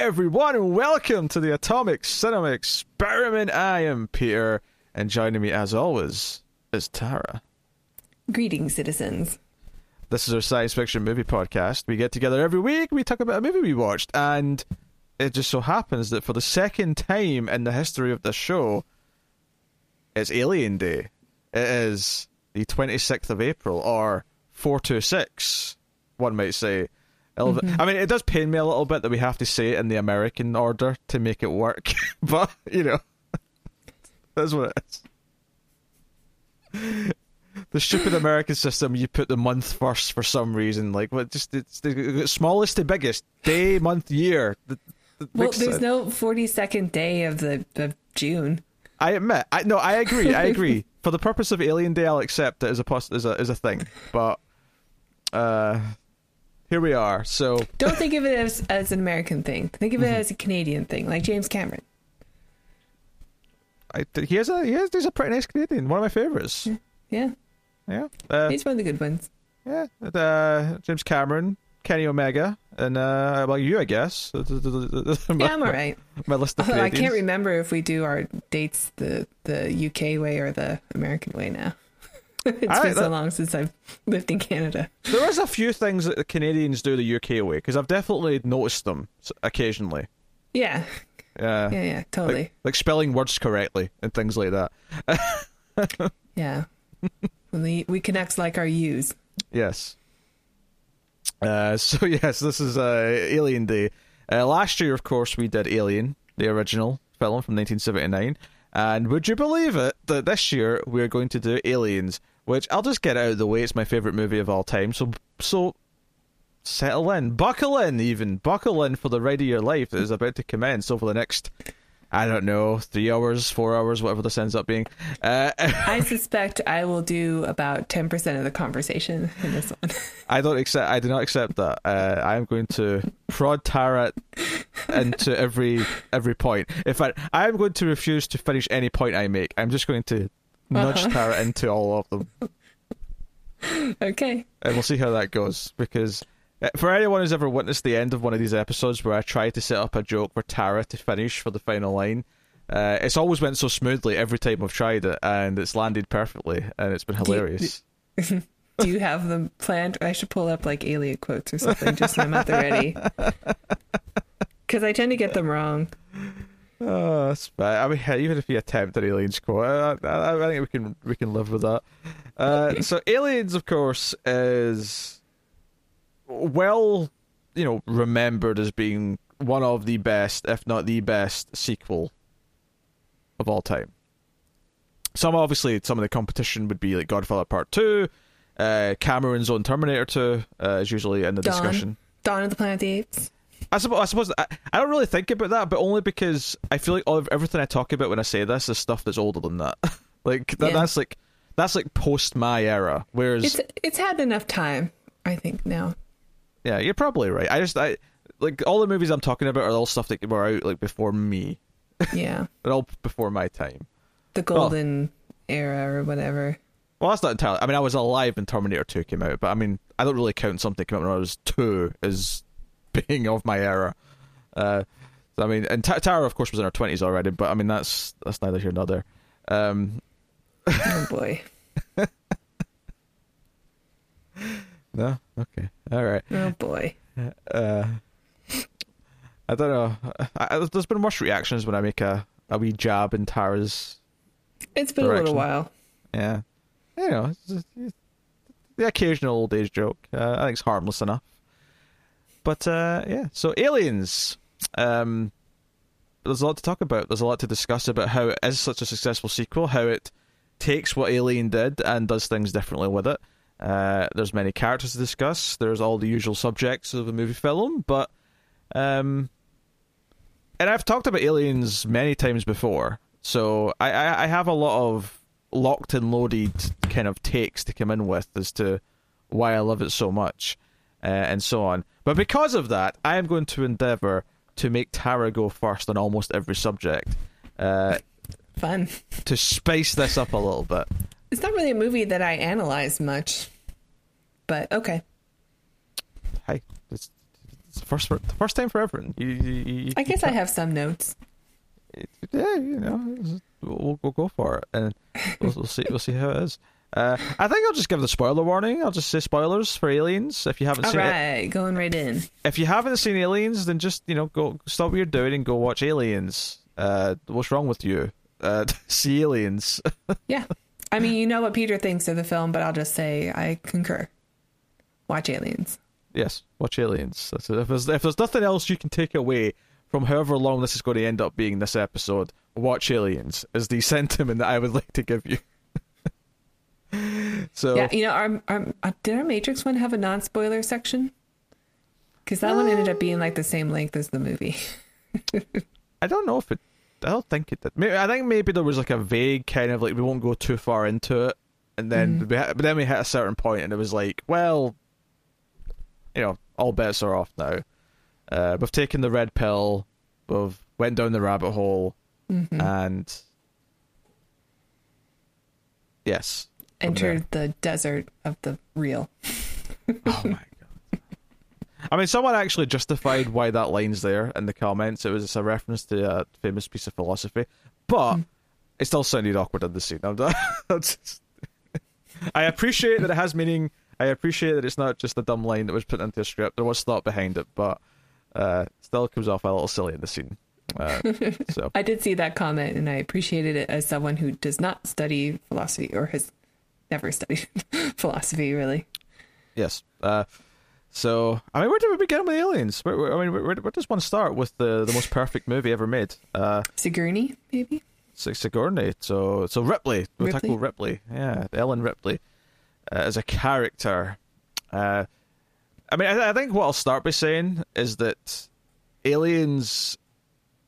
everyone, and welcome to the Atomic Cinema Experiment. I am Peter, and joining me, as always, is Tara. Greetings, citizens. This is our science fiction movie podcast. We get together every week, we talk about a movie we watched, and it just so happens that for the second time in the history of the show, it's Alien Day. It is the 26th of April, or 426, one might say. Mm-hmm. I mean, it does pain me a little bit that we have to say it in the American order to make it work, but you know, that's what it is. The stupid American system, you put the month first for some reason. Like, what? Just it's the smallest to biggest day, month, year. well, there's sense. no forty second day of the of June. I admit, I no, I agree, I agree. for the purpose of Alien Day, I'll accept it as a post as a as a thing, but uh here we are. So don't think of it as as an American thing. Think of it mm-hmm. as a Canadian thing, like James Cameron. I, he has a he has he's a pretty nice Canadian. One of my favorites. Yeah. Yeah. Uh, he's one of the good ones. Yeah. Uh, James Cameron, Kenny Omega, and uh, well, you, I guess. yeah, I'm all right. My list of I can't remember if we do our dates the the UK way or the American way now. it's I, been so that, long since I've lived in Canada. There is a few things that the Canadians do the UK way because I've definitely noticed them occasionally. Yeah. Yeah. Yeah. Yeah. Totally. Like, like spelling words correctly and things like that. yeah. we we connect like our U's. Yes. Uh, so yes, this is uh, Alien Day. Uh, last year, of course, we did Alien, the original film from 1979. And would you believe it that this year we're going to do Aliens, which I'll just get out of the way. It's my favorite movie of all time. So so settle in, buckle in, even buckle in for the ride of your life that is about to commence over the next I don't know, three hours, four hours, whatever this ends up being. Uh, I suspect I will do about ten percent of the conversation in this one. I don't accept. I do not accept that. Uh, I am going to prod Tara into every every point. In fact, I am going to refuse to finish any point I make. I'm just going to nudge uh-huh. Tara into all of them. Okay. And we'll see how that goes because uh, for anyone who's ever witnessed the end of one of these episodes where I try to set up a joke for Tara to finish for the final line, uh, it's always went so smoothly every time I've tried it, and it's landed perfectly, and it's been hilarious. Do you, do you have them planned? I should pull up like alien quotes or something just so I'm at the ready. Because I tend to get them wrong. Oh, that's bad. I mean, even if you attempt an aliens quote, I, I, I, think we can we can live with that. Uh, so, aliens, of course, is well, you know, remembered as being one of the best, if not the best, sequel of all time. Some obviously, some of the competition would be like Godfather Part Two, uh, Cameron's own Terminator Two uh, is usually in the Dawn. discussion. Dawn of the Planet of the Apes. I suppose, I suppose I, I, don't really think about that, but only because I feel like all of, everything I talk about when I say this is stuff that's older than that. like that, yeah. that's like that's like post my era. Whereas it's it's had enough time, I think now. Yeah, you're probably right. I just I like all the movies I'm talking about are all stuff that were out like before me. Yeah. They're all before my time. The golden well, era or whatever. Well, that's not entirely. I mean, I was alive when Terminator 2 came out, but I mean, I don't really count something came out when I was two as being of my era. Uh, I mean, and T- Tara, of course, was in her 20s already, but I mean, that's that's neither here nor there. Um, oh boy. No. Okay. All right. Oh boy. Uh, I don't know. I, there's been worse reactions when I make a a wee jab in Tara's. It's been direction. a little while. Yeah. You know, it's, it's the occasional old age joke. Uh, I think it's harmless enough. But uh, yeah, so aliens. Um, there's a lot to talk about. There's a lot to discuss about how it is such a successful sequel, how it takes what Alien did and does things differently with it. Uh, there's many characters to discuss. There's all the usual subjects of a movie film, but um, and I've talked about aliens many times before, so I, I, I have a lot of locked and loaded kind of takes to come in with as to why I love it so much, uh, and so on. But because of that, I am going to endeavor to make Tara go first on almost every subject. Uh, Fun to spice this up a little bit. It's not really a movie that I analyze much, but okay. Hey, it's, it's the first the first time for everyone. You, you, you, I guess I have some notes. Yeah, you know, we'll, we'll go for it, and we'll, we'll see. We'll see how it is. Uh, I think I'll just give the spoiler warning. I'll just say spoilers for Aliens if you haven't All seen right, it. going right in. If you haven't seen Aliens, then just you know go stop what you're doing and go watch Aliens. Uh, what's wrong with you? Uh, see Aliens. yeah, I mean, you know what Peter thinks of the film, but I'll just say I concur. Watch Aliens. Yes, watch Aliens. If there's if there's nothing else you can take away from however long this is going to end up being this episode, watch Aliens is the sentiment that I would like to give you. So yeah, you know, our, our, uh, did our Matrix one have a non-spoiler section? Because that uh, one ended up being like the same length as the movie. I don't know if it. I don't think it did. Maybe, I think maybe there was like a vague kind of like we won't go too far into it, and then mm. we, but then we hit a certain point, and it was like, well, you know, all bets are off now. Uh, we've taken the red pill, we've went down the rabbit hole, mm-hmm. and yes, entered the desert of the real. oh my god! I mean, someone actually justified why that line's there in the comments. It was a reference to a famous piece of philosophy, but mm. it still sounded awkward in the scene. Just... I appreciate that it has meaning. I appreciate that it's not just a dumb line that was put into a script. There was thought behind it, but uh, still comes off a little silly in the scene. Uh, so I did see that comment, and I appreciated it as someone who does not study philosophy or has never studied philosophy, really. Yes. Uh, so, I mean, where do we begin with aliens? Where, where I mean, where, where, does one start with the, the most perfect movie ever made? Uh, Sigourney, maybe. Sigourney. So, so Ripley. We'll Ripley? tackle Ripley. Yeah, Ellen Ripley uh, as a character. Uh, I mean, I, I think what I'll start by saying is that Aliens,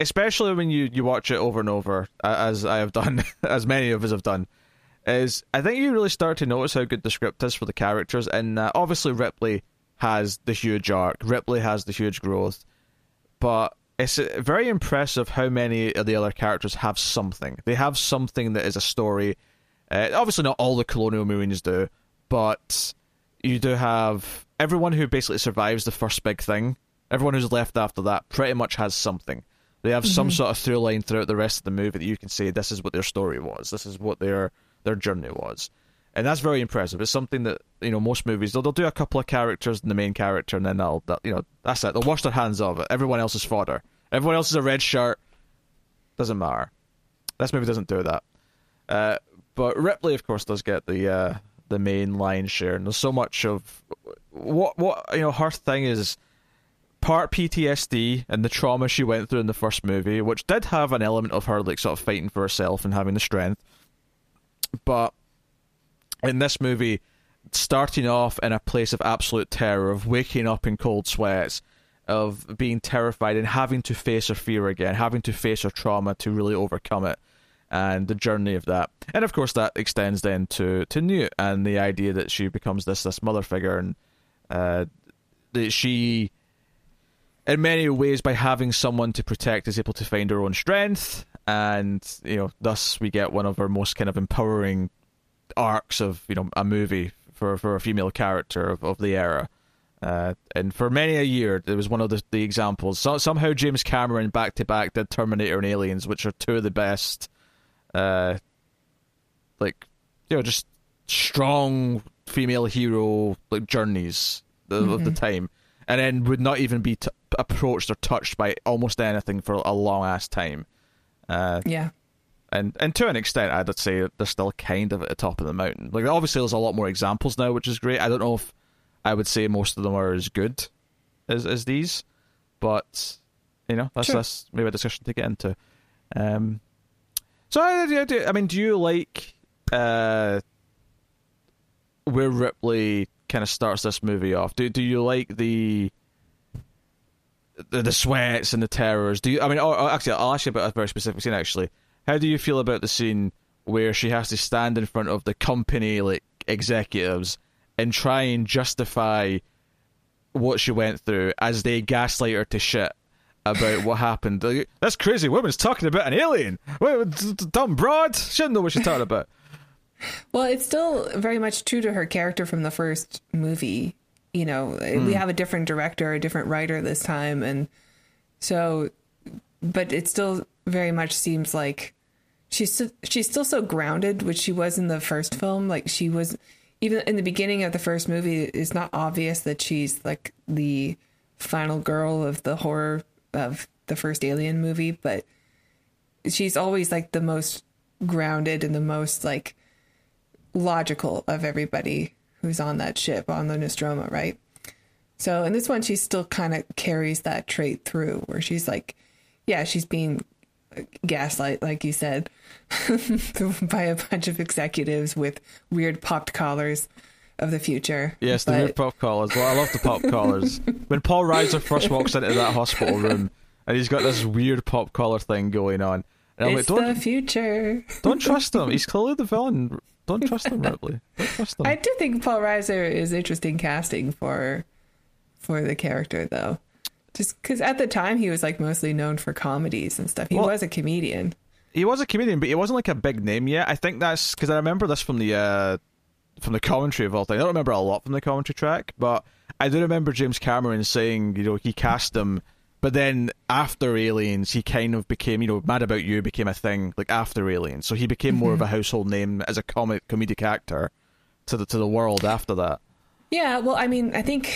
especially when you, you watch it over and over, as I have done, as many of us have done, is I think you really start to notice how good the script is for the characters. And uh, obviously, Ripley has the huge arc, Ripley has the huge growth, but it's uh, very impressive how many of the other characters have something. They have something that is a story. Uh, obviously, not all the colonial movies do, but you do have everyone who basically survives the first big thing. Everyone who's left after that pretty much has something. They have mm-hmm. some sort of through line throughout the rest of the movie that you can say this is what their story was. This is what their their journey was, and that's very impressive. It's something that you know most movies they'll, they'll do a couple of characters and the main character, and then they'll, you know that's it. They'll wash their hands of it. Everyone else is fodder. Everyone else is a red shirt. Doesn't matter. This movie doesn't do that. Uh, but Ripley, of course, does get the uh, the main line share, and there's so much of what what you know. Her thing is part PTSD and the trauma she went through in the first movie, which did have an element of her like sort of fighting for herself and having the strength. But in this movie, starting off in a place of absolute terror, of waking up in cold sweats, of being terrified and having to face her fear again, having to face her trauma to really overcome it and the journey of that. And of course, that extends then to to Newt and the idea that she becomes this this mother figure, and uh, that she, in many ways, by having someone to protect, is able to find her own strength, and you know, thus we get one of our most kind of empowering arcs of you know a movie for for a female character of, of the era. Uh, and for many a year, it was one of the, the examples. So, somehow, James Cameron back to back did Terminator and Aliens, which are two of the best uh, like you know, just strong female hero like journeys of, mm-hmm. of the time, and then would not even be t- approached or touched by almost anything for a long ass time. Uh, yeah. And and to an extent, I'd say they're still kind of at the top of the mountain. Like obviously, there's a lot more examples now, which is great. I don't know if I would say most of them are as good as as these, but you know that's sure. that's maybe a discussion to get into. Um, so I, I mean, do you like uh, where Ripley kind of starts this movie off? Do do you like the the, the sweats and the terrors? Do you? I mean, or, or actually, I'll ask you about a very specific scene. Actually, how do you feel about the scene where she has to stand in front of the company like executives and try and justify what she went through as they gaslight her to shit? about what happened. Like, That's crazy. Woman's talking about an alien. Dumb broad. She doesn't know what she's talking about. Well, it's still very much true to her character from the first movie. You know, mm. we have a different director, a different writer this time, and so, but it still very much seems like she's she's still so grounded, which she was in the first film. Like she was even in the beginning of the first movie. It's not obvious that she's like the final girl of the horror of the first Alien movie, but she's always like the most grounded and the most like logical of everybody who's on that ship on the Nostromo, right? So in this one, she still kind of carries that trait through, where she's like, yeah, she's being gaslight, like you said, by a bunch of executives with weird popped collars of the future. Yes, the weird pop collars. Well, I love the pop collars. when Paul Reiser first walks into that hospital room and he's got this weird pop collar thing going on, and I'm it's like, don't, the future. don't trust him. He's clearly the villain. Don't trust them, Ripley. Don't trust him. I do think Paul Reiser is interesting casting for for the character, though. Just because at the time he was like mostly known for comedies and stuff. He well, was a comedian. He was a comedian, but he wasn't like a big name yet. I think that's because I remember this from the uh, from the commentary of all things. I don't remember a lot from the commentary track, but I do remember James Cameron saying, you know, he cast him, but then after Aliens, he kind of became, you know, Mad About You became a thing like after Aliens, so he became mm-hmm. more of a mm-hmm. household name as a comic comedic actor to the to the world after that. Yeah, well, I mean, I think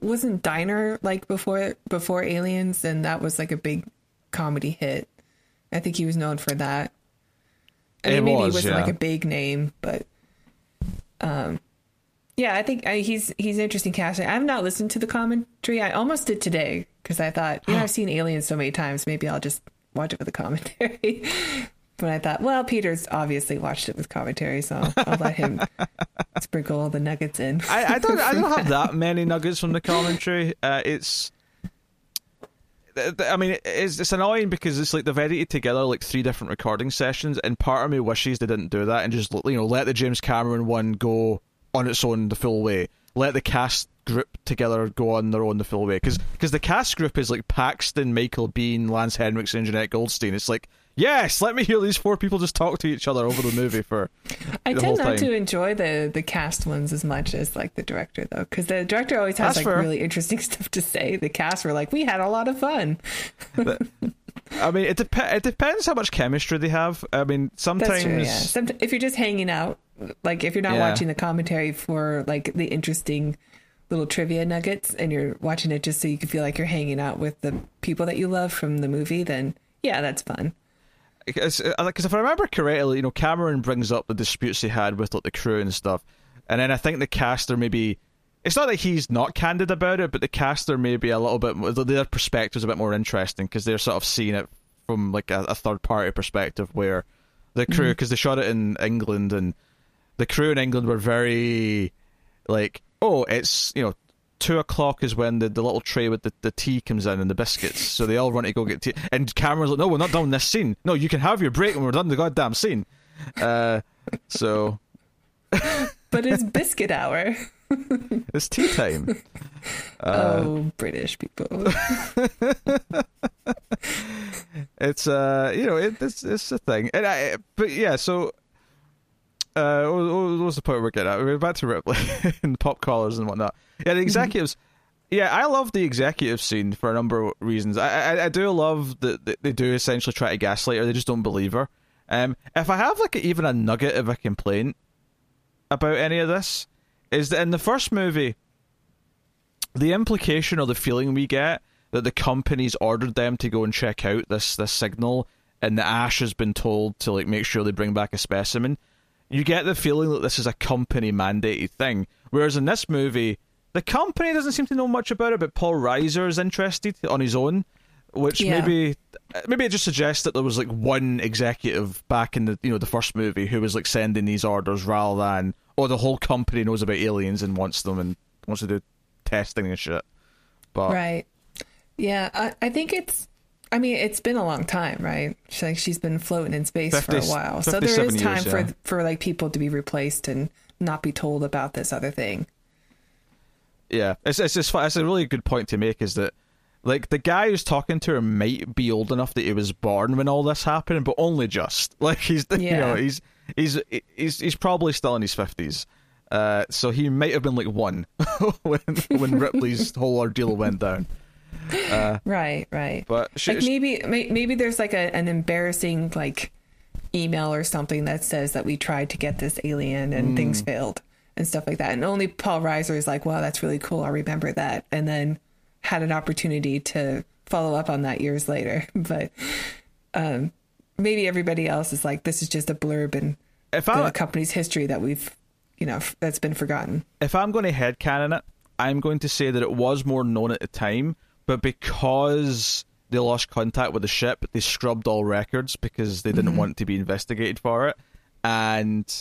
wasn't Diner like before before Aliens, and that was like a big comedy hit. I think he was known for that. I mean, it maybe was, he wasn't yeah. like a big name, but um, yeah, I think I, he's he's interesting casting. I have not listened to the commentary. I almost did today because I thought, you know, I've seen Aliens so many times, maybe I'll just watch it with a commentary. But I thought, well, Peter's obviously watched it with commentary, so I'll let him sprinkle all the nuggets in. I, I don't. I don't have that many nuggets from the commentary. Uh, it's. I mean, it's, it's annoying because it's like they've edited together like three different recording sessions, and part of me wishes they didn't do that and just you know let the James Cameron one go on its own the full way. Let the cast group together go on their own the full way because because the cast group is like Paxton, Michael Biehn, Lance Henriksen, Jenette Goldstein. It's like Yes, let me hear these four people just talk to each other over the movie for. I tend not to enjoy the the cast ones as much as like the director though, because the director always has That's like fair. really interesting stuff to say. The cast were like, we had a lot of fun. I mean, it dep- it depends how much chemistry they have. I mean, sometimes true, yeah. Somet- if you're just hanging out, like if you're not yeah. watching the commentary for like the interesting little trivia nuggets, and you're watching it just so you can feel like you're hanging out with the people that you love from the movie, then yeah, that's fun because uh, if I remember correctly, you know, Cameron brings up the disputes he had with like the crew and stuff, and then I think the caster maybe. It's not that he's not candid about it, but the caster may be a little bit their perspective is a bit more interesting because they're sort of seeing it from like a, a third party perspective, where the crew because mm-hmm. they shot it in England and the crew in England were very like, oh, it's you know two o'clock is when the, the little tray with the, the tea comes in and the biscuits. So they all run to go get tea. And Cameron's like, no, we're not done this scene. No, you can have your break when we're done the goddamn scene. Uh, so. but it's biscuit hour. it's tea time. Uh, oh, British people. it's uh, you know, it, it's it's a thing, and I, but yeah, so uh, what, was the point we're getting at? We're back to Ripley and pop collars and whatnot. Yeah, the executives. yeah, I love the executive scene for a number of reasons. I I, I do love that they do essentially try to gaslight her. They just don't believe her. Um, if I have like even a nugget of a complaint about any of this, is that in the first movie, the implication or the feeling we get that the company's ordered them to go and check out this this signal, and the Ash has been told to like make sure they bring back a specimen you get the feeling that this is a company mandated thing. Whereas in this movie, the company doesn't seem to know much about it, but Paul Reiser is interested on his own, which yeah. maybe maybe it just suggests that there was like one executive back in the you know the first movie who was like sending these orders rather than oh the whole company knows about aliens and wants them and wants to do testing and shit. But right, yeah, I, I think it's I mean, it's been a long time, right? She's like she's been floating in space 50, for a while, so there is time years, yeah. for for like people to be replaced and not be told about this other thing. Yeah, it's it's just it's a really good point to make. Is that like the guy who's talking to her might be old enough that he was born when all this happened, but only just like he's yeah. you know he's he's he's he's probably still in his fifties. Uh, so he might have been like one when when Ripley's whole ordeal went down. Uh, right, right. But she, like maybe maybe there's like a, an embarrassing like email or something that says that we tried to get this alien and mm. things failed and stuff like that. And only Paul Reiser is like, "Wow, that's really cool. I'll remember that." And then had an opportunity to follow up on that years later. But um, maybe everybody else is like, "This is just a blurb in if the I, company's history that we've, you know, that's been forgotten." If I'm going to headcanon it, I'm going to say that it was more known at the time, but because they lost contact with the ship, they scrubbed all records because they didn't mm-hmm. want to be investigated for it. And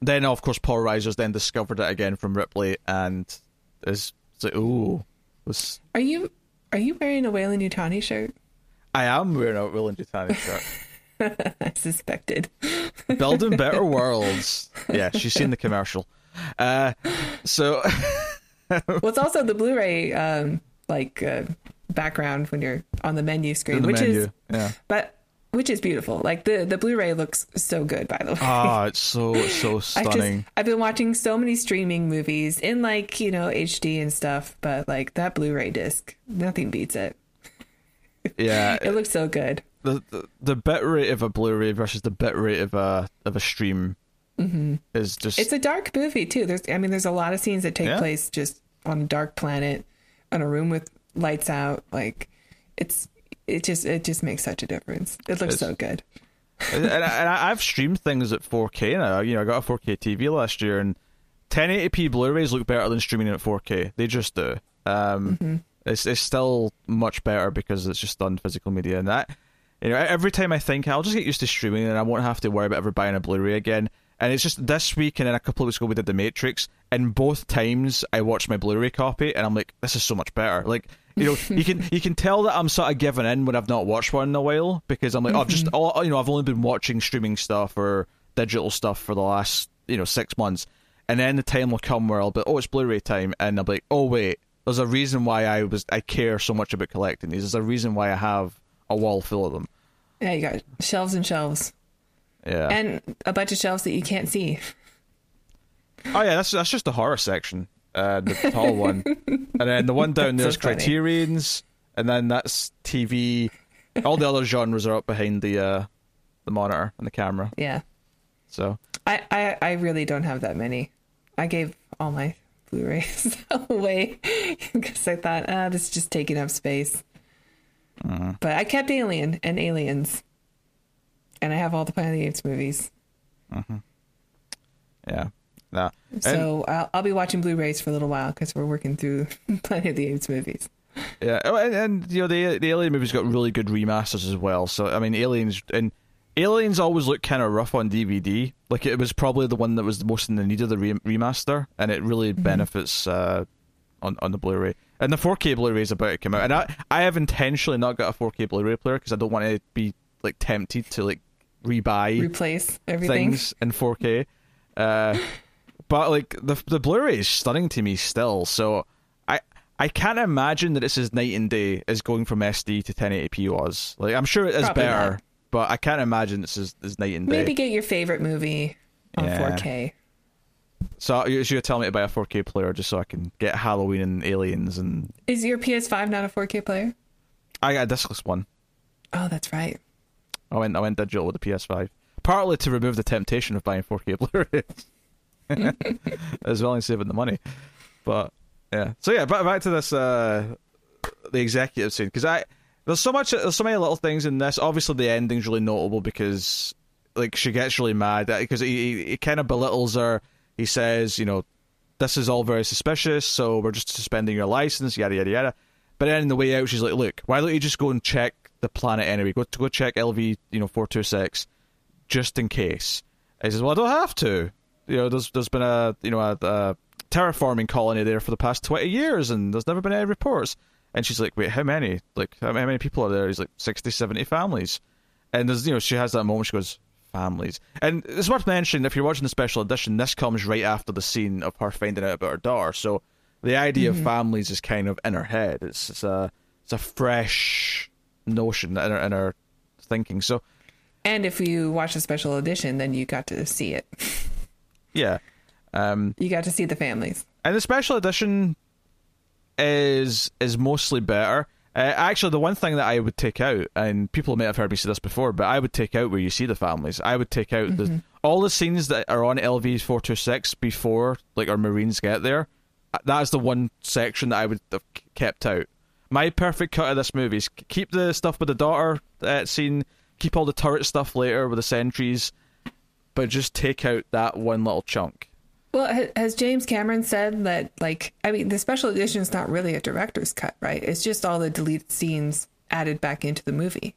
then, of course, Paul Reiser's then discovered it again from Ripley, and is like, "Ooh, was." Are you are you wearing a Weyland-Yutani shirt? I am wearing a Weyland-Yutani shirt. I suspected. Building better worlds. Yeah, she's seen the commercial. Uh, so. well, it's also the Blu-ray um, like uh, background when you're on the menu screen, the which menu. is yeah. but which is beautiful. Like the the Blu-ray looks so good, by the way. Ah, it's so so stunning. Just, I've been watching so many streaming movies in like you know HD and stuff, but like that Blu-ray disc, nothing beats it. Yeah, it looks so good. The, the the bit rate of a Blu-ray versus the bit rate of a of a stream mm-hmm. is just. It's a dark movie too. There's, I mean, there's a lot of scenes that take yeah. place just on a dark planet, on a room with lights out. Like, it's it just it just makes such a difference. It looks it's, so good. and, I, have streamed things at 4K now. You know, I got a 4K TV last year, and 1080p Blu-rays look better than streaming at 4K. They just do. Um, mm-hmm. It's it's still much better because it's just done physical media, and that you know every time I think I'll just get used to streaming, and I won't have to worry about ever buying a Blu-ray again. And it's just this week and then a couple of weeks ago we did The Matrix, and both times I watched my Blu-ray copy, and I'm like, this is so much better. Like you know, you can you can tell that I'm sort of giving in when I've not watched one in a while because I'm like, mm-hmm. I've just, oh, you know, I've only been watching streaming stuff or digital stuff for the last, you know, six months, and then the time will come where I'll be, oh, it's Blu-ray time, and I'll be like, oh wait, there's a reason why I was I care so much about collecting these. There's a reason why I have a wall full of them. Yeah, you got shelves and shelves. Yeah, and a bunch of shelves that you can't see. Oh yeah, that's that's just the horror section uh, the tall one, and then the one down there is so Criterion's, and then that's TV. All the other genres are up behind the uh, the monitor and the camera. Yeah. So I, I I really don't have that many. I gave all my Blu-rays away because I thought, ah, this is just taking up space. Uh-huh. But I kept Alien and Aliens, and I have all the Planet of the Apes movies. Uh-huh. Yeah, no. So I'll, I'll, be watching Blu-rays for a little while because we're working through Planet of the Apes movies. Yeah, oh, and, and, you know the the Alien movies got really good remasters as well. So I mean, Aliens and Aliens always look kind of rough on DVD. Like it was probably the one that was the most in the need of the re- remaster, and it really mm-hmm. benefits uh, on on the Blu-ray. And the 4K Blu-ray is about to come out, and I I have intentionally not got a 4K Blu-ray player because I don't want to be like tempted to like rebuy replace everything things in 4K. Uh, but like the the Blu-ray is stunning to me still. So I I can't imagine that this is night and day as going from SD to 1080p was. Like I'm sure it is Probably better, not. but I can't imagine this is, is night and day. Maybe get your favorite movie on yeah. 4K. So you should tell me to buy a 4K player just so I can get Halloween and Aliens and. Is your PS5 not a 4K player? I got a discless one. Oh, that's right. I went I went digital with the PS5, partly to remove the temptation of buying 4K Blu-rays. As well as saving the money. But yeah, so yeah, back back to this uh, the executive scene because I there's so much there's so many little things in this. Obviously, the ending's really notable because like she gets really mad because he, he, he kind of belittles her. He says, you know, this is all very suspicious, so we're just suspending your license, yada yada yada. But then in the way out, she's like, look, why don't you just go and check the planet anyway? Go go check LV, you know, four two six, just in case. He says, well, I don't have to you know, there's there's been a you know a, a terraforming colony there for the past twenty years, and there's never been any reports. And she's like, wait, how many? Like, how many people are there? He's like, 60, 70 families. And there's, you know, she has that moment. She goes, families. And it's worth mentioning if you're watching the special edition, this comes right after the scene of her finding out about her daughter. So the idea mm-hmm. of families is kind of in her head. It's, it's a it's a fresh notion in her, in her thinking. So, and if you watch the special edition, then you got to see it. Yeah. Um, You got to see the families. and the special edition is is mostly better. Uh, actually, the one thing that I would take out, and people may have heard me say this before, but I would take out where you see the families. I would take out the all the scenes that are on LV four two six before like our Marines get there. Uh, That is the one section that I would have kept out. My perfect cut of this movie is keep the stuff with the daughter uh, scene, keep all the turret stuff later with the sentries, but just take out that one little chunk. Well, has James Cameron said that, like, I mean, the special edition is not really a director's cut, right? It's just all the deleted scenes added back into the movie.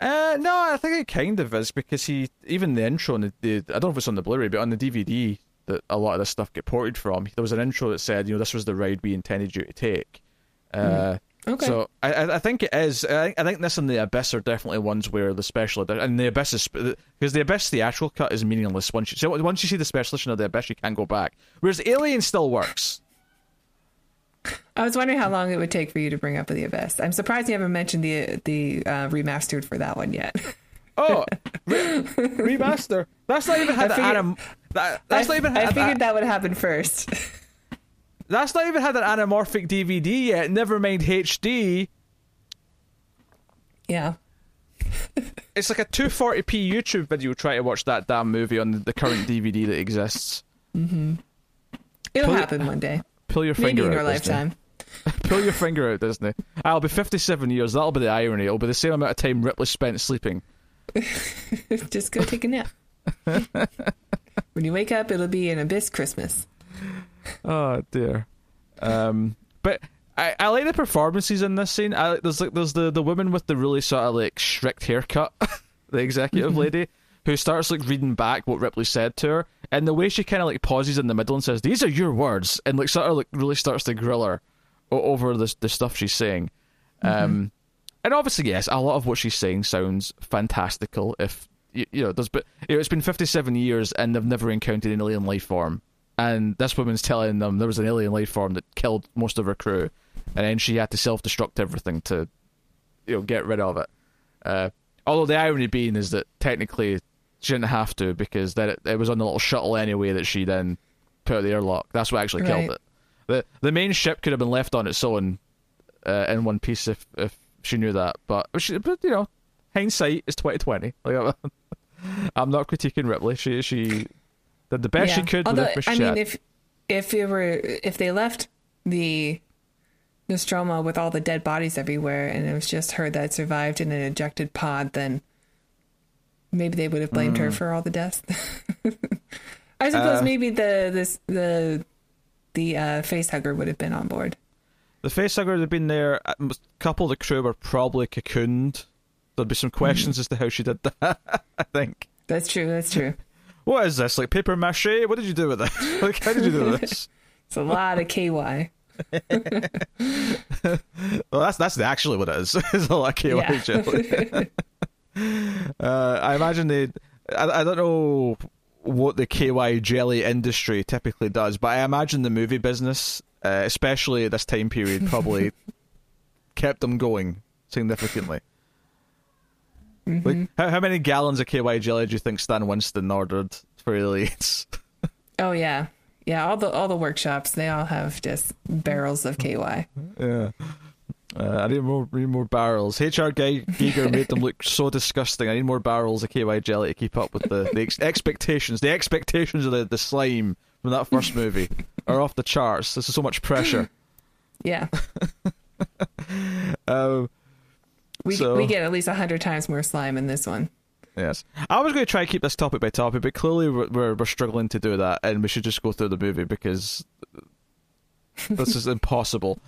Uh, no, I think it kind of is because he even the intro on the, the I don't know if it's on the Blu-ray, but on the DVD that a lot of this stuff get ported from. There was an intro that said, you know, this was the ride we intended you to take. Uh, Okay. So I, I think it is. I, I think this and the Abyss are definitely ones where the special edi- and the Abyss is because the Abyss theatrical cut is meaningless once you so once you see the special edition of the Abyss you can't go back. Whereas Alien still works. I was wondering how long it would take for you to bring up the Abyss. I'm surprised you haven't mentioned the the uh, remastered for that one yet. Oh, re- remaster. That's not even had I figured- anim- that, That's I, not even I figured that would happen first. That's not even had an anamorphic DVD yet. Never mind HD. yeah. It's like a 240p YouTube video trying to watch that damn movie on the current DVD that exists. Mm-hmm. It'll Pull- happen one day. Pull your Maybe finger in out, your Disney. lifetime. Pull your finger out, Disney. I'll be 57 years. That'll be the irony. It'll be the same amount of time Ripley spent sleeping. Just go take a nap. when you wake up, it'll be an Abyss Christmas. Oh dear. Um, but I, I like the performances in this scene. I, there's like there's the the woman with the really sort of like strict haircut, the executive lady who starts like reading back what Ripley said to her, and the way she kind of like pauses in the middle and says, "These are your words," and like sort of like really starts to grill her o- over the the stuff she's saying. Um, and obviously, yes, a lot of what she's saying sounds fantastical. If you, you know, there's but you know, it's been 57 years and they've never encountered an alien life form, and this woman's telling them there was an alien life form that killed most of her crew, and then she had to self-destruct everything to, you know, get rid of it. Uh, although the irony being is that technically she didn't have to because then it, it was on the little shuttle anyway that she then put out the airlock. That's what actually killed it. the The main ship could have been left on its own uh, in one piece if if she knew that. But she, but you know, hindsight is twenty twenty. Like I'm- I'm not critiquing Ripley. She she the best she could Although, I mean, if if it were if they left the Nostromo with all the dead bodies everywhere, and it was just her that survived in an ejected pod, then maybe they would have blamed Mm. her for all the deaths. I suppose Uh, maybe the this the the uh, face hugger would have been on board. The facehugger have been there. A couple of the crew were probably cocooned. There'd be some questions as to how she did that. I think. That's true. That's true. What is this? Like paper mache? What did you do with this? Like how did you do this? It's a lot of KY. Well, that's that's actually what it is. it's a lot of KY Yeah. jelly. uh, I imagine they. I, I don't know what the KY jelly industry typically does, but I imagine the movie business, uh, especially at this time period, probably kept them going significantly. Like, how, how many gallons of KY jelly do you think Stan Winston ordered for aliens? Oh yeah, yeah. All the all the workshops they all have just barrels of KY. Yeah. Uh, I need more, need more barrels. HR Guy Giger made them look so disgusting. I need more barrels of KY jelly to keep up with the, the ex- expectations. The expectations of the, the slime from that first movie are off the charts. This is so much pressure. Yeah, Um, we So- we get at least a hundred times more slime in this one. yes, I was going to try and keep this topic by topic, but clearly we're, we're we're struggling to do that, and we should just go through the movie because this is impossible.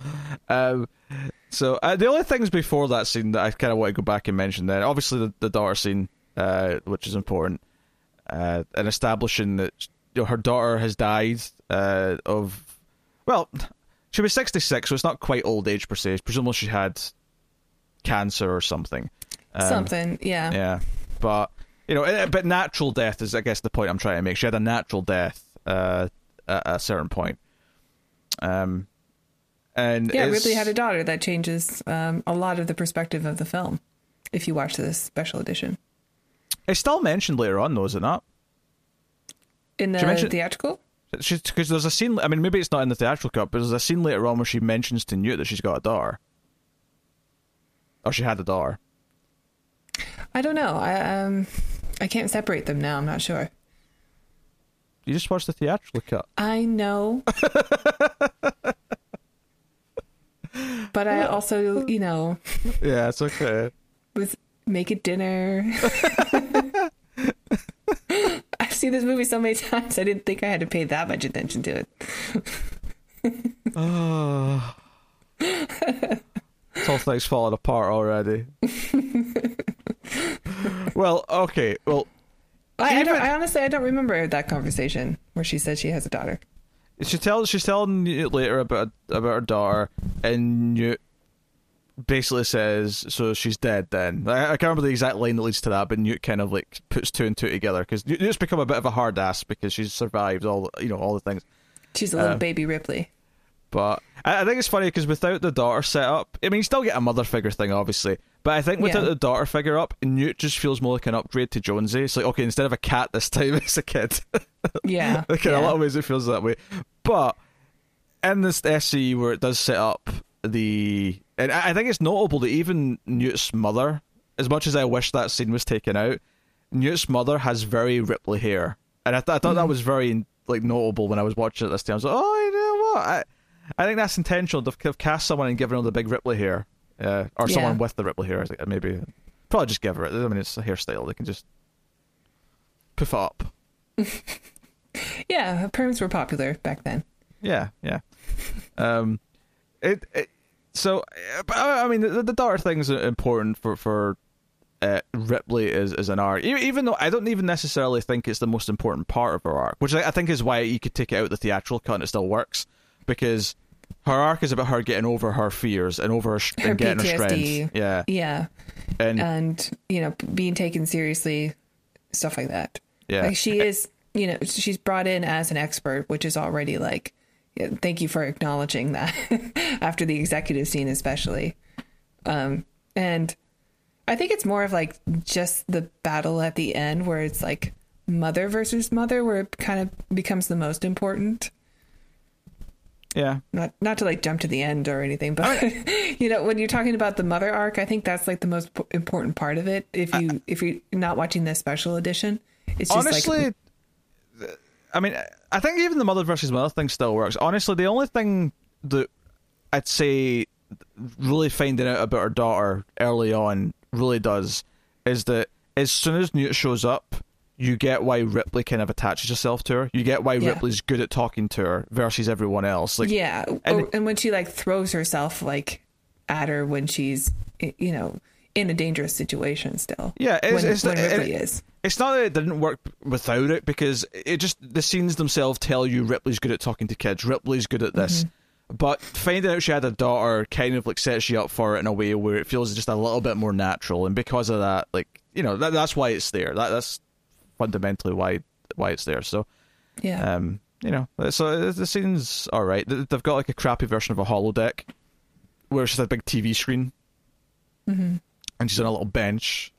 Um, so uh, the only things before that scene that I kind of want to go back and mention, then obviously the, the daughter scene, uh, which is important, uh, and establishing that you know, her daughter has died uh, of, well, she was sixty six, so it's not quite old age per se. Presumably she had cancer or something. Um, Something, yeah. yeah, but you know, eh, but natural death is, I guess, the point I'm trying to make. She had a natural death uh, at a certain point. Um, and Yeah, Ripley had a daughter. That changes um, a lot of the perspective of the film. If you watch this special edition It's still mentioned later on, though, is it not? in the She mentioned- theatrical, because there's a scene. I mean, maybe it's not in the theatrical cut, but there's a scene later on where she mentions to Newt that she's got a daughter, or she had a daughter. I don't know. I um, I can't separate them now. I'm not sure. You just watched the theatrical cut. I know. but I also, you know, Yeah, it's okay. was make a dinner. I've seen this movie so many times. I didn't think I had to pay that much attention to it. Oh. this whole thing's falling apart already. well, okay. Well, I, I, don't, I honestly, I don't remember that conversation where she said she has a daughter. she tells she's telling Newt later about about her daughter, and Newt basically says, "So she's dead." Then I, I can't remember the exact line that leads to that, but Newt kind of like puts two and two together because Newt's become a bit of a hard ass because she's survived all you know all the things. She's a little Uh, baby Ripley. But I, I think it's funny because without the daughter set up, I mean, you still get a mother figure thing, obviously. But I think without Yeah. the daughter figure up, Newt just feels more like an upgrade to Jonesy. It's like, okay, instead of a cat this time, it's a kid. Yeah. like in a lot of ways, it feels that way. But in this SC where it does set up the, and I I think it's notable that even Newt's mother, as much as I wish that scene was taken out, Newt's mother has very Ripley hair, and I, th- I thought that mm-hmm. was very like notable when I was watching it this time. I was like, oh, you know what? I, I think that's intentional They've cast someone and given her the big Ripley hair, uh, or Yeah. someone with the Ripley hair. Maybe probably just give her it. I mean, it's a hairstyle; they can just poof it up. Yeah, perms were popular back then. Yeah, yeah. Um, it, it so, but I mean, the, the daughter thing is important for for uh, Ripley as as an arc, even though I don't even necessarily think it's the most important part of her arc, which I, I think is why you could take it out the theatrical cut and it still works because her arc is about her getting over her fears and over her, sh- Her and getting her strength. Yeah, Yeah. and And, you know, being taken seriously, stuff like that. yeah, Like she is, you know, she's brought in as an expert, which is already like, thank you for acknowledging that after the executive scene, especially. Um, and I think it's more of like just the battle at the end where it's like mother versus mother, where it kind of becomes the most important. Yeah. Not not to like jump to the end or anything, but you know, when you're talking about the mother arc, I think that's like the most p- important part of it. If you if you're not watching the special edition, it's just honestly like i mean i think even the mother versus mother thing still works honestly the only thing that i'd say really finding out about her daughter early on really does is that as soon as newt shows up you get why ripley kind of attaches herself to her you get why Yeah. ripley's good at talking to her versus everyone else like yeah and- and, and when she like throws herself like at her when she's you know in a dangerous situation still Yeah, it's- when, it's- when it- ripley is It's not that it didn't work without it because it just the scenes themselves tell you Ripley's good at talking to kids. Ripley's good at this. Mm-hmm. But finding out she had a daughter kind of like sets you up for it in a way where it feels just a little bit more natural, and because of that, like you know, that, that's why it's there. That, that's fundamentally why why it's there. So, yeah um, you know, so the scene's all right. They- They've got like a crappy version of a holodeck where it's just a big TV screen, hmm and she's on a little bench.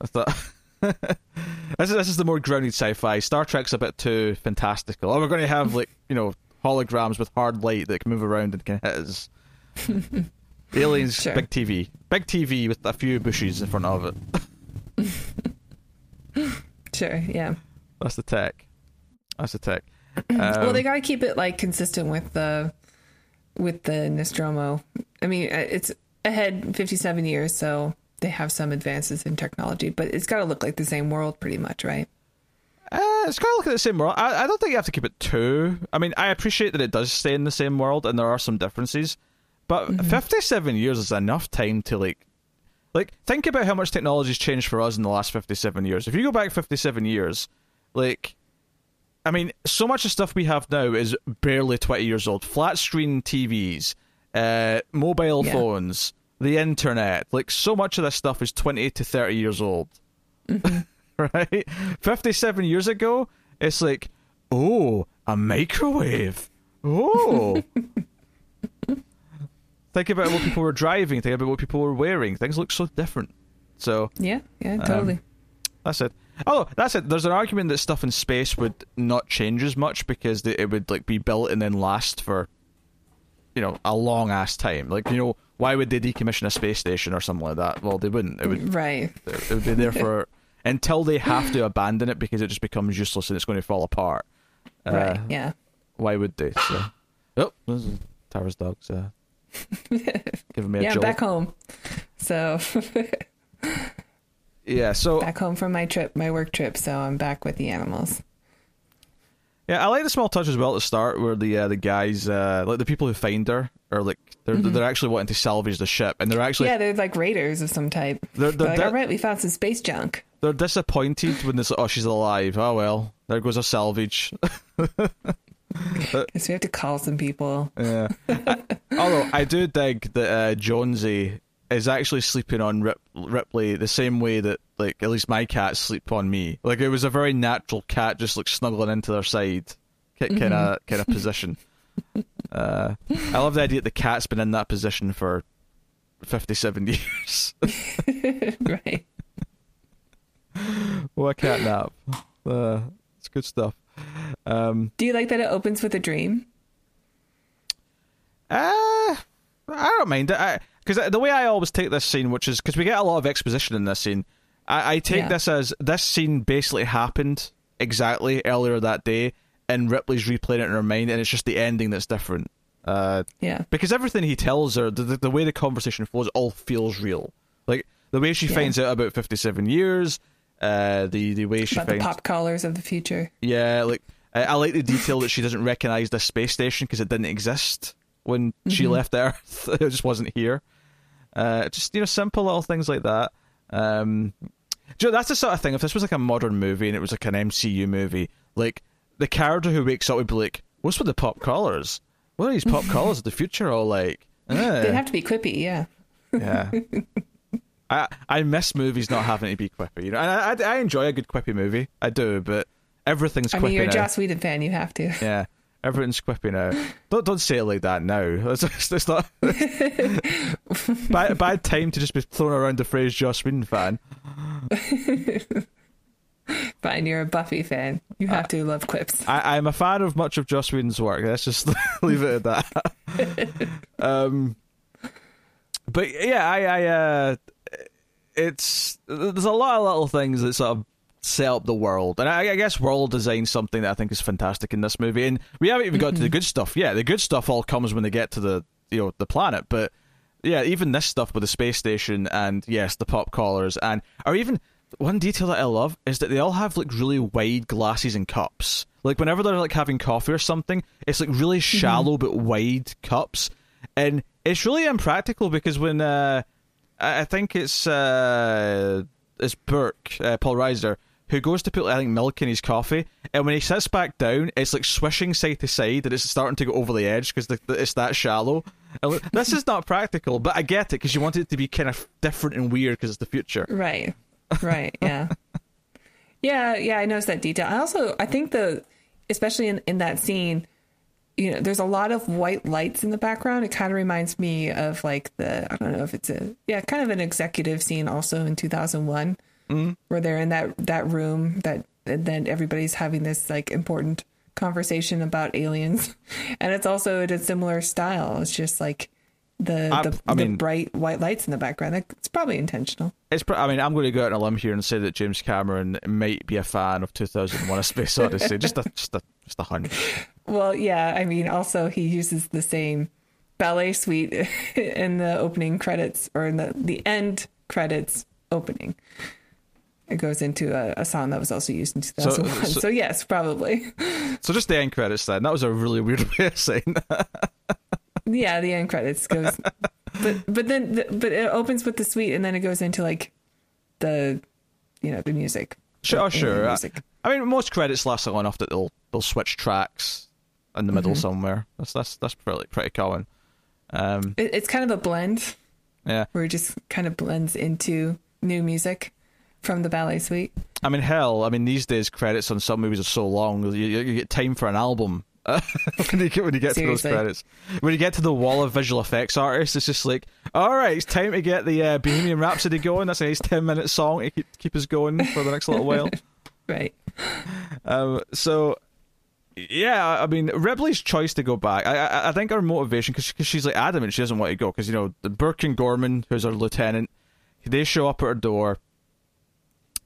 I thought this is this is the more grounded sci-fi. Star Trek's a bit too fantastical. Oh, we're going to have like you know holograms with hard light that can move around and can hit us. Aliens, Sure. big TV, big TV with a few bushes in front of it. sure yeah That's the tech. That's the tech. well Um, they got to keep it like consistent with the with the nostromo i mean uh, it's ahead 57 years so they have some advances in technology but it's got to look like the same world pretty much right Uh, it's kind of looking at the same world. I, I don't think you have to keep it too. I mean, I appreciate that it does stay in the same world, and there are some differences. But fifty-seven years is enough time to like, like think about how much technology's changed for us in the last fifty-seven years. If you go back fifty-seven years, like, I mean, so much of stuff we have now is barely twenty years old. Flat screen TVs, uh, mobile Yeah. phones, the internet. Like, so much of this stuff is twenty to thirty years old right? 57 years ago, it's like, oh, a microwave. Oh. Think about what people were driving, think about what people were wearing. Things look so different. So, yeah yeah totally that's it. Oh, that's it. There's an argument that stuff in space would not change as much because they, it would like be built and then last for, you know, a long ass time. Like you know, why would they decommission a space station or something like that? Well, they wouldn't. It would. Right. It would be there for until they have to abandon it because it just becomes useless and it's going to fall apart. Uh, right. Yeah. Why would they? So. Oh, this is Tara's dog's uh, giving me a yeah, jolt. back home. So Yeah, so back home from my trip, my work trip. So I'm back with the animals. Yeah, I like the small touch as well at the start, where the uh, the guys, uh, like the people who find her, are like they're they're actually wanting to salvage the ship, and they're actually Mm-hmm. yeah, they're like raiders of some type. They're- They're, they're like, all right, we found some space junk. they're disappointed when this. Oh, she's alive. Oh well, there goes a salvage. Guess we have to call some people. yeah. I- although I do dig that uh, Jonesy is actually sleeping on Rip- Ripley the same way that like at least my cats sleep on me. Like it was a very natural cat just like snuggling into their side, kind of kind of position. Uh, I love the idea that the cat's been in that position for fifty-seven years. right. what a cat nap! Uh, it's good stuff. Um, Do you like that it opens with a dream? Uh, I don't mind it because the way I always take this scene, which is because we get a lot of exposition in this scene, I, I take Yeah. this as this scene basically happened exactly earlier that day, and Ripley's replaying it in her mind, and it's just the ending that's different. Uh, Yeah. because everything he tells her, the, the, the way the conversation flows, all feels real. Like the way she Yeah. finds out about fifty-seven years, uh, the the way she About the pop collars of the future. yeah, like I, I like the detail that she doesn't recognize the space station because it didn't exist when she left Earth. it just wasn't here. Uh, just you know, simple little things like that. Um, you know, that's the sort of thing. If this was like a modern movie and it was like an MCU movie, like the character who wakes up would be like, "What's with the pop collars? What are these pop collars of the future all like?" Eh, They'd have to be quippy, yeah. yeah. I I miss movies not having to be quippy. You know, and I I, I enjoy a good quippy movie. I do, but everything's I mean, you're a now. Joss Whedon fan, you have to. Yeah, everything's quippy now. Don't don't say it like that now. It's, it's, it's not bad, bad time to just be throwing around the phrase Joss Whedon fan. Fine, you're a Buffy fan. You have to love quips. I, I'm a fan of much of Joss Whedon's work. Let's just leave it at that. um, but yeah, I, I uh, it's there's a lot of little things that sort of set up the world, and I, I guess world design something that I think is fantastic in this movie. And we haven't even got to the good stuff. Yeah, the good stuff all comes when they get to the you know the planet, but yeah, even this stuff with the space station and yes, the pop collars and or even one detail that I love is that they all have like really wide glasses and cups. Like whenever they're like having coffee or something, it's like really shallow but wide cups, and it's really impractical because when uh, I think it's uh, it's Burke, uh, Paul Reiser, who goes to put I think milk in his coffee, and when he sits back down, it's like swishing side to side, and it's starting to go over the edge because it's that shallow. This is not practical, but I get it because you want it to be kind of different and weird because it's the future. Right. Right. Yeah. yeah. Yeah. I noticed that detail. I also, I think the, especially in, in that scene, you know, there's a lot of white lights in the background. It kind of reminds me of like the, I don't know if it's a, yeah, kind of an executive scene also in 2001 mm-hmm. where they're in that, that room that, and then everybody's having this like important conversation about aliens. And it's also in a similar style. It's just like, the, I- the, I the bright white lights in the background. It's probably intentional. It's. Pr- I mean, I'm going to go out on a limb here and say that James Cameron might be a fan of 2001: A Space Odyssey. just a, just a, just a hunch. Well, yeah. I mean, also he uses the same ballet suite in the opening credits or in the the end credits opening. It goes into a, a song that was also used in 2001. So, so- yes, probably. So just the end credits then. That was a really weird way of saying that. yeah, the end credits goes, but but then the, but it opens with the suite and then it goes into like the you know the music. Sure, The sure. I, music. I mean, most credits last long enough that they'll they'll switch tracks in the middle somewhere. That's that's that's pretty pretty common. Um, It, it's kind of a blend yeah. where it just kind of blends into new music from the ballet suite. I mean, hell, I mean, these days credits on some movies are so long, you, you you get time for an album. when you get when you get to those credits, when you get to the wall of visual effects artists, it's just like, All right, it's time to get the uh, Bohemian Rhapsody going. That's a nice ten minute song to keep, keep us going for the next little while. Right. Um, so yeah, I mean Ripley's choice to go back. I I, I think her motivation because she's like adamant she doesn't want to go because you know the Burke and Gorman, who's her lieutenant, they show up at her door.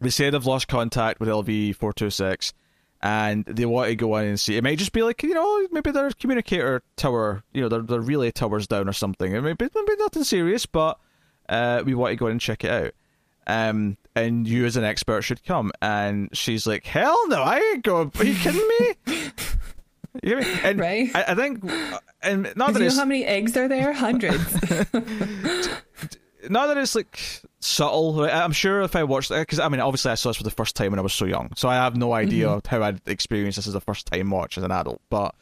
They say they've lost contact with LV four two six, and they want to go in and see. It might just be like you know maybe their communicator tower, you know their their relay tower's down or something. It may be, maybe nothing serious, but uh, we want to go in and check it out. Um, and you as an expert should come. And she's like, hell no, I ain't going. Are you kidding me? You know and Right. I, I think, uh, and not Do that you know how many eggs are there? Hundreds. not that it's like subtle. I'm sure if I watched uh, it, because I mean, obviously I saw this for the first time when I was so young, so I have no mm-hmm. idea how I'd experience this as a first time watch as an adult. But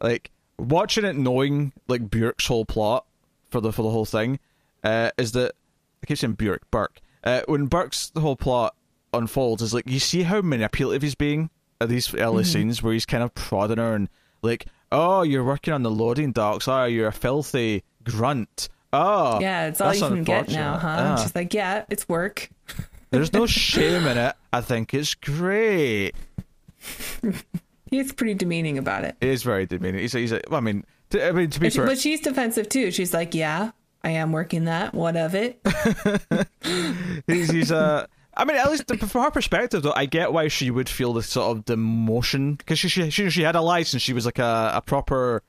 like watching it, knowing like Bjork's whole plot for the for the whole thing, uh, is that I keep saying Bjork, Burke. Uh, when Burke's the whole plot unfolds, is like you see how manipulative he's being at these early scenes where he's kind of prodding her and like, oh, you're working on the loading docks. Oh, you're a filthy grunt. Oh, yeah, it's all you can get now, huh? Ah. She's like, yeah, it's work. There's no shame in it. I think it's great. He's pretty demeaning about it. It is very demeaning. He's, he's well, I mean, to, I mean, to be fair, but she's defensive too. She's like, yeah, I am working that. What of it? he's, he's uh, I mean, at least from her perspective, though, I get why she would feel the sort of demotion because she, she she she had a license. She was like a, a proper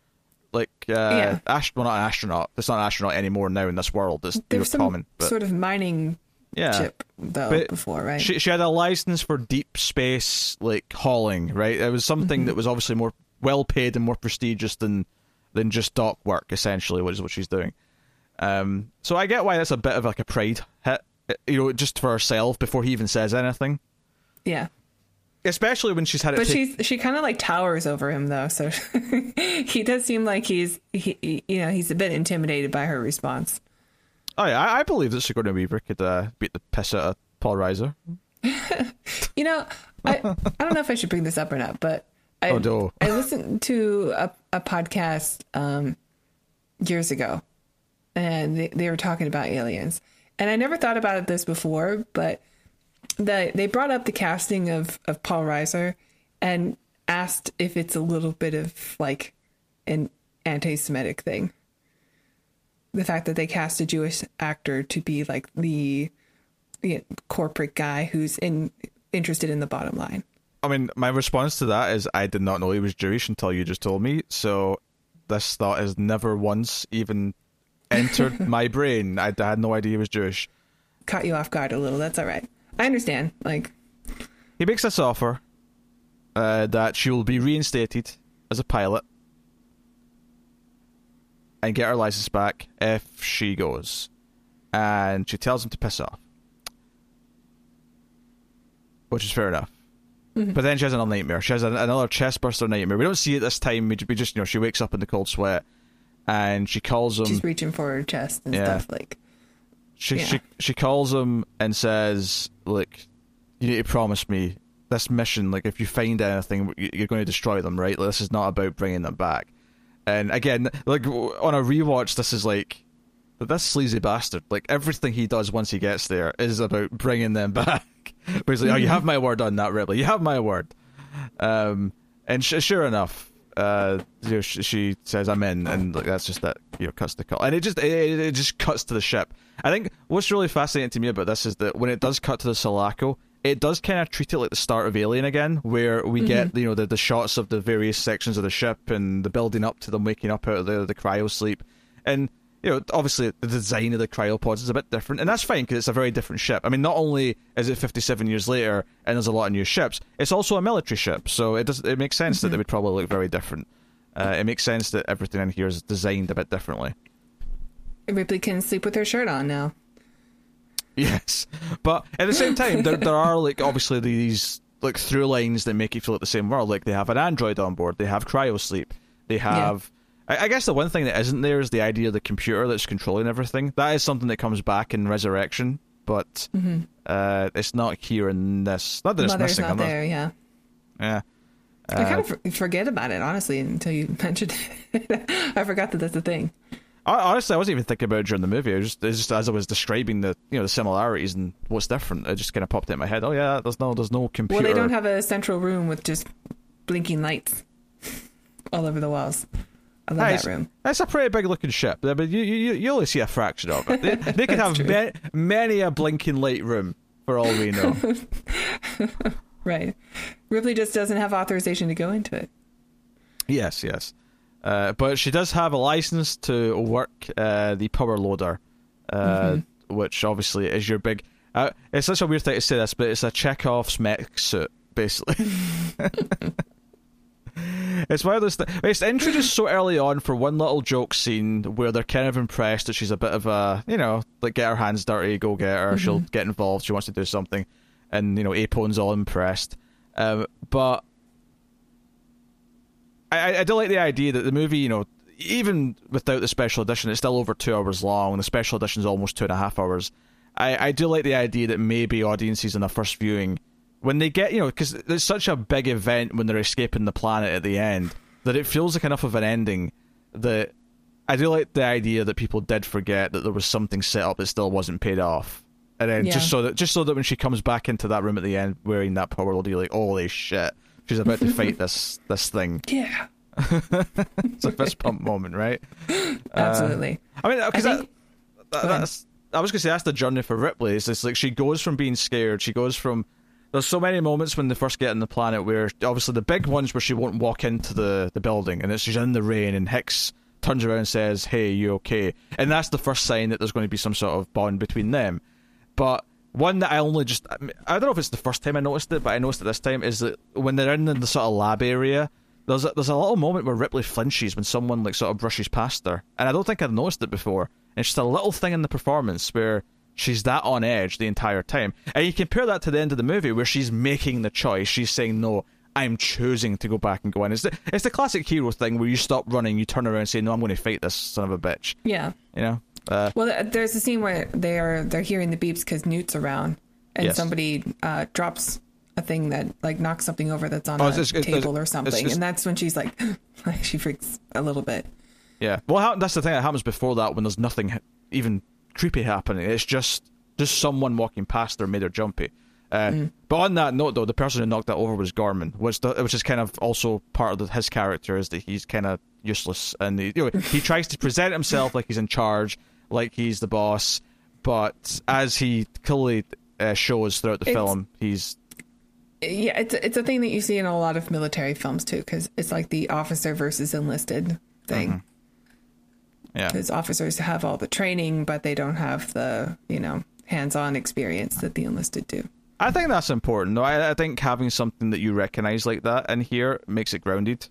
like uh, Yeah. ast- well, not an astronaut. It's not an astronaut anymore now in this world. It's There's some common, but sort of mining yeah. chip though But before, right? She she had a license for deep space like hauling, right? It was something Mm-hmm. that was obviously more well paid and more prestigious than than just dock work. Essentially, which is what she's doing. Um, so I get why that's a bit of like a pride hit, you know, just for herself before he even says anything. yeah. Especially when she's had it. But take- she's she kind of like towers over him though, so he does seem like he's he, you know he's a bit intimidated by her response. oh yeah, I, I believe that Sigourney Weaver could uh, beat the piss out of Paul Reiser. You know, I I don't know if I should bring this up or not, but I Oh, no. I listened to a a podcast um years ago, and they, they were talking about aliens, and I never thought about this before, but the they brought up the casting of of Paul Reiser and asked if it's a little bit of like an anti-Semitic thing. The fact that they cast a Jewish actor to be like the, the corporate guy who's in interested in the bottom line. I mean, my response to that is I did not know he was Jewish until you just told me. So this thought has never once even entered my brain. I, I had no idea he was Jewish. Caught you off guard a little. That's all right. I understand. Like, He makes this offer uh, that she will be reinstated as a pilot and get her license back if she goes. And she tells him to piss off. Which is fair enough. But then she has another nightmare. She has an, another chestburster nightmare. We don't see it this time. We, we just, you know, she wakes up in the cold sweat and she calls him. she's reaching for her chest and Yeah. stuff. Like, She Yeah. she she calls him and says, "Look, you need to promise me this mission. Like, if you find anything, you- you're going to destroy them, right? Like, this is not about bringing them back." And again, like on a rewatch, this is like this sleazy bastard. Like everything he does once he gets there is about bringing them back. but he's like, "Oh, you have my word on that, Ripley. You have my word." Um, and sh- sure enough, uh, you know, sh- she says, "I'm in," and like, that's just that. You know, cuts the call, and it just it, it just cuts to the ship. I think what's really fascinating to me about this is that when it does cut to the Sulaco, it does kind of treat it like the start of Alien again, where we get you know the, the shots of the various sections of the ship and the building up to them waking up out of the the cryo sleep, and you know obviously the design of the cryopods is a bit different, and that's fine because it's a very different ship. I mean, not only is it 57 years later and there's a lot of new ships, it's also a military ship, so it does it makes sense that they would probably look very different. Uh, it makes sense that everything in here is designed a bit differently. Ripley can sleep with her shirt on now. Yes, but at the same time, there there are like obviously these like through lines that make you feel like the same world. Like they have an android on board, they have cryosleep, they have. I, I guess the one thing that isn't there is the idea of the computer that's controlling everything. That is something that comes back in Resurrection, but uh, it's not here in this. Not that it's Mother's missing. not there. Yeah. Yeah. I kind of for- forget about it honestly until you mentioned it. I forgot that that's a thing. honestly, I wasn't even thinking about it during the movie. I was just, just as I was describing the you know the similarities and what's different, it just kind of popped in my head. Oh yeah, there's no there's no computer. Well, they don't have a central room with just blinking lights all over the walls. I love that room. That's a pretty big looking ship, but you you, you only see a fraction of it. They, they could have ma- many a blinking light room for all we know. Right. Ripley just doesn't have authorization to go into it. yes, yes, uh, but she does have a license to work uh, the power loader, uh, which obviously is your big. Uh, it's such a weird thing to say this, but it's a Chekhov's mech suit, basically. It's one of those. Th- it's introduced so early on for one little joke scene where they're kind of impressed that she's a bit of a, you know, like get her hands dirty, go get her. She'll get involved. She wants to do something, and you know, Apone's all impressed. Um, but I, I- I do like the idea that the movie, you know, even without the special edition, it's still over two hours long, the special edition is almost two and a half hours. I, I do like the idea that maybe audiences in the first viewing, when they get, you know, because it's such a big event when they're escaping the planet at the end, that it feels like enough of an ending that I do like the idea that people did forget that there was something set up that still wasn't paid off. And then Yeah. just so that just so that when she comes back into that room at the end wearing that power you're like, holy shit, she's about to fight this this thing. Yeah. It's a fist pump moment, right? Absolutely. Uh, I mean, because I that, think- that- that's I was gonna say that's the journey for Ripley. It's just like she goes from being scared, she goes from. There's so many moments when they first get on the planet where obviously the big ones where she won't walk into the, the building and it's she's in the rain and Hicks turns around and says, "Hey, you okay?" And that's the first sign that there's going to be some sort of bond between them. But one that I only just I don't know if it's the first time I noticed it, but I noticed it this time is that when they're in the sort of lab area, there's a, there's a little moment where Ripley flinches when someone like sort of brushes past her, and I don't think I'd noticed it before. And it's just a little thing in the performance where she's that on edge the entire time, and you compare that to the end of the movie where she's making the choice. She's saying no. I'm choosing to go back and go in. It's the, it's the classic hero thing where you stop running, you turn around and say, "No, I'm going to fight this son of a bitch." Yeah. You know, uh, Well, there's a scene where they are they're hearing the beeps because Newt's around, and Yes. somebody uh, drops a thing that like knocks something over that's on Oh, a it's- it's- table or something, it's- and that's when she's like, like she freaks a little bit. Yeah. Well, that's the thing that happens before that when there's nothing even creepy happening. It's just just someone walking past her made her jumpy. Uh, But on that note, though, the person who knocked that over was Gorman, which the, which is kind of also part of the, his character is that he's kind of useless and he, you know, he tries to present himself like he's in charge, like he's the boss, but as he clearly uh, shows throughout the It's- film, he's Yeah, it's it's a thing that you see in a lot of military films too, because it's like the officer versus enlisted thing. Yeah. Because officers have all the training, but they don't have the you know hands-on experience that the enlisted do. I think that's important, though. I, I think having something that you recognize like that in here makes it grounded.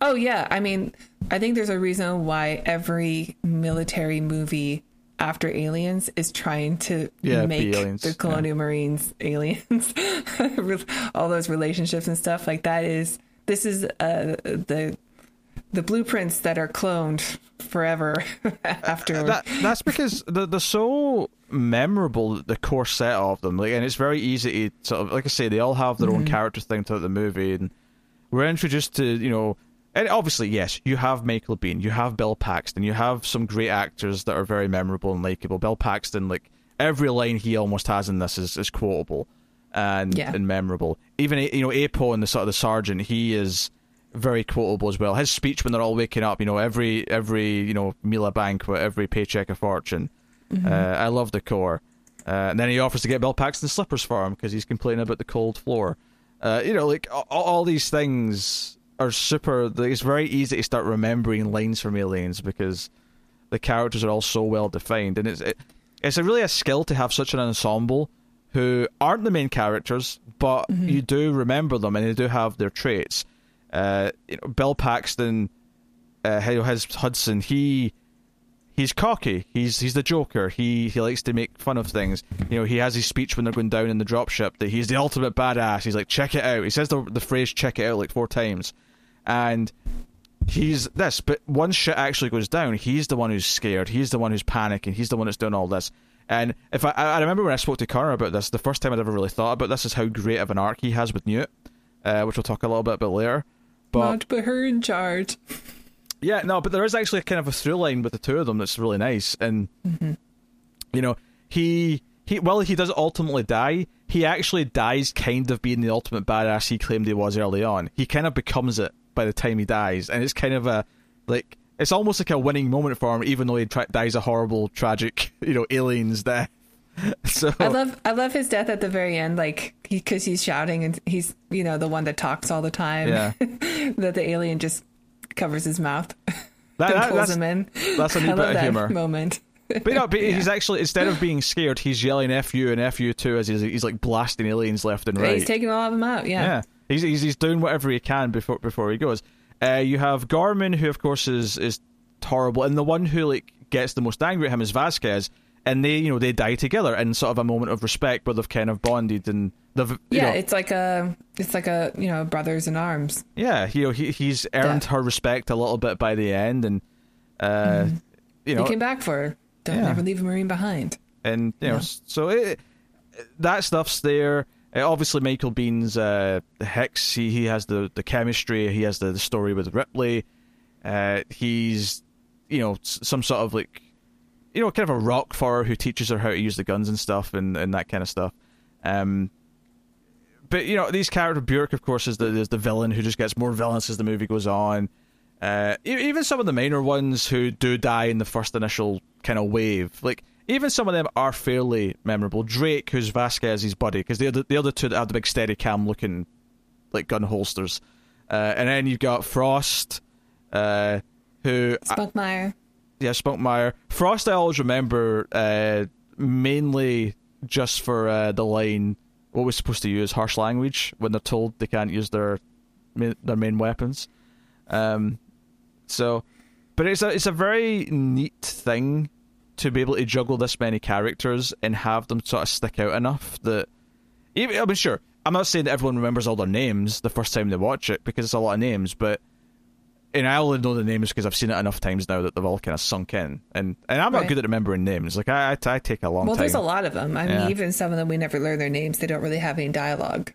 Oh yeah, I mean, I think there's a reason why every military movie after Aliens is trying to Yeah, make the colonial marines aliens. All those relationships and stuff like that is this is uh, the the blueprints that are cloned forever after. that that's because they're, they're so memorable the core set of them like and it's very easy to sort of like i say they all have their own mm-hmm. character thing throughout the movie and we're introduced to you know and obviously yes you have michael Biehn you have bill paxton you have some great actors that are very memorable and likable bill paxton like every line he almost has in this is, is quotable and Yeah. and memorable even you know apo and the sort of the sergeant he is very quotable as well. His speech when they're all waking up, you know, every every you know meal a banquet, every paycheck a fortune. Uh, I love the Corps. Uh, and then he offers to get Bill Paxton slippers for him because he's complaining about the cold floor. Uh, you know, like all, all these things are super. It's very easy to start remembering lines from Aliens because the characters are all so well defined, and it's it, it's a really a skill to have such an ensemble who aren't the main characters, but you do remember them and they do have their traits. Uh, you know, Bill Paxton, uh, his Hudson, he he's cocky. He's he's the Joker. He he likes to make fun of things. You know, he has his speech when they're going down in the dropship that he's the ultimate badass. He's like, check it out. He says the the phrase "check it out" like four times, and he's this. But once shit actually goes down, he's the one who's scared. He's the one who's panicking. He's the one that's doing all this. And if I, I remember when I spoke to Connor about this, the first time I'd ever really thought about this is how great of an arc he has with Newt, uh, which we'll talk a little bit about later. But Not put her in charge. Yeah, no, but there is actually kind of a through line with the two of them that's really nice, and mm-hmm. you know, he he well, he does ultimately die. He actually dies, kind of being the ultimate badass he claimed he was early on. He kind of becomes it by the time he dies, and it's kind of a like it's almost like a winning moment for him, even though he tra- dies a horrible, tragic, you know, alien's death. So I love I love his death at the very end, like because he's shouting and he's you know the one that talks all the time. Yeah. that the alien just covers his mouth that, and pulls that's, him in. that's a neat bit of humor. moment. But you know, but he's actually instead of being scared, he's yelling "f you" and "f you" too as he's, he's like blasting aliens left and right. He's taking all of them out. Yeah. Yeah, he's, he's he's doing whatever he can before before he goes. Uh, you have Gorman, who of course is is horrible, and the one who like gets the most angry at him is Vasquez, and they you know they die together in sort of a moment of respect where they've kind of bonded and they've you Yeah, know, it's like a it's like a you know brothers in arms. yeah you know he he's earned Yeah. her respect a little bit by the end, and uh, you know he came back for her. Don't Yeah. never leave a marine behind. and you know Yeah. so it, that stuff's there Uh, obviously michael Biehn's uh Hicks he, he has the the chemistry he has the, the story with ripley uh he's you know some sort of like you know kind of a rock for her who teaches her how to use the guns and stuff and and that kind of stuff um but you know these characters Bjork of course is the is the villain who just gets more villainous as the movie goes on uh, even some of the minor ones who do die in the first initial kind of wave, like even some of them are fairly memorable. Drake, who's Vasquez's buddy, because the, the other two that have the big steady cam looking like gun holsters, uh, and then you've got Frost, uh, who Spunkmeyer. Yeah, Spunkmeyer. Frost, I always remember uh, mainly just for uh, the line what we're supposed to use harsh language when they're told they can't use their their main weapons. Um, so, but it's a it's a very neat thing to be able to juggle this many characters and have them sort of stick out enough that even I mean, sure, I'm not saying that everyone remembers all their names the first time they watch it because it's a lot of names, but and I only know the names because I've seen it enough times now that they've all kind of sunk in. And and I'm not Right. good at remembering names. Like I, I, I take a long Well, time. there's a lot of them. I Yeah. mean, even some of them we never learn their names. They don't really have any dialogue.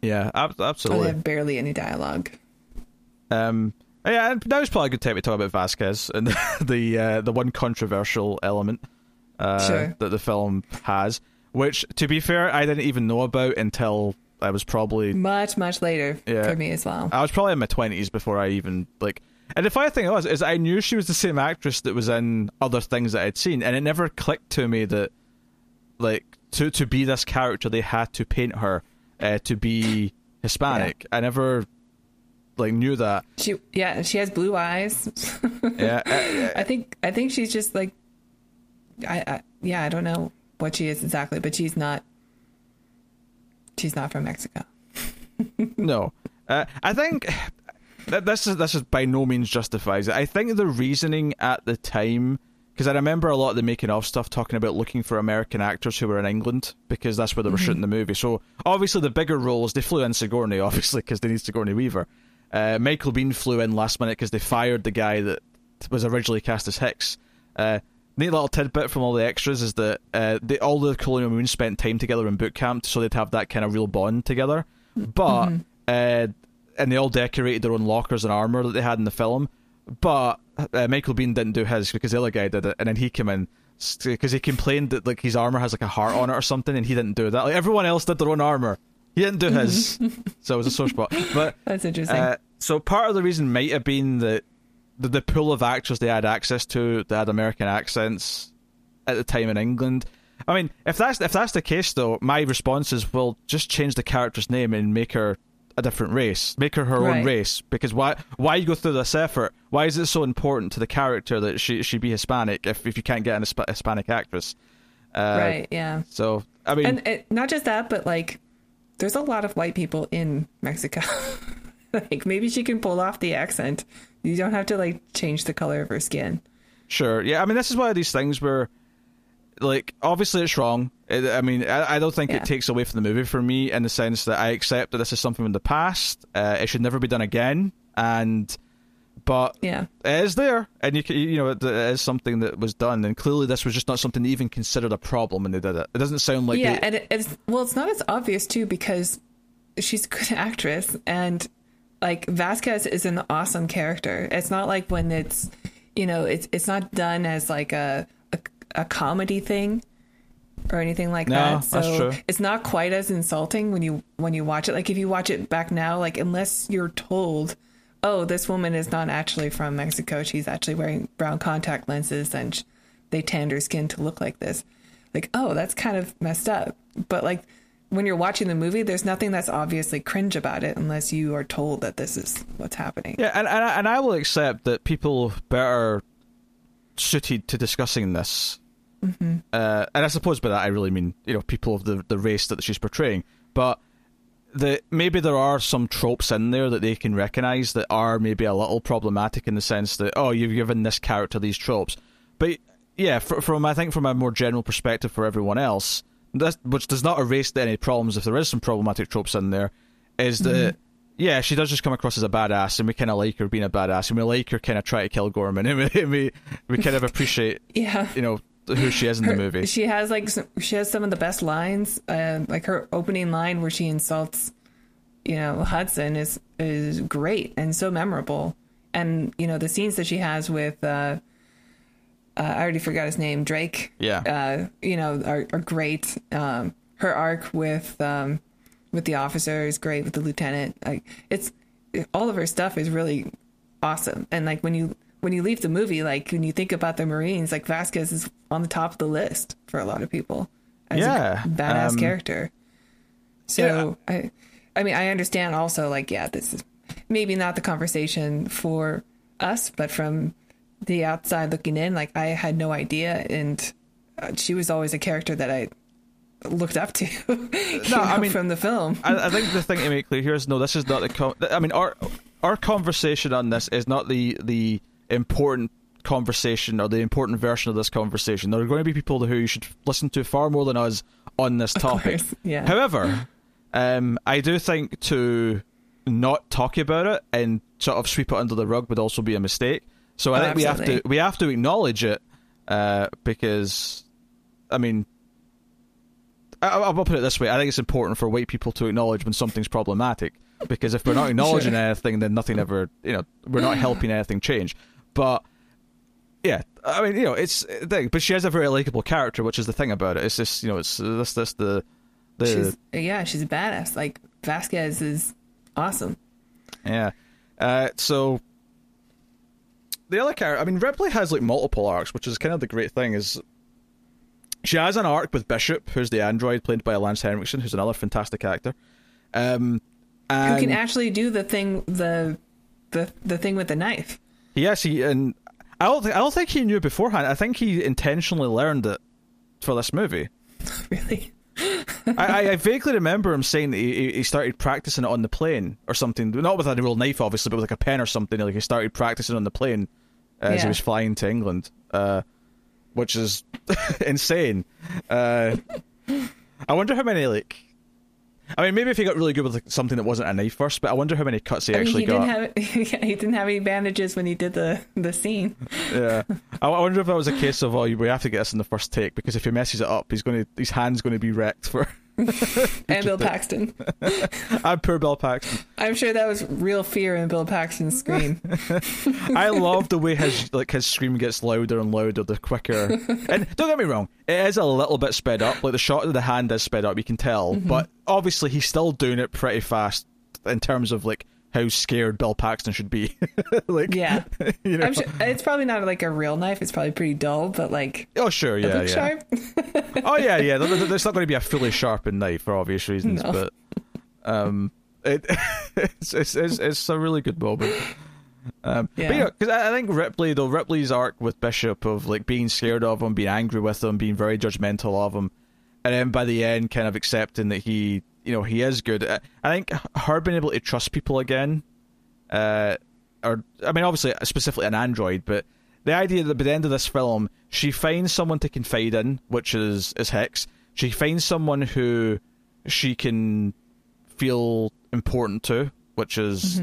Yeah, ab- Or they have barely any dialogue. Um, yeah, and now's probably a good time to talk about Vasquez and the uh, the one controversial element uh, Sure. that the film has, which, to be fair, I didn't even know about until I was probably Much, much later Yeah. for me as well. I was probably in my twenties before I even like. And the funny thing was, is I knew she was the same actress that was in other things that I'd seen, and it never clicked to me that, like, to to be this character, they had to paint her uh, to be Hispanic. I never like knew that. She, yeah, she has blue eyes. Yeah, uh, I think, I think she's just like, I, I, yeah, I don't know what she is exactly, but she's not. She's not from Mexico. no, uh, I think that this is this is by no means justifies it. I think the reasoning at the time, because I remember a lot of the making of stuff talking about looking for American actors who were in England because that's where they were shooting the movie. So obviously the bigger roles they flew in Sigourney, obviously because they need Sigourney Weaver. Uh, Michael Biehn flew in last minute because they fired the guy that was originally cast as Hicks. Uh, neat little tidbit from all the extras is that uh, they, all the Colonial Moons spent time together in boot camp, so they'd have that kind of real bond together. But uh, and they all decorated their own lockers and armor that they had in the film. But uh, Michael Biehn didn't do his because the other guy did it, and then he came in because he complained that like his armor has like a heart on it or something, and he didn't do that. Like everyone else did their own armor, he didn't do his, so it was a sore spot. But That's interesting. uh, so part of the reason might have been that the, the pool of actors they had access to that had American accents at the time in England. I mean, if that's if that's the case, though, my response is, well, just change the character's name and make her a different race, make her her own race. Because why why you go through this effort? Why is it so important to the character that she she be Hispanic if if you can't get an Hisp- Hispanic actress? Uh, right. Yeah. So I mean, And it, not just that, but like, there's a lot of white people in Mexico. like, maybe she can pull off the accent. You don't have to like change the color of her skin. Sure. Yeah. I mean, this is one of these things where, like, obviously it's wrong. I I mean, I, I don't think Yeah. it takes away from the movie for me in the sense that I accept that this is something in the past. Uh, it should never be done again. And, but Yeah. it is there, and you can, you know, it is something that was done, and clearly this was just not something they even considered a problem when they did it. It doesn't sound like yeah, they, and it, it's well, it's not as obvious too because she's a good actress, and like Vasquez is an awesome character. It's not like when it's you know it's it's not done as like a a, a comedy thing or anything like No, that. So it's not quite as insulting when you when you watch it. Like if you watch it back now, like unless you're told, oh, this woman is not actually from Mexico. She's actually wearing brown contact lenses and sh- they tanned her skin to look like this. Like, oh, that's kind of messed up. But like when you're watching the movie, there's nothing that's obviously cringe about it unless you are told that this is what's happening. Yeah, and and I, and I will accept that people better suited to discussing this. Mm-hmm. Uh, and I suppose by that I really mean you know people of the the race that she's portraying, but the maybe there are some tropes in there that they can recognize that are maybe a little problematic in the sense that oh you've given this character these tropes, but yeah, fr- from I think from a more general perspective for everyone else, this, which does not erase any problems if there is some problematic tropes in there, is that yeah, she does just come across as a badass, and we kind of like her being a badass, and we like her kind of try to kill Gorman, and we we, we kind of appreciate Yeah. you know who she is in the movie. She has like some, she has some of the best lines. Uh, like her opening line where she insults, you know, Hudson is is great and so memorable. And you know the scenes that she has with, uh, uh, I already forgot his name, Drake. Yeah. Uh, you know, are, are great. Um, her arc with um, with the officer is great. With the lieutenant, like it's all of her stuff is really awesome. And like when you when you leave the movie, like when you think about the Marines, like Vasquez is on the top of the list for a lot of people as Yeah, a badass um, character. So I, I mean, I understand also like yeah, this is maybe not the conversation for us, but from the outside looking in, like I had no idea, and uh, she was always a character that I looked up to. No, I mean- from the film. I, I think the thing to make clear here is no, this is not the. Con- I mean, our our conversation on this is not the the important conversation or the important version of this conversation. There are going to be people who you should listen to far more than us on this topic. course, yeah. However, um, I do think to not talk about it and sort of sweep it under the rug would also be a mistake. So I Oh, think we have to we have to acknowledge it uh, because, I mean, I, I'll put it this way: I think it's important for white people to acknowledge when something's problematic because if we're not acknowledging Sure. anything, then nothing ever, you know, we're not helping anything change. But yeah, I mean, you know, it's thing. But she has a very likable character, which is the thing about it. It's just, you know, it's this, this, the, the, She's yeah, she's a badass. Like Vasquez is awesome. Yeah. Uh, so the other character, I mean, Ripley has like multiple arcs, which is kind of the great thing. Is she has an arc with Bishop, who's the android played by Lance Henriksen, who's another fantastic actor. Um, Who can actually do the thing the the the thing with the knife? Yes, he and I don't, think, I don't think he knew beforehand. I think he intentionally learned it for this movie. Really? I, I, I vaguely remember him saying that he, he started practicing it on the plane or something. Not with a real knife, obviously, but with like a pen or something. Like he started practicing on the plane as he was flying to England, uh, which is insane. Uh, I wonder how many like. I mean, maybe if he got really good with like, something that wasn't a knife first, but I wonder how many cuts he I mean, actually he got. didn't have he didn't have any bandages when he did the the scene. yeah, I, I wonder if that was a case of oh, we have to get this in the first take because if he messes it up, he's going to his hand's going to be wrecked for. And Bill Paxton. I'm poor Bill Paxton. I'm sure that was real fear in Bill Paxton's scream. I love the way his like his scream gets louder and louder the quicker. And don't get me wrong, it is a little bit sped up. Like the shot of the hand is sped up, you can tell. Mm-hmm. But obviously, he's still doing it pretty fast in terms of like how scared Bill Paxton should be. like, Yeah. you know. I'm sure it's probably not like a real knife. It's probably pretty dull, but like Oh sure, yeah, yeah. sharp. Oh yeah, yeah. There- there- There's not going to be a fully sharpened knife for obvious reasons, No. but um, it it's, it's it's it's a really good moment. Um, But Yeah. yeah, because I, I think Ripley, though Ripley's arc with Bishop of like being scared of him, being angry with him, being very judgmental of him, and then by the end, kind of accepting that he, you know, he is good. I, I think her being able to trust people again, uh, or I mean, obviously specifically an android, but the idea that by the end of this film, she finds someone to confide in, which is is Hicks. She finds someone who she can feel important to, which is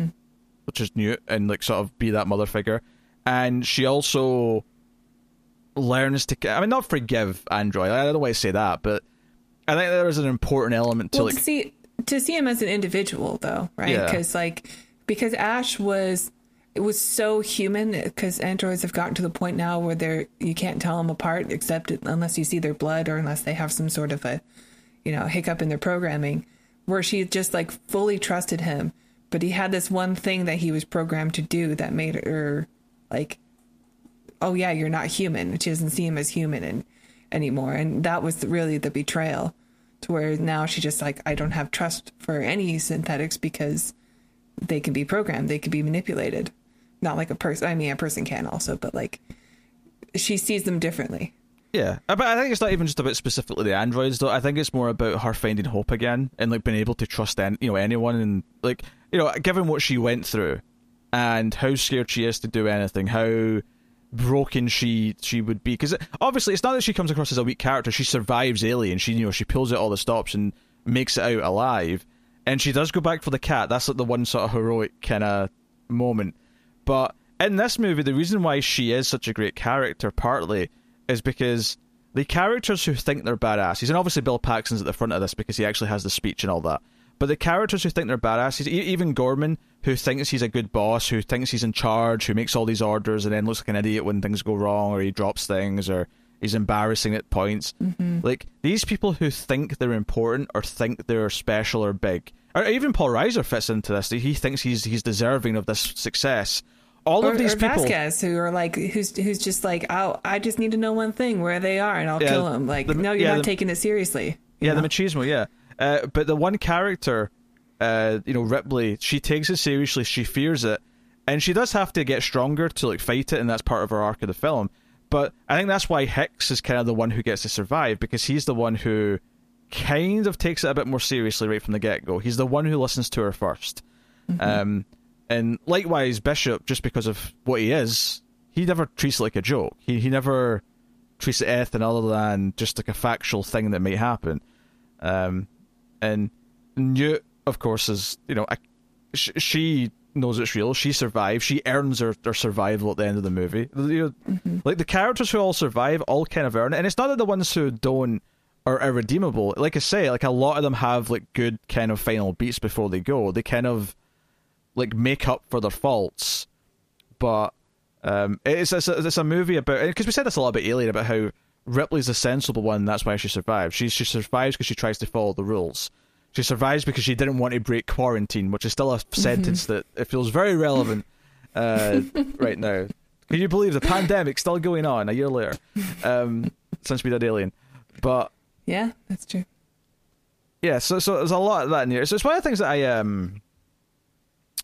which is Newt, and like sort of be that mother figure. And she also learns to, I mean, not forgive Android. I don't want to say that, but I think that was an important element to well, like to see to see him as an individual, though, right? Yeah. Because like because Ash was it was so human because androids have gotten to the point now where they're you can't tell them apart except unless you see their blood or unless they have some sort of a you know hiccup in their programming where she just like fully trusted him but he had this one thing that he was programmed to do that made her like oh yeah you're not human she doesn't see him as human and, anymore and that was really the betrayal to where now she just like i don't have trust for any synthetics because they can be programmed they can be manipulated. Not like a person i mean a person can also but like she sees them differently. Yeah, but I think it's not even just about specifically the androids, though. I think it's more about her finding hope again and like being able to trust any, you know anyone and like you know given what she went through and how scared she is to do anything, how broken she she would be because obviously it's not that she comes across as a weak character. She survives Alien. She you know she pulls out all the stops and makes it out alive, and she does go back for the cat. That's like the one sort of heroic kind of moment. But in this movie, the reason why she is such a great character partly is because the characters who think they're badasses, and obviously Bill Paxton's at the front of this because he actually has the speech and all that. But the characters who think they're badasses, even Gorman, who thinks he's a good boss, who thinks he's in charge, who makes all these orders and then looks like an idiot when things go wrong or he drops things or he's embarrassing at points. Mm-hmm. Like these people who think they're important or think they're special or big, or even Paul Reiser fits into this. He thinks he's he's deserving of this success. All or, of these or people, Vasquez, who are like, who's who's just like, oh, I just need to know one thing, where they are, and I'll Yeah, kill them. Like, the- no, you're yeah, not the- taking it seriously. Yeah, know? the machismo, yeah. Uh, but the one character, uh, you know, Ripley, she takes it seriously. She fears it, and she does have to get stronger to like fight it, and that's part of her arc of the film. But I think that's why Hicks is kind of the one who gets to survive because he's the one who kind of takes it a bit more seriously right from the get go. He's the one who listens to her 1st Um, and likewise, Bishop, just because of what he is, he never treats it like a joke. He he never treats it anything other than just like a factual thing that may happen. Um, and Newt, of course, is you know, a, sh- she knows it's real. She survives. She earns her, her survival at the end of the movie. You know, Like the characters who all survive, all kind of earn it. And it's not that the ones who don't are irredeemable. Like I say, like a lot of them have like good kind of final beats before they go. They kind of like make up for their faults, but um, it's it's a, it's a movie about because we said this a lot about Alien about how Ripley's a sensible one. That's why she survives. She she survives because she tries to follow the rules. She survives because she didn't want to break quarantine, which is still a sentence that it feels very relevant uh, right now. Can you believe the pandemic's still going on a year later um, since we did Alien? But yeah, that's true. yeah, so so there's a lot of that in here. So it's one of the things that I um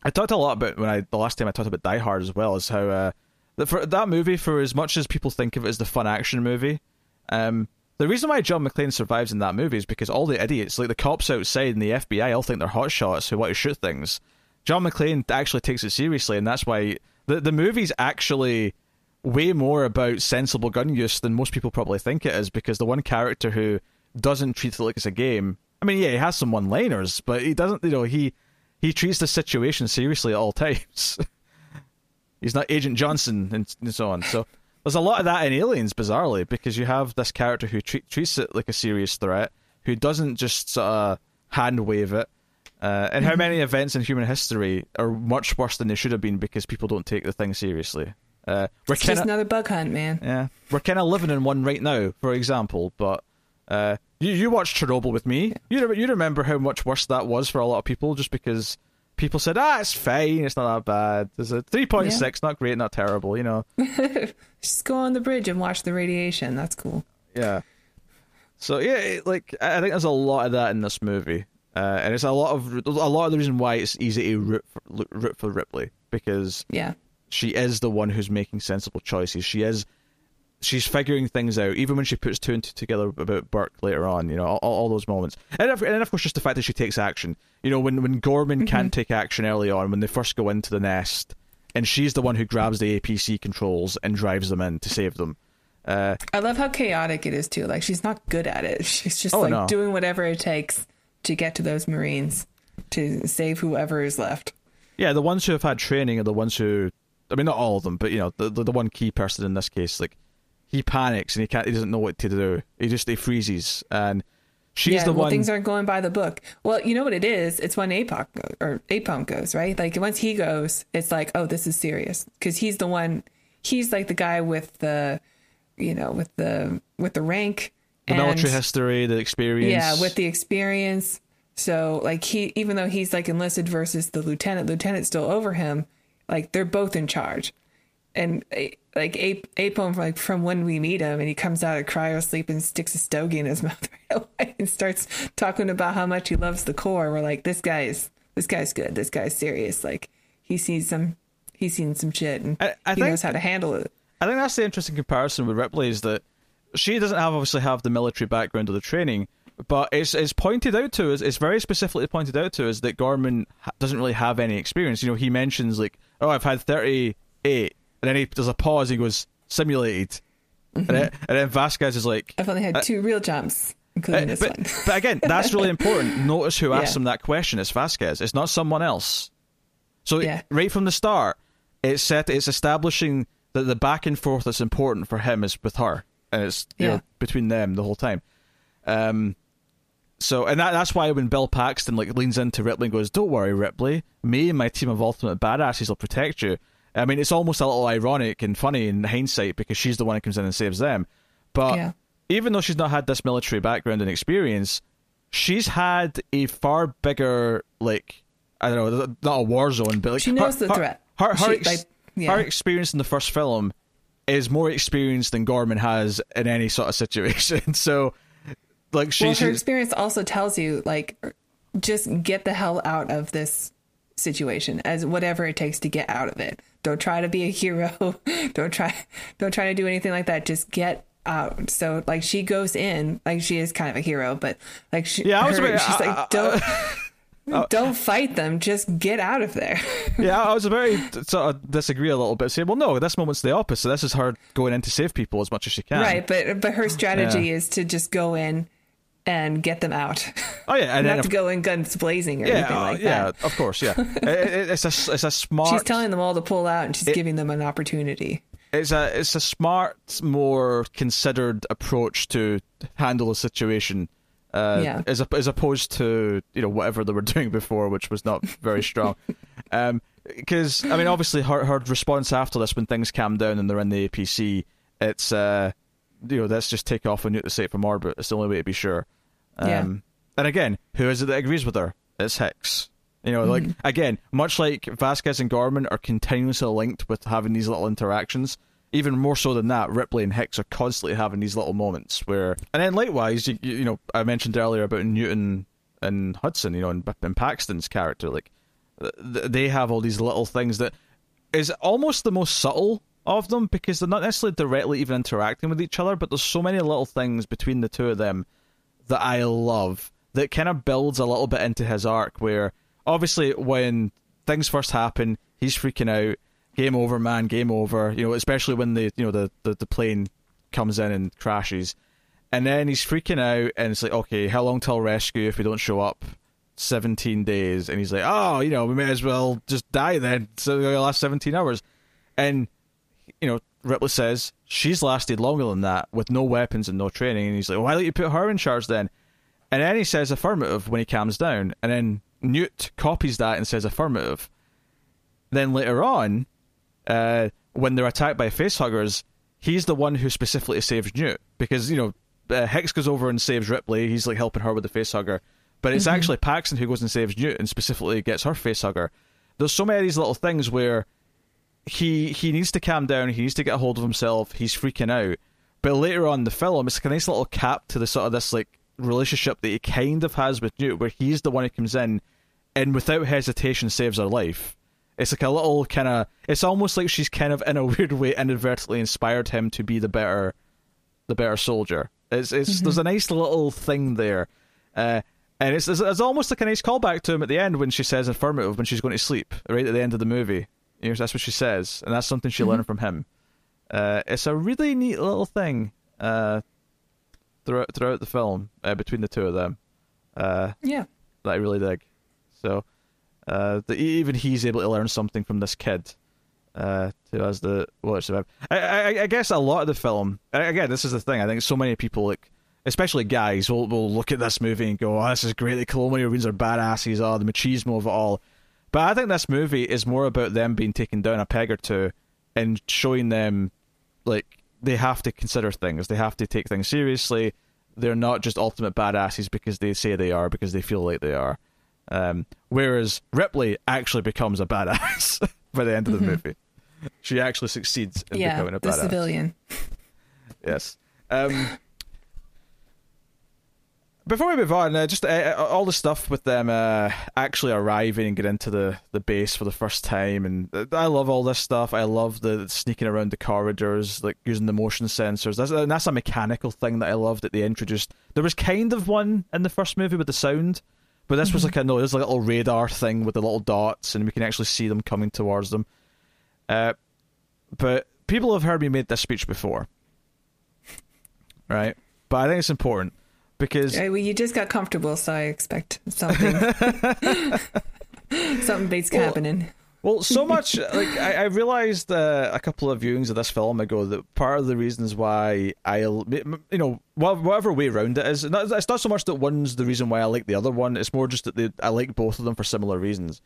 I talked a lot about when I the last time I talked about Die Hard as well is how uh that for that movie for as much as people think of it as the fun action movie, um the reason why John McClane survives in that movie is because all the idiots, like the cops outside and the FBI, all think they're hotshots who want to shoot things. John McClane actually takes it seriously, and that's why the the movie's actually way more about sensible gun use than most people probably think it is. Because the one character who doesn't treat it like it's a game, I mean, yeah, he has some one liners, but he doesn't. You know, he he treats the situation seriously at all times. He's not Agent Johnson and, and so on. So there's a lot of that in Aliens, bizarrely, because you have this character who treat, treats it like a serious threat, who doesn't just sort of hand wave it. Uh, and how many events in human history are much worse than they should have been because people don't take the thing seriously? Uh, we're It's kind just another bug hunt, man. yeah, we're kind of living in one right now, for example. But uh, you you watched Chernobyl with me. You you remember how much worse that was for a lot of people, just because people said, ah, it's fine, it's not that bad. There's a three point six, not great, not terrible. You know, Just go on the bridge and watch the radiation. That's cool. yeah. So yeah, it- like I I think there's a lot of that in this movie, uh, and it's a lot of a lot of the reason why it's easy to root for, root for Ripley because Yeah. she is the one who's making sensible choices. She is she's figuring things out, even when she puts two and two together about Burke later on. You know, all, all those moments, and of, and then of course just the fact that she takes action. You know, when when Gorman can't take action early on when they first go into the nest, and she's the one who grabs the APC controls and drives them in to save them. Uh, I love how chaotic it is too. Like she's not good at it. She's just Oh, like no. doing whatever it takes to get to those Marines to save whoever is left. yeah, the ones who have had training are the ones who. I mean, not all of them, but you know, the the, the one key person in this case, like he panics and he can't, he doesn't know what to do. He just he freezes, and She's yeah, the well, one. things aren't going by the book. Well, you know what it is? It's when APOC or APOC goes, right? Like once he goes, it's like, oh, this is serious because he's the one. He's like the guy with the, you know, with the with the rank, the and- military history, the experience. Yeah, with the experience. So like he, even though he's like enlisted versus the lieutenant, lieutenant's still over him. Like they're both in charge, and like Ape, Apone, like from when we meet him, and he comes out of cryo sleep and sticks a stogie in his mouth right and starts talking about how much he loves the Corps We're like, this guy's this guy's good. This guy's serious. Like he sees some, he's seen some shit, and I- I he think- knows how to handle it. I think that's the interesting comparison with Ripley is that she doesn't have obviously have the military background or the training, but it's it's pointed out to us. It's very specifically pointed out to us that Gorman doesn't really have any experience. You know, he mentions like, "Oh, I've had thirty eight, and then he does a pause. He goes, "Simulated," and, then, and then Vasquez is like, I've only had two real jumps, including Uh, this but, one. but again, that's really important. Notice who asked Yeah. him that question. It's Vasquez. It's not someone else. So Yeah. right from the start, it's set. It's establishing that the back and forth that's important for him is with her, and it's you Yeah. know between them the whole time. Um. So and that, that's why when Bill Paxton like leans into Ripley and goes, "Don't worry, Ripley. Me and my team of ultimate badasses will protect you." I mean, it's almost a little ironic and funny in hindsight because she's the one who comes in and saves them. But Yeah. even though she's not had this military background and experience, she's had a far bigger like I don't know, not a war zone, but like She knows her, the threat. Her her, She, ex- like, yeah. her experience in the first film is more experience than Gorman has in any sort of situation. So, like she, well, her experience also tells you like just get the hell out of this situation as whatever it takes to get out of it don't try to be a hero don't try don't try to do anything like that just get out so like she goes in like she is kind of a hero but like she, Yeah, I was her- about- she's I- like I- don't uh, don't fight them just get out of there yeah, I was very sort of disagree a little bit. Say, well, no, this moment's the opposite. This is her going in to save people as much as she can. right but but her strategy Yeah. is to just go in and get them out Oh yeah, and not to go in guns blazing or yeah, anything uh, like yeah, that of course, yeah. It- it- it's a it's a smart. She's telling them all to pull out, and she's giving them an opportunity. it's a it's a smart, more considered approach to handle a situation. Uh, Yeah. as a, as opposed to you know whatever they were doing before, which was not very strong. Because I mean, obviously, her her response after this, when things calm down and they're in the APC, it's uh, you know let's just take off and nuke the site from orbit. It's the only way to be sure. Um, Yeah. And again, who is it that agrees with her? It's Hicks. You know, like mm. again, much like Vasquez and Gorman are continuously linked with having these little interactions. Even more so than that, Ripley and Hicks are constantly having these little moments where, and then likewise, you, you, you know, I mentioned earlier about Newton and Hudson, you know, and, and Paxton's character, like th- they have all these little things that is almost the most subtle of them because they're not necessarily directly even interacting with each other, but there's so many little things between the two of them that I love that kind of builds a little bit into his arc where obviously when things first happen, he's freaking out. Game over, man, game over. You know, especially when the you know the, the, the plane comes in and crashes. And then he's freaking out and it's like, okay, how long till rescue if we don't show up? Seventeen days. And he's like, Oh, you know, we may as well just die then. So the last seventeen hours. And you know, Ripley says she's lasted longer than that with no weapons and no training. And he's like, why don't you put her in charge then? And then he says affirmative when he calms down. And then Newt copies that and says affirmative. Then later on, uh, when they're attacked by facehuggers, he's the one who specifically saves Newt because you know uh, Hicks goes over and saves Ripley. He's like helping her with the facehugger, but it's actually Paxton who goes and saves Newt and specifically gets her facehugger. There's so many of these little things where he he needs to calm down. He needs to get a hold of himself. He's freaking out. But later on in the film, it's like a nice little cap to the sort of this like relationship that he kind of has with Newt, where he's the one who comes in and without hesitation saves her life. It's like a little kind of. It's almost like she's kind of in a weird way inadvertently inspired him to be the better, the better soldier. It's it's there's a nice little thing there, uh, and it's, it's it's almost like a nice callback to him at the end when she says affirmative when she's going to sleep right at the end of the movie. You know, that's what she says, and that's something she learned from him. Uh, it's a really neat little thing uh, throughout throughout the film uh, between the two of them uh, Yeah. that I really dig. So uh, the, even he's able to learn something from this kid. Uh, to as the watch survive. I, I I guess a lot of the film. Again, this is the thing. I think so many people like especially guys, will will look at this movie and go, "Oh, this is great. The colonial marines are badasses. Oh, the machismo of it all." But I think this movie is more about them being taken down a peg or two and showing them like they have to consider things. They have to take things seriously. They're not just ultimate badasses because they say they are because they feel like they are. Um, whereas Ripley actually becomes a badass by the end of the mm-hmm. movie. She actually succeeds in yeah, becoming a the badass. civilian. Yes. Um, before we move on, uh, just uh, uh, all the stuff with them uh, actually arriving and get into the, the base for the first time, and uh, I love all this stuff. I love the sneaking around the corridors, like using the motion sensors. That's and that's a mechanical thing that I love that they introduced. There was kind of one in the first movie with the sound, but this mm-hmm. was like a no, there's a little radar thing with the little dots, and we can actually see them coming towards them. Uh, but people have heard me make this speech before, right? But I think it's important because well, you just got comfortable, so I expect something. something bait's well, happening. Well, so much like I, I realized uh, a couple of viewings of this film ago that part of the reasons why I, you know, whatever way around it is, it's not so much that one's the reason why I like the other one. It's more just that they, I like both of them for similar reasons.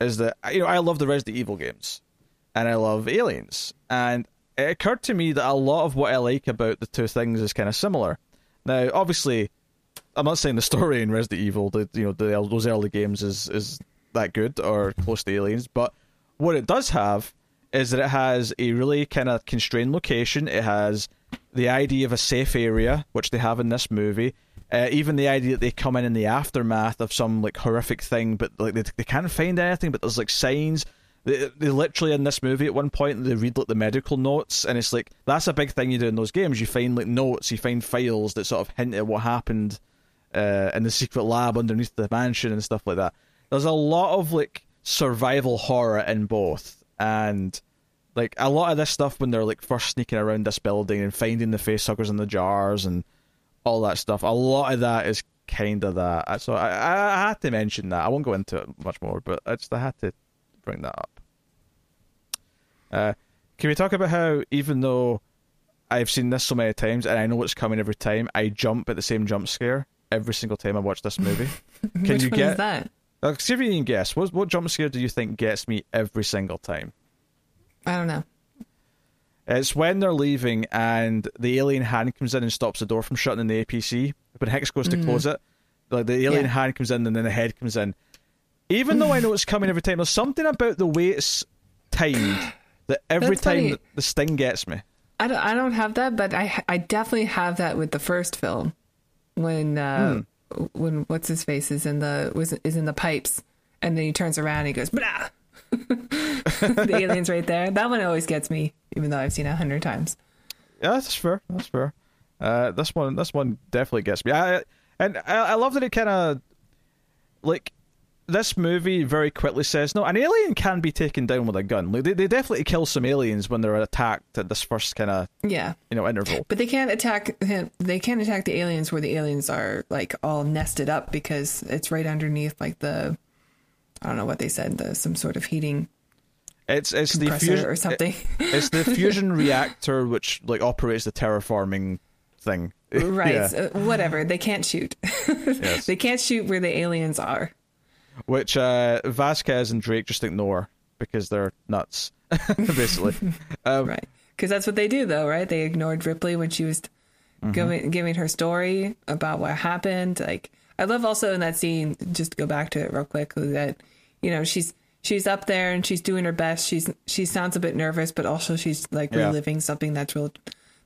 Is that you know I love the Resident Evil games, and I love Aliens, and it occurred to me that a lot of what I like about the two things is kind of similar. Now, obviously, I'm not saying the story in Resident Evil, the you know the, those early games is is that good or close to Aliens, but what it does have is that it has a really kind of constrained location. It has the idea of a safe area, which they have in this movie. Uh, even the idea that they come in in the aftermath of some like horrific thing, but like they, they can't find anything, but there's like signs they, they literally in this movie at one point they read like the medical notes, and it's like that's a big thing you do in those games. You find like notes, you find files that sort of hint at what happened uh, in the secret lab underneath the mansion and stuff like that. There's a lot of like survival horror in both, and like a lot of this stuff when they're like first sneaking around this building and finding the face suckers in the jars and all that stuff. A lot of that is kind of that. So I, I, had to mention that. I won't go into it much more, but I just I had to bring that up. Uh, can we talk about how even though I've seen this so many times and I know what's coming every time, I jump at the same jump scare every single time I watch this movie? Can Which you get that? Uh, see if you can guess. What what jump scare do you think gets me every single time? I don't know. It's when they're leaving and the alien hand comes in and stops the door from shutting in the APC. When Hicks goes to mm. close it. Like the alien yeah. hand comes in and then the head comes in. Even though I know it's coming every time, there's something about the way it's timed that every That's time funny. the sting gets me. I don't, I don't have that, but I I definitely have that with the first film when uh, hmm. when what's his face is in the was is in the pipes and then he turns around and he goes blah. the alien's right there. That one always gets me, even though I've seen it a hundred times. Yeah, that's fair. That's fair. Uh, this one, this one definitely gets me. I, and I, I love that it kind of like this movie very quickly says no, an alien can be taken down with a gun. Like, they they definitely kill some aliens when they're attacked at this first kind of yeah you know interval. But they can't attack him. They can't attack the aliens where the aliens are like all nested up because it's right underneath like the I don't know what they said the some sort of heating. It's it's the fusion or something. It, it's the fusion reactor which like operates the terraforming thing. Right. Yeah. So, whatever. They can't shoot. yes. They can't shoot where the aliens are which uh, Vasquez and Drake just ignore because they're nuts, basically. Um, right, because that's what they do, though, right? They ignored Ripley when she was mm-hmm. giving giving her story about what happened. Like, I love also in that scene. Just to go back to it real quick, that you know she's she's up there and she's doing her best. She's she sounds a bit nervous, but also she's like yeah. reliving something that's real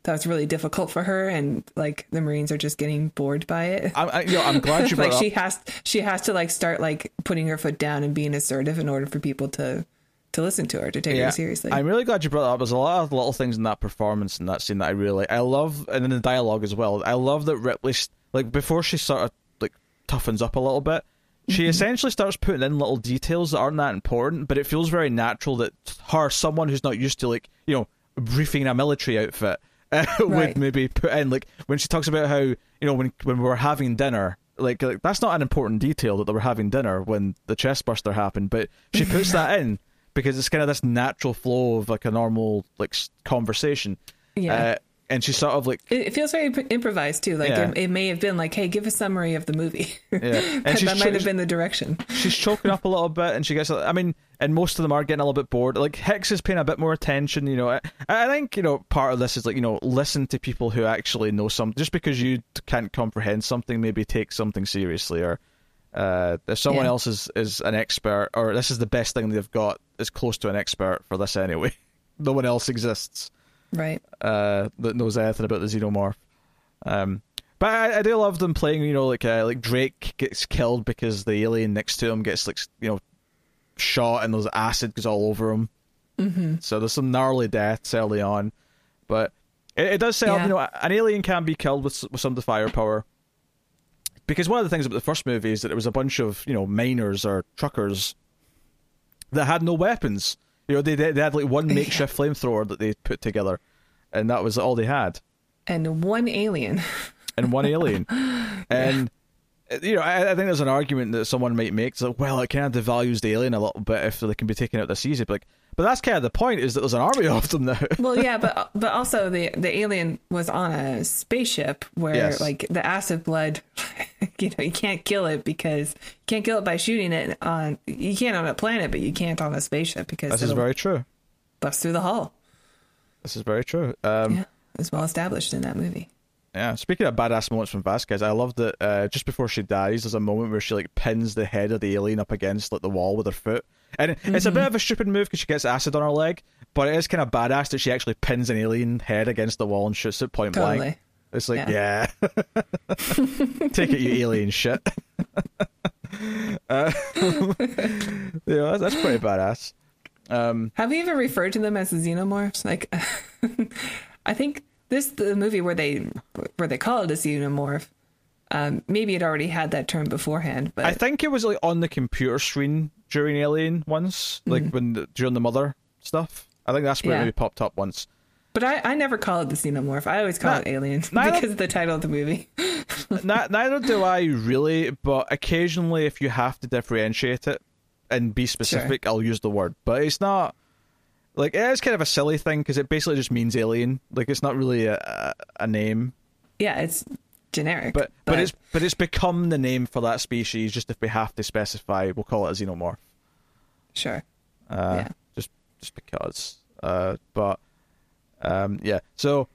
that was really difficult for her and like the marines are just getting bored by it I, I, you know, I'm glad you brought. like she has she has to like start like putting her foot down and being assertive in order for people to to listen to her to take yeah. her seriously i'm really glad you brought that up there's a lot of little things in that performance and that scene that i really i love and in the dialogue as well i love that ripley like before she sort of like toughens up a little bit she mm-hmm. essentially starts putting in little details that aren't that important but it feels very natural that her someone who's not used to like you know briefing in a military outfit uh, right. would maybe put in like when she talks about how you know when when we were having dinner like, like that's not an important detail that they were having dinner when the chest burster happened but she puts that in because it's kind of this natural flow of like a normal like conversation yeah uh, and she sort of like It, feels very improvised too. Like Yeah. it, it may have been like, "Hey, give a summary of the movie." Yeah. And that that might have been the direction. she's choking up a little bit, and she gets. I mean, and most of them are getting a little bit bored. Like Hicks is paying a bit more attention. You know, I, I think you know part of this is like you know listen to people who actually know something. Just because you can't comprehend something, maybe take something seriously, or uh, if someone Yeah. else is is an expert, or this is the best thing they've got, is close to an expert for this anyway. no one else exists Right. uh, that knows anything about the xenomorph. Um, but I, I do love them playing. You know, like uh, like Drake gets killed because the alien next to him gets like you know shot and there's acid goes all over him. Mm-hmm. So there's some gnarly deaths early on, but it, it does say. Yeah. You know, an alien can be killed with with some of the firepower. Because one of the things about the first movie is that it was a bunch of you know miners or truckers that had no weapons. You know, they they they had like one makeshift flamethrower that they put together, and that was all they had, And one alien. and one alien. And you know, I, I think there's an argument that someone might make that well, it kind of devalues the alien a little bit if they can be taken out this easy. But like, but that's kind of the point is that there's an army of them now. well, yeah, but but also the the alien was on a spaceship where Yes. like the acid blood, you know, you can't kill it because you can't kill it by shooting it on. You can't on a planet, but you can't on a spaceship because this is very true. bust through the hull. This is very true. Um, Yeah, it's well established in that movie. Yeah, speaking of badass moments from Vasquez, I love that uh, just before she dies, there's a moment where she like pins the head of the alien up against like the wall with her foot, and it's a bit of a stupid move because she gets acid on her leg, but it is kind of badass that she actually pins an alien head against the wall and shoots it point blank. It's like, yeah, take it, you alien shit. uh, yeah, that's, that's pretty badass. Um, Have we ever referred to them as the xenomorphs? Like, I think this the movie where they where they call it a xenomorph. Um, maybe it already had that term beforehand, but I think it was like on the computer screen during Alien once, like when the, during the mother stuff. I think that's where Yeah. it maybe popped up once. but I, I never call it the xenomorph. I always call Nah, it alien neither- because of the title of the movie. Neither do I really, but occasionally, if you have to differentiate it and be specific, I'll use the word. But it's not like it is kind of a silly thing because it basically just means alien. Like it's not really a, a, name, yeah, it's generic, but, but it's but it's become the name for that species. Just if we have to specify, we'll call it a xenomorph. sure. uh, Yeah. just just because. Uh, but um, yeah, so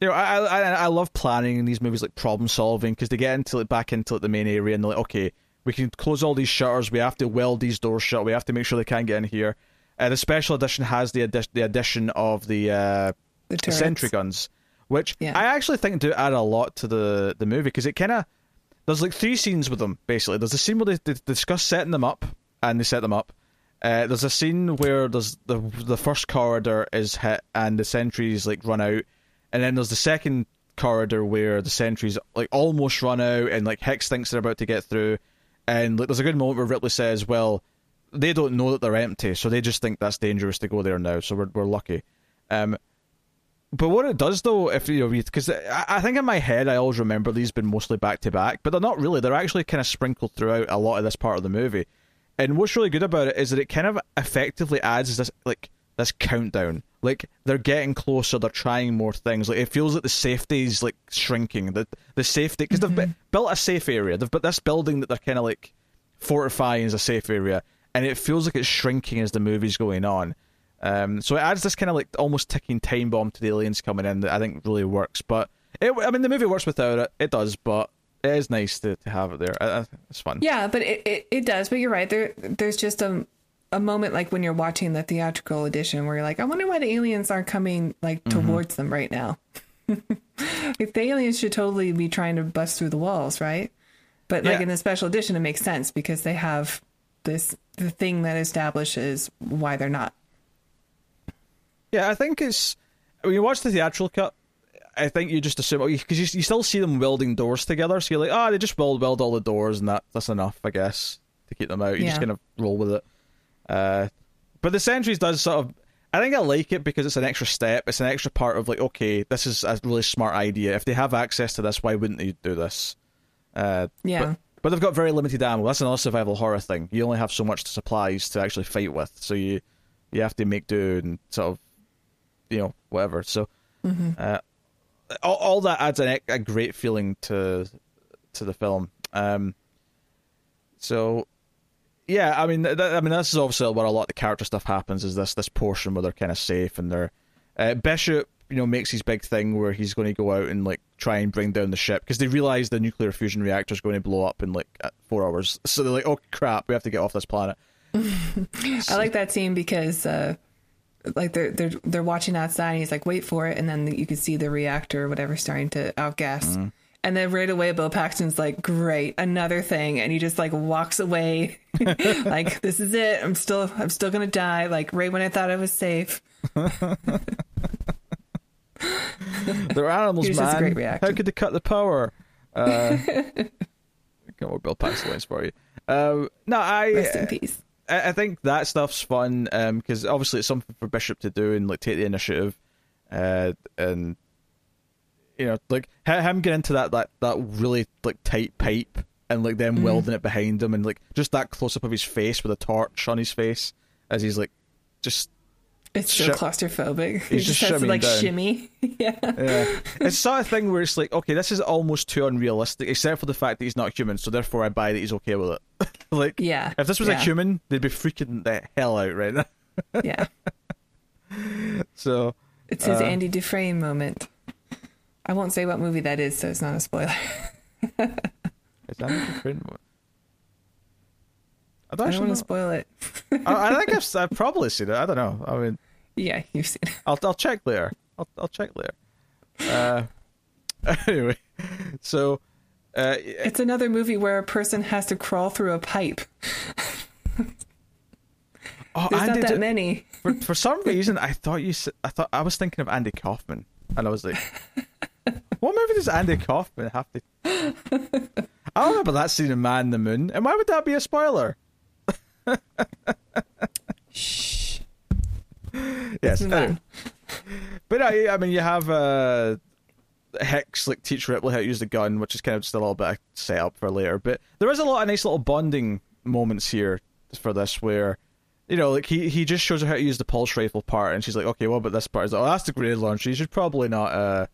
you know, I, I I love planning in these movies, like problem solving, because they get into like, back into like, the main area and they're like, okay, we can close all these shutters, we have to weld these doors shut, we have to make sure they can't get in here. Uh, the special edition has the addi- the addition of the uh, The sentry guns, which Yeah. I actually think do add a lot to the the movie because it kind of there's like three scenes with them basically. There's a scene where they, they discuss setting them up and they set them up. Uh, there's a scene where there's the the first corridor is hit and the sentries like run out, and then there's the second corridor where the sentries like almost run out and like Hicks thinks they're about to get through, and like there's a good moment where Ripley says, "Well, they don't know that they're empty, so they just think that's dangerous to go there now. So we're we're lucky." Um, but what it does though, if you know, because I, I think in my head I always remember these been mostly back to back, but they're not really. They're actually kind of sprinkled throughout a lot of this part of the movie. And what's really good about it is that it kind of effectively adds this like this countdown. Like they're getting closer, they're trying more things. Like it feels like the safety's like shrinking. The the safety because they've built a safe area. They've built this building that they're kind of like fortifying as a safe area, and it feels like it's shrinking as the movie's going on. Um, so it adds this kind of like almost ticking time bomb to the aliens coming in that I think really works. But it, I mean, the movie works without it. It does, but it is nice to, to have it there. I, I, it's fun. Yeah, but it, it, it does. But you're right. There there's just a a moment like when you're watching the theatrical edition where you're like, I wonder why the aliens aren't coming like Mm-hmm. towards them right now. like the aliens should totally be trying to bust through the walls, right? But like Yeah. in the special edition, it makes sense because they have this the thing that establishes why they're not. Yeah, I think it's when you watch the theatrical cut. I think you just assume because you, you still see them welding doors together, so you're like, ah, they just weld weld all the doors, and that that's enough, I guess, to keep them out. You just Yeah. kind of roll with it. Uh, but the Sentries does sort of. I think I like it because it's an extra step. It's an extra part of like, okay, this is a really smart idea. If they have access to this, why wouldn't they do this? Uh, Yeah. But, they've got very limited ammo. That's another survival horror thing. You only have so much supplies to actually fight with, so you you have to make do and sort of, you know, whatever. So Uh, all, all that adds a, a great feeling to to the film. Um, so yeah, I mean, th- I mean, this is obviously where a lot of the character stuff happens. Is this this portion where they're kind of safe and they're uh, Bishop, you know, makes his big thing where he's going to go out and like try and bring down the ship because they realize the nuclear fusion reactor is going to blow up in like four hours. So they're like, "Oh crap, we have to get off this planet." I like that scene because, uh, like they're they're they're watching outside, and he's like, "Wait for it," and then you can see the reactor or whatever starting to outgas. Mm. And then right away, Bill Paxton's like, "Great, another thing," and he just like walks away, like, "This is it. I'm still, I'm still gonna die." Like right when I thought I was safe. They're animals, Here's man. great reaction. How could they cut the power? Uh, got more Bill Paxton for you. Um, no, I Rest in peace. I, I think that stuff's fun because obviously it's something for Bishop to do and like take the initiative, uh, and you know, like him get into that that that really like tight pipe and like them welding it behind him and like just that close up of his face with a torch on his face as he's like just It's so Shi- claustrophobic. He He's just, just has to like down. shimmy. yeah. yeah. it's sort of thing where it's like, okay, this is almost too unrealistic, except for the fact that he's not human, so therefore I buy that he's okay with it. like, Yeah. if this was a human, they'd be freaking the hell out right now. Yeah. So, It's his Uh, Andy Dufresne moment. I won't say what movie that is, so it's not a spoiler. that a different one? I don't I don't want to spoil it. I, I think I've, I've probably seen it. I don't know. I mean, Yeah, you've seen it. I'll I'll check later. I'll I'll check later. Uh, anyway, so uh, It's another movie where a person has to crawl through a pipe. oh, There's Andy not that did- for for some reason I thought you said I thought I was thinking of Andy Kaufman, and I was like, what movie does Andy Kaufman have to? I don't remember that scene in Man in the Moon, and why would that be a spoiler? Shh. Yes, anyway. but I, I mean, you have uh, Hicks like teach Ripley how to use the gun, which is kind of just a little bit of setup for later. But there is a lot of nice little bonding moments here for this, where you know, like he he just shows her how to use the pulse rifle part, and she's like, okay, what about this part? is like, oh, that's the grenade launcher. You should probably not. uh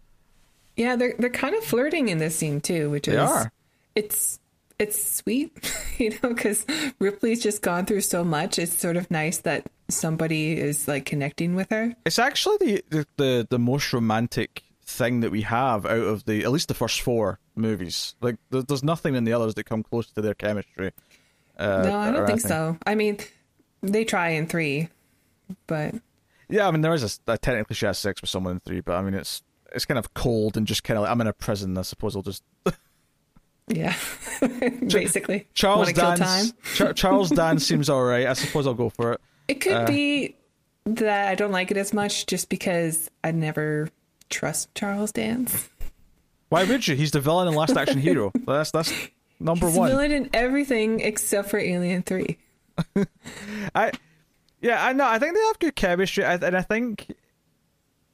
Yeah, they're they're kind of flirting in this scene too, which is are. it's it's sweet, you know, because Ripley's just gone through so much. It's sort of nice that somebody is like connecting with her. It's actually the, the the the most romantic thing that we have out of the at least the first four movies. Like, there, there's nothing in the others that come close to their chemistry. Uh, no, I don't think anything. so. I mean, they try in three, but Yeah, I mean there is a, a technically she has sex with someone in three, but I mean it's it's kind of cold and just kind of like I'm in a prison. I suppose I'll just yeah, basically. Charles Wanna kill time? dance. Char- Charles Dance seems all right. I suppose I'll go for it. It could Uh, be that I don't like it as much just because I never trust Charles Dance. Why would you? He's the villain in last action hero. That's that's number He's one. the villain in everything except for Alien 3. I yeah, I know. I think they have good chemistry, I, and I think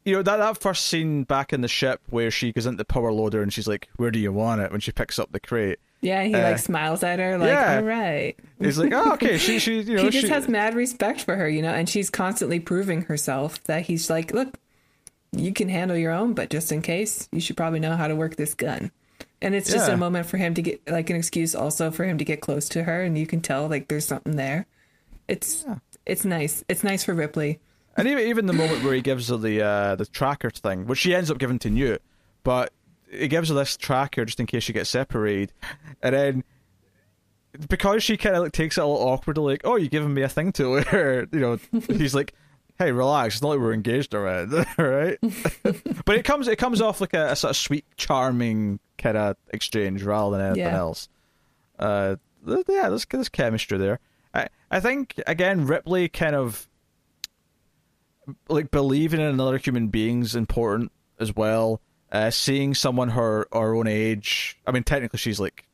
you know that that first scene back in the ship where she goes into the power loader and she's like, "Where do you want it?" when she picks up the crate. Yeah, he Uh, like smiles at her like, yeah. all right. He's like, "Oh, okay." She she you know he just she, has mad respect for her, you know, and she's constantly proving herself that he's like, look, you can handle your own, but just in case, you should probably know how to work this gun. And it's just Yeah. a moment for him to get like an excuse also for him to get close to her and you can tell like there's something there. It's it's nice. It's nice for Ripley. And even even the moment where he gives her the uh, the tracker thing, which she ends up giving to Newt, but he gives her this tracker just in case she gets separated, and then because she kind of like takes it a little awkwardly, like, "Oh, you're giving me a thing to wear," you know, he's like, "Hey, relax. It's not like we're engaged already, right?" but it comes it comes off like a, a sort of sweet, charming kind of exchange rather than anything Yeah. else. Uh, yeah, there's there's chemistry there. I I think again Ripley kind of like believing in another human being's important as well. Uh, seeing someone her her own age. I mean, technically she's like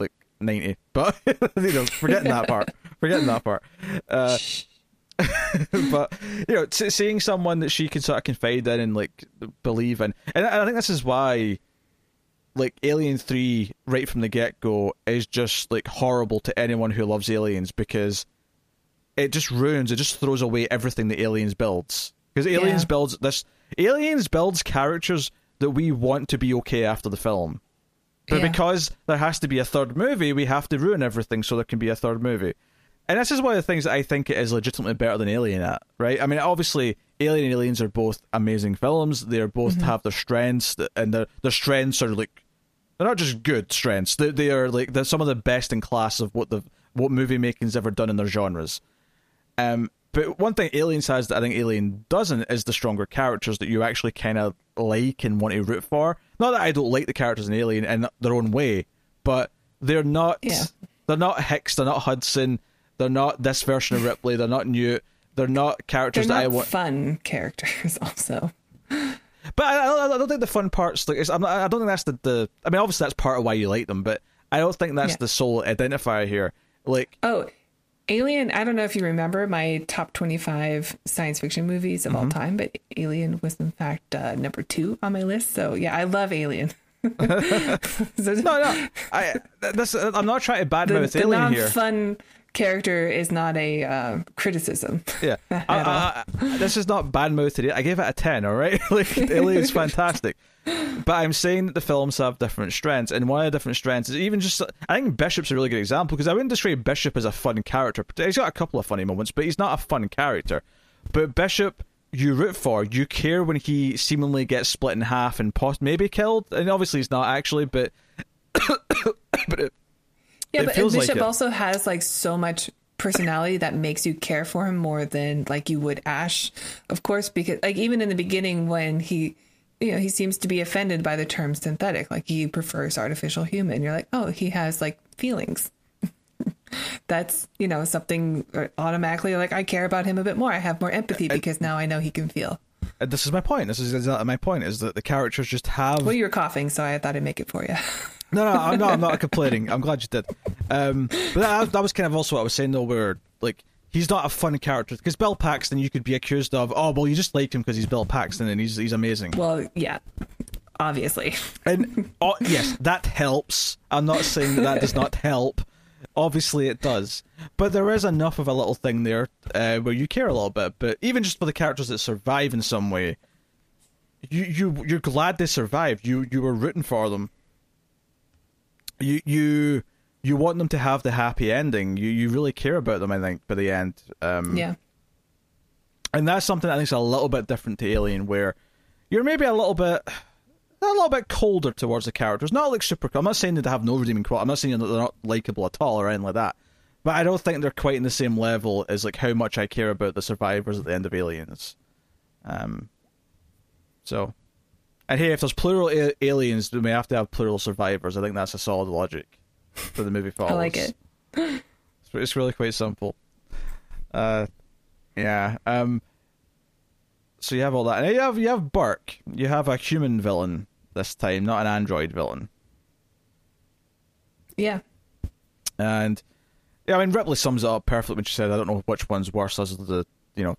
like ninety, but you know, forgetting that part. Forgetting that part. Uh, but you know, seeing someone that she can sort of confide in and like believe in, and I I think this is why, like Alien Three, right from the get go, is just like horrible to anyone who loves aliens because it just ruins, it just throws away everything that Aliens builds. Because Aliens Yeah. builds this, Aliens builds characters that we want to be okay after the film. But Yeah. because there has to be a third movie, we have to ruin everything so there can be a third movie. And this is one of the things that I think it is legitimately better than Alien at, right? I mean, obviously, Alien and Aliens are both amazing films. They are both mm-hmm. have their strengths, and their their strengths are like they're not just good strengths. They they are like they're some of the best in class of what the what movie making's ever done in their genres. Um, but one thing Aliens has that I think Alien doesn't is the stronger characters that you actually kind of like and want to root for. Not that I don't like the characters in Alien in their own way, but they're not. Yeah. They're not Hicks. They're not Hudson. They're not this version of Ripley. They're not Newt. They're not They're characters that I want. fun characters, also. But I, I, don't think the fun parts. Like, it's, I'm not, I don't think that's the, the. I mean, obviously that's part of why you like them, but I don't think that's Yeah. the sole identifier here. Like, Oh, Alien, I don't know if you remember my top 25 science fiction movies of Mm-hmm. all time, but Alien was in fact uh, number two on my list. So yeah, I love Alien. so no, no, I. This, I'm not trying to badmouth Alien here. non-fun character is not a uh, criticism. Yeah, I, I, this is not bad mouthed. I gave it a ten. All right, like Alien's fantastic, but I'm saying that the films have different strengths, and one of the different strengths is even just. I think Bishop's a really good example because I wouldn't describe Bishop as a fun character. He's got a couple of funny moments, but he's not a fun character. But Bishop. You root for, you care when he seemingly gets split in half and poss- maybe killed, and obviously he's not actually, but but it, Yeah, It but feels like Bishop it. also has like so much personality that makes you care for him more than like you would Ash, of course, because like even in the beginning when he you know, he seems to be offended by the term synthetic, like he prefers artificial human. You're like, "Oh, he has like feelings." That's, you know, something uh, automatically like I care about him a bit more. I have more empathy because now I know he can feel. and this is my point. This is exactly my point. Is that the characters just have Well, you were coughing, so I thought I'd make it for you. No, no, I'm not. I'm not complaining. I'm glad you did. Um, but that, that was kind of also what I was saying though, where like he's not a fun character because Bill Paxton, you could be accused of, oh, well, you just like him because he's Bill Paxton and he's he's amazing. Well, yeah, obviously. And oh, yes, that helps. I'm not saying that that does not help. Obviously, it does. But there is enough of a little thing there uh, where you care a little bit. But even just for the characters that survive in some way, you you you're glad they survived. You you were rooting for them. You you you want them to have the happy ending. You you really care about them. I think by the end. Um, Yeah. and that's something I think is a little bit different to Alien, where you're maybe a little bit, a little bit colder towards the characters. Not like super. I'm not saying that they have no redeeming quality. I'm not saying that they're not likable at all or anything like that. But I don't think they're quite in the same level as like how much I care about the survivors at the end of Aliens. Um. So, and hey, if there's plural a- aliens, we have to have plural survivors. I think that's a solid logic for the movie follows. I like it. It's, it's really quite simple. Uh, yeah. Um. So you have all that, and you have you have Burke. You have a human villain this time, not an android villain. Yeah. And yeah, I mean Ripley sums it up perfectly when she said, "I don't know which one's worse, as the you know,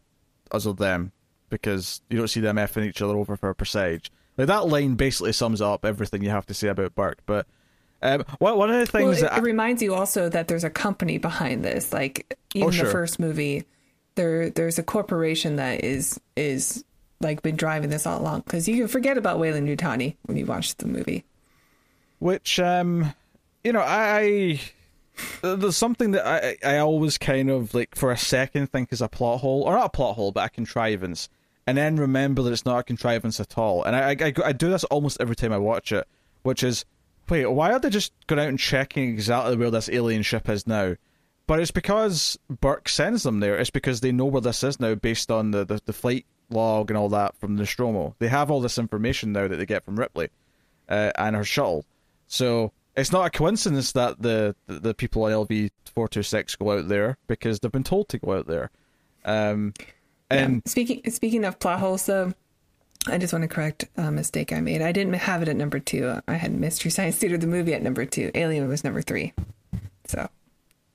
as of them, because you don't see them effing each other over for a percentage." Like that line basically sums up everything you have to say about Burke. But um, one one of the Well, things it, that it reminds you also that there's a company behind this. Like even Oh, sure. the first movie, there there's a corporation that is is like been driving this all along. Because you can forget about Weyland-Yutani when you watch the movie. which um you know i I- there's something that i i always kind of like for a second think is a plot hole or not a plot hole but a contrivance and then remember that it's not a contrivance at all and i i, I do this almost every time i watch it which is wait why are they just going out and checking exactly where this alien ship is now but it's because Burke sends them there. It's because they know where this is now based on the, the, the flight log and all that from the Nostromo. They have all this information now that they get from Ripley uh, and her shuttle. So it's not a coincidence that the, the, the people on LV four two six go out there because they've been told to go out there. Um, and Yeah. speaking speaking of plot holes, though, I just want to correct a mistake I made. I didn't have it at number two. I had Mystery Science Theater the movie at number two. Alien was number three. So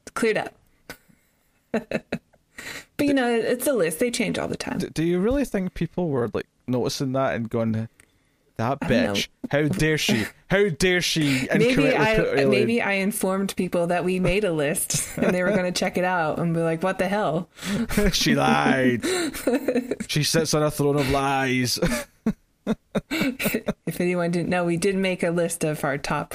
it's cleared up. but you know, it's a list. They change all the time. do you really think people were like noticing that and going, That bitch! How dare she? How dare she? maybe I maybe I informed people that we made a list and they were going to check it out and be like, "What the hell?" she lied. she sits on a throne of lies. If anyone didn't know, we did make a list of our top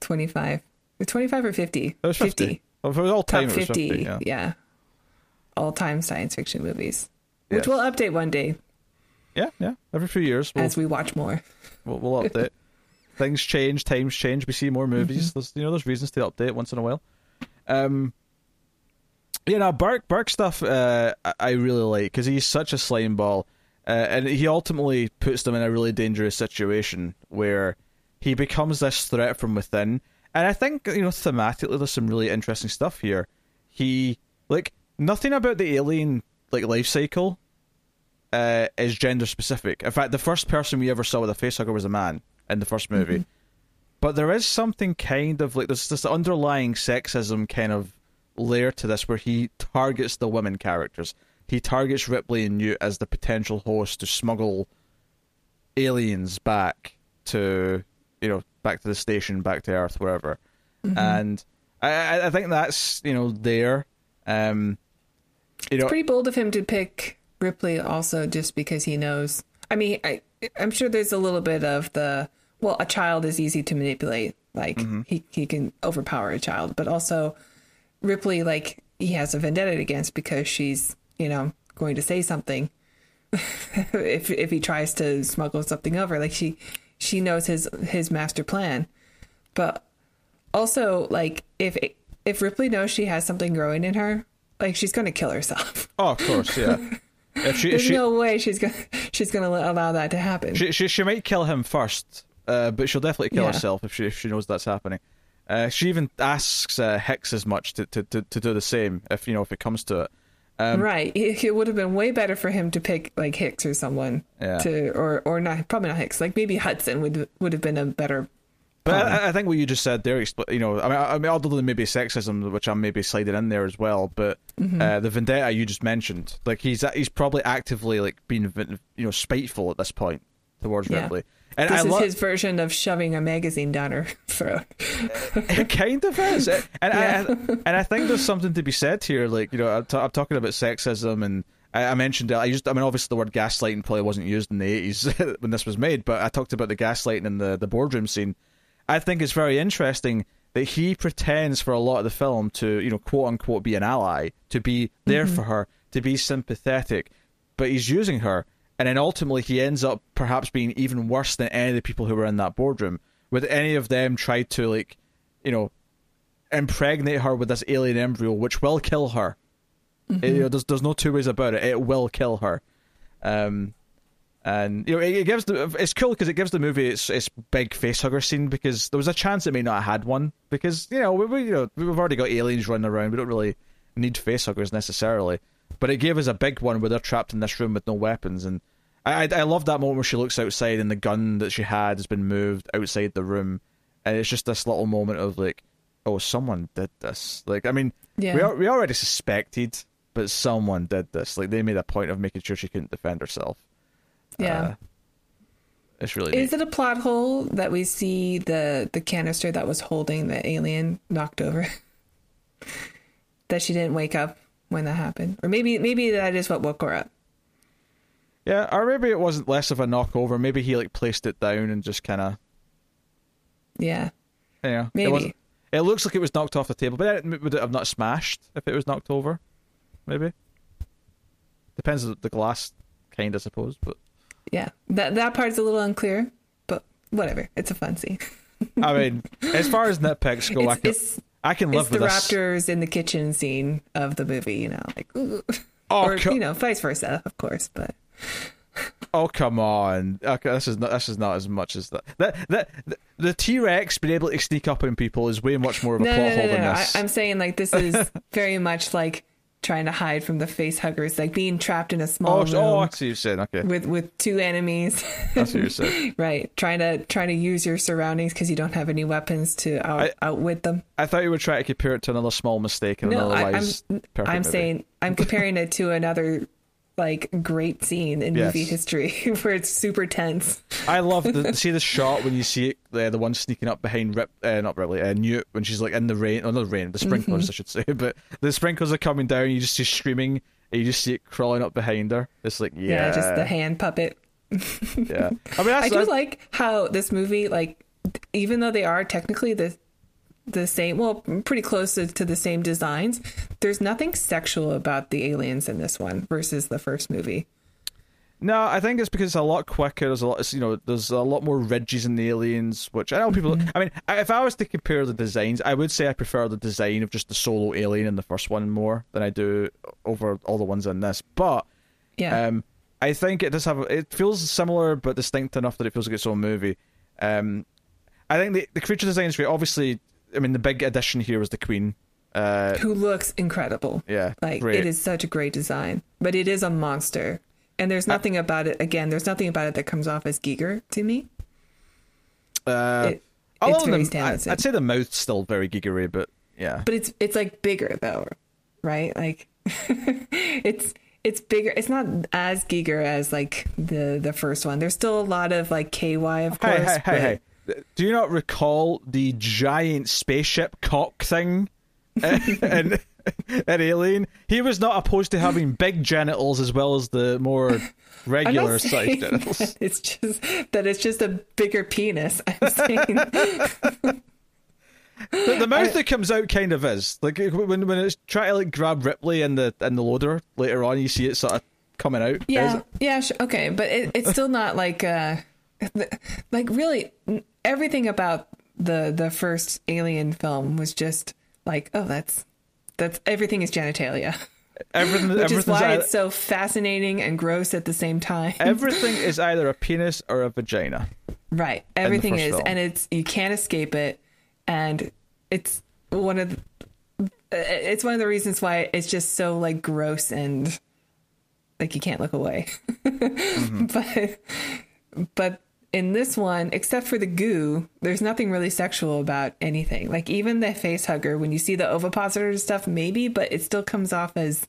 twenty-five. 25 or fifty. It was fifty. Well, for all Top time, was 50, fifty. Yeah. yeah. All-time science fiction movies, which Yes. we'll update one day yeah, yeah. Every few years, we'll as we watch more. we'll, we'll update. Things change, times change. We see more movies. Mm-hmm. There's you know there's reasons to update once in a while. Um, you know, Burke Burke stuff uh, I- I really like because he's such a slime ball, uh, and he ultimately puts them in a really dangerous situation where he becomes this threat from within. And I think you know thematically, there's some really interesting stuff here. He like nothing about the alien like life cycle uh, is gender specific. In fact, the first person we ever saw with a facehugger was a man in the first movie. But there is something kind of like there's this underlying sexism kind of layer to this where he targets the women characters. He targets Ripley and Newt as the potential host to smuggle aliens back to you know back to the station, back to Earth, wherever. And I, I- I think that's you know there. Um, you know, Pretty bold of him to pick Ripley, also just because he knows. I mean, I I'm sure there's a little bit of the well, a child is easy to manipulate. Like mm-hmm. he he can overpower a child, but also Ripley, like he has a vendetta against because she's you know going to say something if if he tries to smuggle something over. Like she she knows his his master plan, but also like if if Ripley knows she has something growing in her, like she's going to kill herself. oh, of course, yeah. If she, There's she, no way she's gonna she's gonna allow that to happen. She, she she might kill him first, uh, but she'll definitely kill Yeah. herself if she if she knows that's happening. Uh, she even asks uh, Hicks as much to, to, to, to do the same if you know if it comes to it. Um, right. It, it would have been way better for him to pick like Hicks or someone Yeah. to or or not probably not Hicks. Like maybe Hudson would would have been a better But I, I think what you just said there, you know, I mean, I mean, other than maybe sexism, which I'm maybe sliding in there as well, but Mm-hmm. uh, the vendetta you just mentioned, like he's he's probably actively like being you know spiteful at this point towards Yeah. Ripley, and this I is love his version of shoving a magazine down her throat. it kind of is, and Yeah. I, and I think there's something to be said here. Like you know, I'm, t- I'm talking about sexism, and I, I mentioned it. I used, I mean, obviously the word gaslighting probably wasn't used in the 80s when this was made, but I talked about the gaslighting in the the boardroom scene. I think it's very interesting that he pretends for a lot of the film to, you know, quote unquote, be an ally, to be there mm-hmm. for her, to be sympathetic, but he's using her, and then ultimately he ends up perhaps being even worse than any of the people who were in that boardroom. With any of them tried to like, you know, impregnate her with this alien embryo, which will kill her. It- you know, there's there's no two ways about it. It will kill her. Um, and you know, it, it gives the it's cool because it gives the movie its its big facehugger scene because there was a chance it may not have had one because you know we, we you know we've already got aliens running around. We don't really need facehuggers necessarily, but it gave us a big one where they're trapped in this room with no weapons and. I, I I love that moment where she looks outside and the gun that she had has been moved outside the room, and it's just this little moment of like, oh, someone did this. Like, I mean, Yeah. we we already suspected, but someone did this. Like, they made a point of making sure she couldn't defend herself. Yeah. Uh, it's really Is neat. it a plot hole that we see the the canister that was holding the alien knocked over? that she didn't wake up when that happened, or maybe maybe that is what woke her up. Yeah, or maybe it wasn't less of a knockover. Maybe he like placed it down and just kind of, Yeah, Yeah. Maybe. It, it looks like it was knocked off the table, but it, would it have not smashed if it was knocked over? Maybe. Depends on the glass kind, I suppose. But yeah. That that part's a little unclear, but whatever. It's a fun scene. I mean, as far as nitpicks go, I can it's, I can it's live the this. raptors in the kitchen scene of the movie. You know, like ooh. Oh, or co- you know, vice versa, of course. But Oh come on! Okay, this is not this is not as much as that. That that the T Rex being able to sneak up on people is way much more of a no, plot no, no, hole than no. I, this. I'm saying like this is very much like trying to hide from the face huggers, like being trapped in a small oh, oh room oh, I see you're saying. Okay, with with two enemies. that's what you're saying. right, trying to trying to use your surroundings because you don't have any weapons to out, I- outwit them. I thought you would try to compare it to another small mistake in No, I, I'm I'm saying I'm comparing it to another like great scene in Yes. movie history where it's super tense. I love the see the shot when you see it, the the one sneaking up behind Rip, uh, not Ripley, uh, Newt when she's like in the rain, oh not the rain, the sprinklers I should say, but the sprinklers are coming down. You just see screaming, and you just see it crawling up behind her. It's like yeah, Yeah, just the hand puppet. yeah. I mean, that's, I do like how this movie, like, even though they are technically the the same, well, pretty close to, to the same designs, there's nothing sexual about the aliens in this one versus the first movie. No, I think it's because it's a lot quicker. There's a lot, you know, there's a lot more ridges in the aliens, which I know people. I mean, if I was to compare the designs, I would say I prefer the design of just the solo alien in the first one more than I do over all the ones in this. But Yeah. um, I think it does have. It feels similar but distinct enough that it feels like its own movie. Um, I think the the creature design is great. Obviously, I mean, the big addition here was the Queen. Uh, Who looks incredible. yeah, Like, great. it is such a great design, but it is a monster. And there's nothing about it, again, there's nothing about it that comes off as Giger to me. Uh, It- it's very the- I, I'd say the mouth's still very gigery, but yeah. but it's it's like bigger though, right? Like it's it's bigger. It's not as Giger as like the the first one. There's still a lot of like KY, of course. Hey, hey, hey. Do you not recall the giant spaceship cock thing in, in Alien? He was not opposed to having big genitals as well as the more regular sized genitals. that it's just that it's just a bigger penis. I'm saying The, the mouth that comes out kind of is like when when it's trying to like grab Ripley in the in the loader later on. You see it sort of coming out. Yeah, yeah, sh- okay, but it, it's still not like uh like really everything about the the first Alien film was just like oh that's that's everything is genitalia. everything. Which is why either, it's so fascinating and gross at the same time. everything is either a penis or a vagina. right. Everything is. film. And it's you can't escape it. And it's one of the, uh, it's one of the reasons why it's just so like gross and like you can't look away. Mm-hmm. But but in this one, except for the goo, there's nothing really sexual about anything. Like even the face hugger, when you see the ovipositor stuff, maybe, but it still comes off as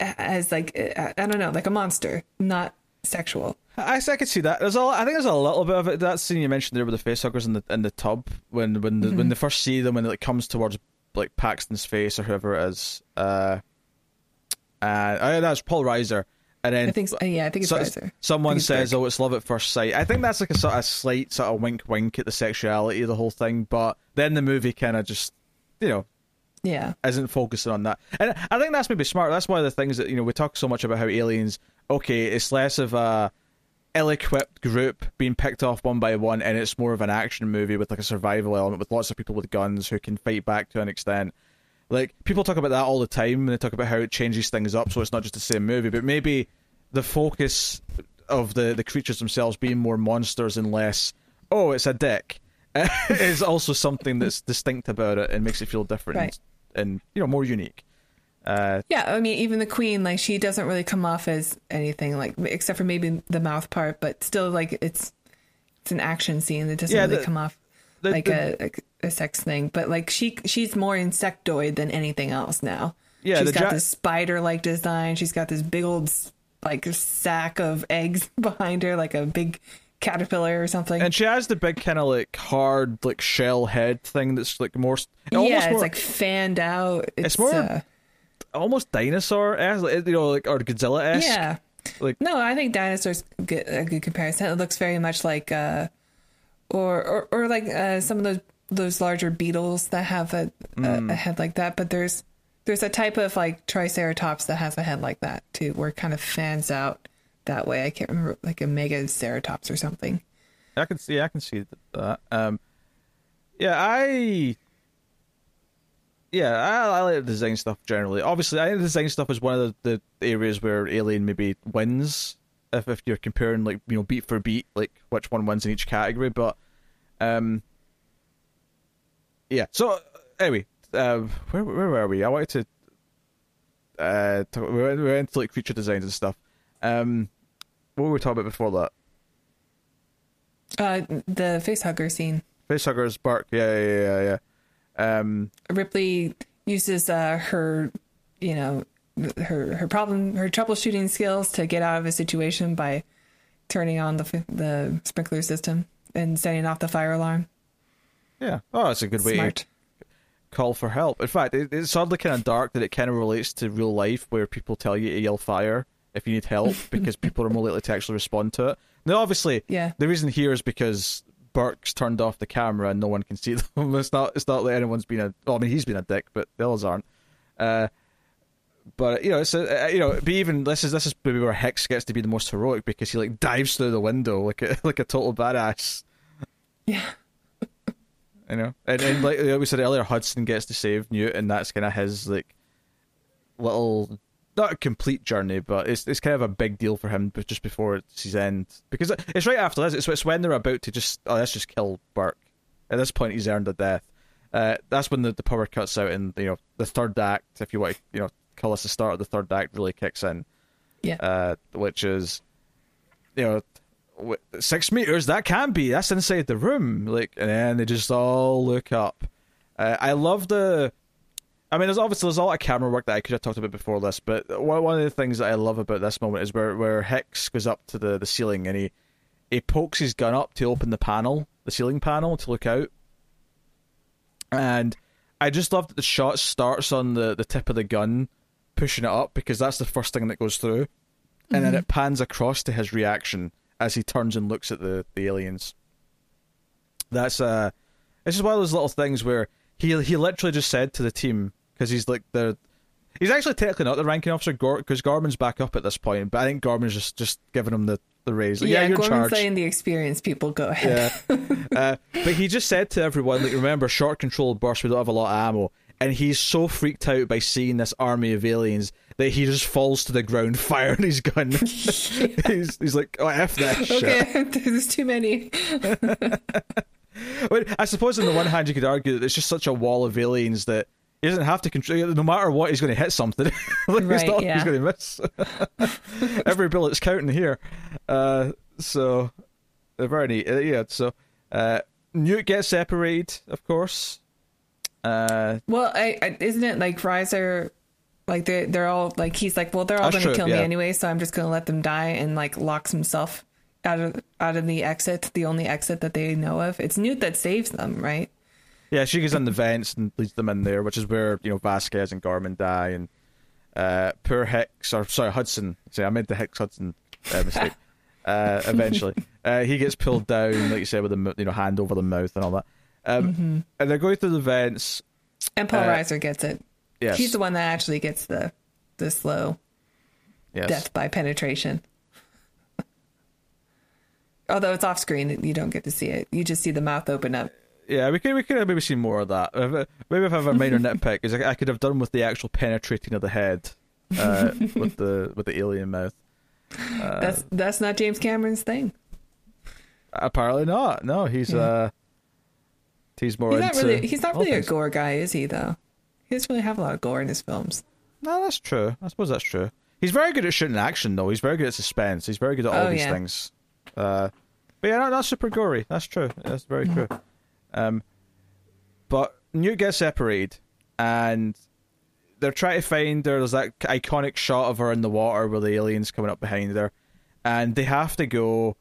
as like I don't know, like a monster, not sexual. I, I could see that. There's a, I think there's a little bit of it. That scene you mentioned there with the facehuggers in the in the tub when when the, Mm-hmm. when they first see them when it like, comes towards like Paxton's face or whoever it is. Uh, uh, oh, that's Paul Reiser. And then I think yeah, I think it's so- someone think says. "Oh, it's love at first sight." I think that's like a sort of slight sort of wink, wink at the sexuality of the whole thing. But then the movie kind of just, you know, Yeah. isn't focusing on that. And I think that's maybe smart. That's one of the things that you know we talk so much about how aliens. Okay, it's less of a ill-equipped group being picked off one by one, and it's more of an action movie with like a survival element with lots of people with guns who can fight back to an extent. Like people talk about that all the time, and they talk about how it changes things up, so it's not just the same movie. But maybe the focus of the the creatures themselves being more monsters and less, oh, it's a dick, is also something that's distinct about it and makes it feel different Right. and you know more unique. Uh, Yeah, I mean, even the queen, like, she doesn't really come off as anything, like, except for maybe the mouth part, but still, like, it's it's an action scene that doesn't Yeah, really the- come off the- like the- a, a sex thing. But like, she she's more insectoid than anything else now. Yeah, she's got this spider-like design. She's got this big old like sack of eggs behind her, like a big caterpillar or something. and she has the big kind of like hard like shell head thing that's like more yeah, it's more, like fanned out. It's, more uh, almost dinosaur esque, you know, like or Godzilla esque. Yeah. Like- no, I think dinosaurs good, a good comparison. It looks very much like uh or or, or like uh, some of those those larger beetles that have a, Mm. a, a head like that, but there's there's a type of like triceratops that has a head like that too, where it kind of fans out that way. I can't remember like a megaceratops or something. I can see, I can see that. Um, yeah, I, yeah, I, I like the design stuff generally. Obviously, I think the design stuff is one of the, the areas where Alien maybe wins if if you're comparing like you know beat for beat, like which one wins in each category. But, um, yeah. So anyway, um, where where were we? I wanted to, uh, talk, we went, we went into like feature designs and stuff. Um, what were we talking about before that? Uh, the face hugger scene. Facehuggers bark. Yeah, yeah, yeah, yeah. Um, Ripley uses uh, her, you know, her her problem her troubleshooting skills to get out of a situation by turning on the the sprinkler system and setting off the fire alarm. Yeah. Oh, it's a good way Smart. to call for help. In fact, it, it's oddly kind of dark that it kind of relates to real life where people tell you to yell fire if you need help because people are more likely to actually respond to it. Now, obviously, Yeah. the reason here is because Burke's turned off the camera and no one can see them. It's not. It's not that anyone's been a. Well, I mean, he's been a dick, but the others aren't. Uh, but you know, it's a, uh, you know, but even this is this is maybe where Hicks gets to be the most heroic because he like dives through the window like a like a total badass. Yeah. You know, and, and like we said earlier, Hudson gets to save Newt, and that's kind of his like little not a complete journey, but it's it's kind of a big deal for him. But just before it's his end, because it's right after this. It's, it's when they're about to just oh let's just kill Burke. At this point, he's earned a death. Uh, that's when the, the power cuts out, and you know the third act, if you want, to, you know, call us the start of the third act, really kicks in. Yeah. Uh, which is, you know, six meters. That can be. That's inside the room. Like, and then they just all look up. Uh, I love the. I mean, there's obviously there's a lot of camera work that I could have talked about before this, but one of the things that I love about this moment is where where Hicks goes up to the, the ceiling and he he pokes his gun up to open the panel, the ceiling panel, to look out. And I just love that the shot starts on the, the tip of the gun, pushing it up because that's the first thing that goes through, and then it pans across to his reaction as he turns and looks at the, the aliens. That's uh, it's just one of those little things where he he literally just said to the team because he's like the he's actually technically not the ranking officer because Gorman's back up at this point, but I think Gorman's just just giving him the the raise. Like, yeah, yeah, you're in Gorman's charge. letting the experienced people go ahead. Yeah. uh, but he just said to everyone, like, remember, short control burst, we don't have a lot of ammo. And he's so freaked out by seeing this army of aliens that he just falls to the ground firing his gun. he's, he's like, oh, F that shit. Okay, there's too many. But I suppose on the one hand, you could argue that it's just such a wall of aliens that he doesn't have to control. No matter what, he's going to hit something. like, Right, not yeah. he's going to miss. Every bullet's counting here. Uh, so, they're very neat. Uh, yeah, so uh, Newt gets separated, of course. Uh, Well, I, I isn't it like Reiser? Like they they're all like he's like, well, they're all going to kill yeah. me anyway, so I'm just going to let them die, and like locks himself out of out of the exit, the only exit that they know of. It's Newt that saves them, right? yeah, she goes in the vents and leads them in there, which is where you know Vasquez and Gorman die, and uh, poor Hicks or sorry Hudson. See, I made the Hicks Hudson uh, mistake. uh, eventually, uh, he gets pulled down, like you said, with the you know hand over the mouth and all that. Um, And they're going through the vents. And Paul Uh, Reiser gets it. Yes, He's the one that actually gets the the slow yes. death by penetration. Although it's off screen, you don't get to see it. You just see the mouth open up. Yeah, we could we could have maybe seen more of that. Maybe if I have a minor nitpick, is I I could have done with the actual penetrating of the head uh, with the with the alien mouth. Uh, That's that's not James Cameron's thing. Apparently not. No, he's Yeah. uh he's more He's not really he's not all really a gore guy, is he? Though he doesn't really have a lot of gore in his films. No, that's true. I suppose that's true. He's very good at shooting action though. He's very good at suspense. He's very good at all Oh, these yeah. things. Uh but yeah, no, that's super gory. That's true. That's very Mm-hmm. true. Um but Newt gets separated and they're trying to find her. There's that iconic shot of her in the water with the aliens coming up behind her, and they have to go.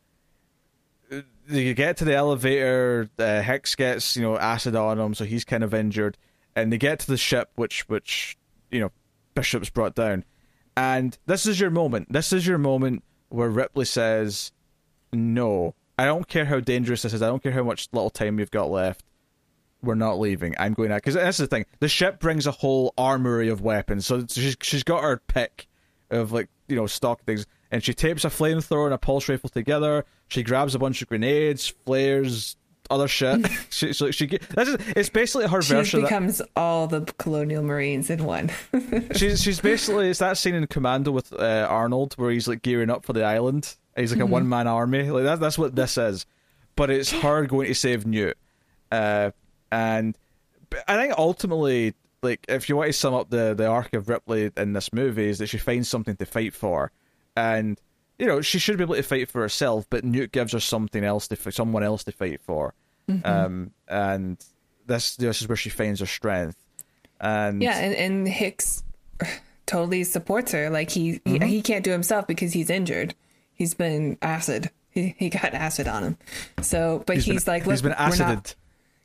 They get to the elevator. Uh, Hicks gets you know acid on him, so he's kind of injured. And they get to the ship, which which you know Bishop's brought down. And this is your moment. This is your moment where Ripley says, "No, I don't care how dangerous this is. I don't care how much little time we've got left we're not leaving. I'm going out because that's the thing. The ship brings a whole armory of weapons, so she's she's got her pick of like you know stock things, and she tapes a flamethrower and a pulse rifle together. She grabs a bunch of grenades, flares, other shit. she, so she this is it's basically her She version. that- becomes all the colonial marines in one. she's she's basically it's that scene in Commando with uh, Arnold where he's like gearing up for the island. He's like a one man army. Like that's that's what this is, but it's her going to save Newt. Uh, and I think ultimately, like if you want to sum up the the arc of Ripley in this movie, is that she finds something to fight for, and you know she should be able to fight for herself, but Newt gives her something else to someone else to fight for, um, and this this is where she finds her strength. And yeah, and, and Hicks totally supports her. Like he he, he can't do himself because he's injured. He's been acid. He he got acid on him. So, but he's, been- like, look, he's been we're not- acided.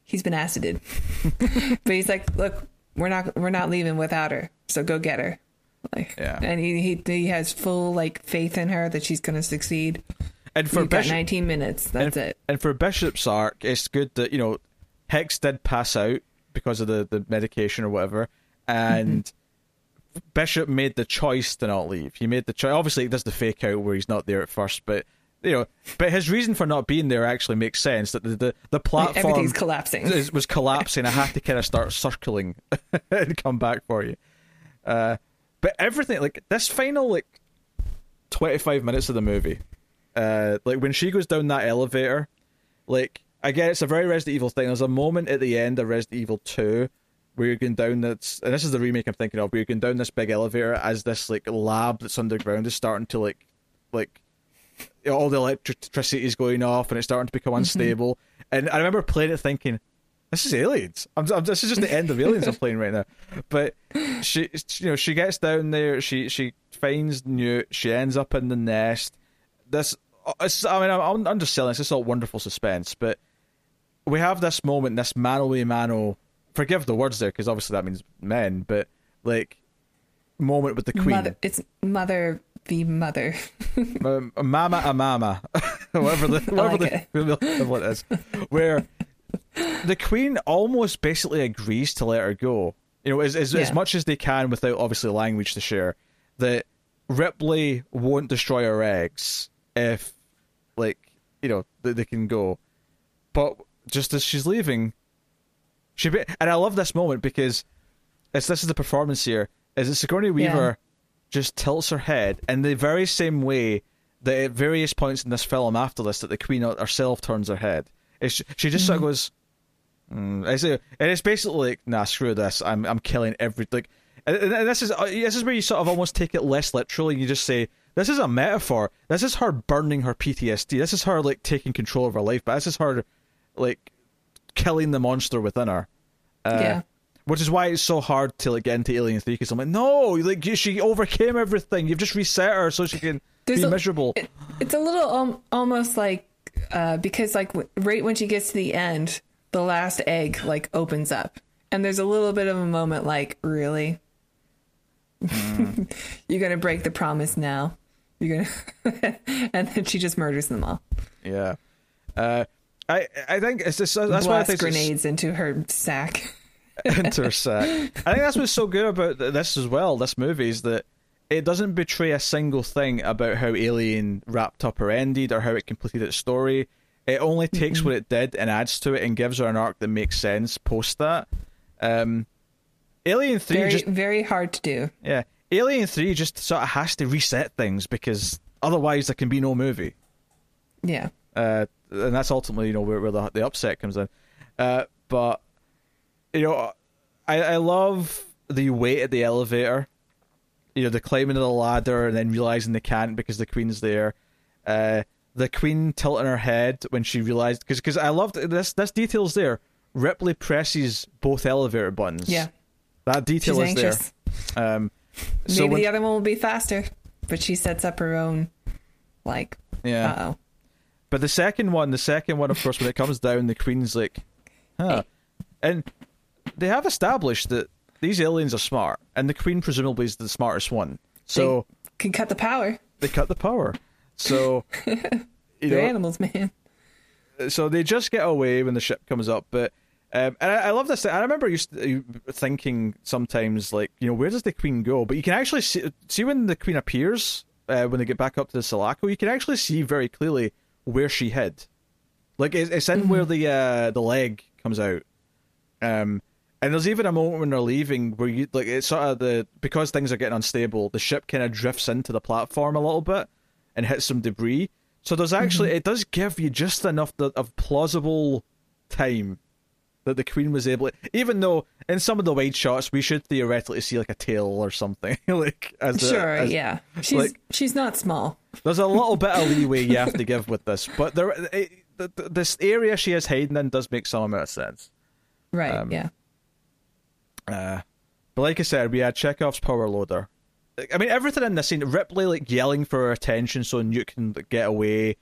he's been acided. but he's like, look, we're not we're not leaving without her. So go get her. Like, Yeah. And he he he has full like faith in her that she's going to succeed. And for You've Bishop, 19 minutes. That's and, it. and for Bishop's arc, it's good that you know Hicks did pass out because of the the medication or whatever, and Mm-hmm. Bishop made the choice to not leave. He made the choice. Obviously, he does the fake out where he's not there at first, but you know, but his reason for not being there actually makes sense. That the the, the platform Everything's collapsing. is- was collapsing. I had to kind of start circling and come back for you. Uh, but everything like this final like twenty five minutes of the movie, uh, like when she goes down that elevator, like again, it's a very Resident Evil thing. There's a moment at the end of Resident Evil Two where you're going down this, and this is the remake I'm thinking of, where you're going down this big elevator as this like lab that's underground is starting to like, like all the electricity is going off and it's starting to become unstable. And I remember playing it thinking, this is aliens. I'm, I'm, this is just the end of aliens I'm playing right now. But she, you know, she gets down there. She she finds Newt. She ends up in the nest. This, it's, I mean, I'm, I'm underselling this. It's all wonderful suspense, but we have this moment, this mano a mano. Forgive the words there, because obviously that means men, but like moment with the queen. Mother, it's mother v mother. Um, mama a mama, whatever the whatever like the equivalent is, where the queen almost basically agrees to let her go. You know, as as, as much as they can without obviously language to share. That Ripley won't destroy her eggs if, like, you know, they, they can go. But just as she's leaving, she be- and I love this moment because it's this is the performance here. Is that Sigourney Weaver just tilts her head in the very same way that at various points in this film after this that the Queen herself turns her head. It's, she just sort of goes, mm, I say, and it's basically like, nah, screw this. I'm I'm killing every like, and, and this is uh, this is where you sort of almost take it less literally. You just say this is a metaphor. This is her burning her PTSD. This is her like taking control of her life. But this is her like killing the monster within her. Uh, yeah. Which is why it's so hard to like get into Alien Three because I'm like, no, like she overcame everything. You've just reset her so she can There's be a- miserable. It, it's a little um, almost like uh, because like w- right when she gets to the end, the last egg like opens up, and there's a little bit of a moment like, really, Mm. you're gonna break the promise now. You're gonna, and then she just murders them all. yeah, uh, I I think it's just that's why I Blast think grenades into her sack. into her sack. I think that's what's so good about this as well. This movie is that it doesn't betray a single thing about how Alien wrapped up or ended or how it completed its story. It only takes what it did and adds to it and gives her an arc that makes sense post that. Um, Alien Three Very just very hard to do. yeah, Alien Three just sort of has to reset things because otherwise there can be no movie. Yeah. uh, and that's ultimately you know where, where the the upset comes in. Uh, but you know, I I love the wait at the elevator. You know, the climbing of the ladder and then realizing they can't because the queen's there. Uh, the queen tilting her head when she realized because because I loved this this details there. Ripley presses both elevator buttons. Yeah. that detail She's is anxious. there. Um, so Maybe when- the other one will be faster, but she sets up her own like yeah. uh oh. But the second one, the second one, of course, when it comes down, the queen's like, huh. And they have established that these aliens are smart, and the queen presumably is the smartest one. So Can cut the power. they, cut the power. So you They're know, animals, man. so they just get away when the ship comes up. But um, and I, I love this. Thing. I remember used to, thinking sometimes like, you know, where does the queen go? But you can actually see see when the queen appears uh, when they get back up to the Sulaco. You can actually see very clearly where she hid. Like it's, it's in where the uh, the leg comes out. Um, and there's even a moment when they're leaving where you like it's sort of the because things are getting unstable, the ship kind of drifts into the platform a little bit and hits some debris. So there's actually it does give you just enough of plausible time that the queen was able, to, even though in some of the wide shots we should theoretically see like a tail or something like as Sure, as- yeah. She's like- she's not small. there's a little bit of leeway you have to give with this, but there, it, th- th- this area she is hiding in does make some amount of sense. Right, Um, yeah. Uh, but like I said, we had Chekhov's power loader. I mean, everything in this scene, Ripley like yelling for her attention so Newt can like, get away,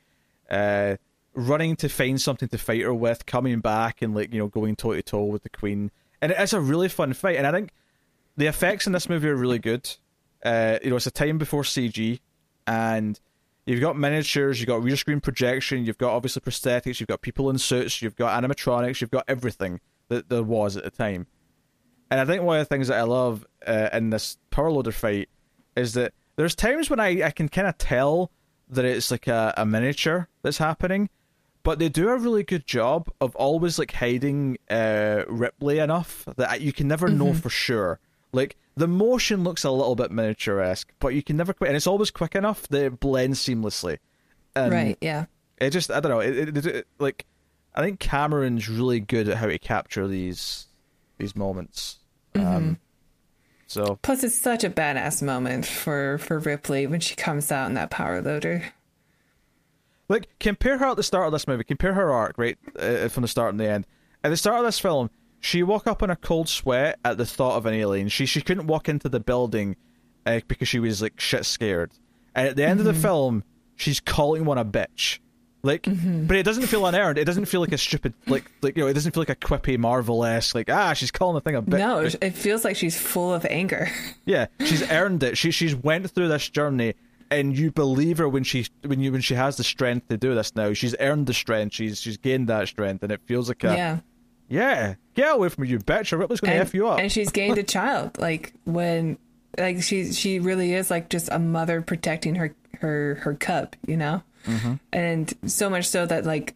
uh, running to find something to fight her with, coming back and like you know going toe to toe with the Queen, and it's a really fun fight. And I think the effects in this movie are really good. Uh, you know, it's a time before CG, and you've got miniatures, you've got rear screen projection, you've got obviously prosthetics, you've got people in suits, you've got animatronics, you've got everything that there was at the time. And I think one of the things that I love uh, in this power loader fight is that there's times when I, I can kind of tell that it's like a, a miniature that's happening, but they do a really good job of always like hiding uh, Ripley enough that you can never mm-hmm. know for sure. Like the motion looks a little bit miniaturesque, but you can never quite, and it's always quick enough that it blends seamlessly. And right. Yeah. It just I don't know. It, it, it, like I think Cameron's really good at how to capture these these moments. Mm-hmm. Um, so plus, it's such a badass moment for for Ripley when she comes out in that power loader. Like compare her at the start of this movie. Compare her arc right uh, from the start and the end. At the start of this film, she woke up in a cold sweat at the thought of an alien. She she couldn't walk into the building uh, because she was like shit scared. And at the end mm-hmm. of the mm-hmm. film, she's calling one a bitch. Like, mm-hmm. but it doesn't feel unearned. It doesn't feel like a stupid, like, like you know, it doesn't feel like a quippy Marvel esque, like ah, she's calling the thing a bitch. No, it feels like she's full of anger. Yeah, she's earned it. She she's went through this journey, and you believe her when she when you when she has the strength to do this. Now she's earned the strength. She's she's gained that strength, and it feels like a yeah. Yeah, get away from me, you bitch! Or Ripley's gonna and, f you up. And she's gained a child. Like when, like she she really is like just a mother protecting her her her cub. You know. Mm-hmm. And so much so that like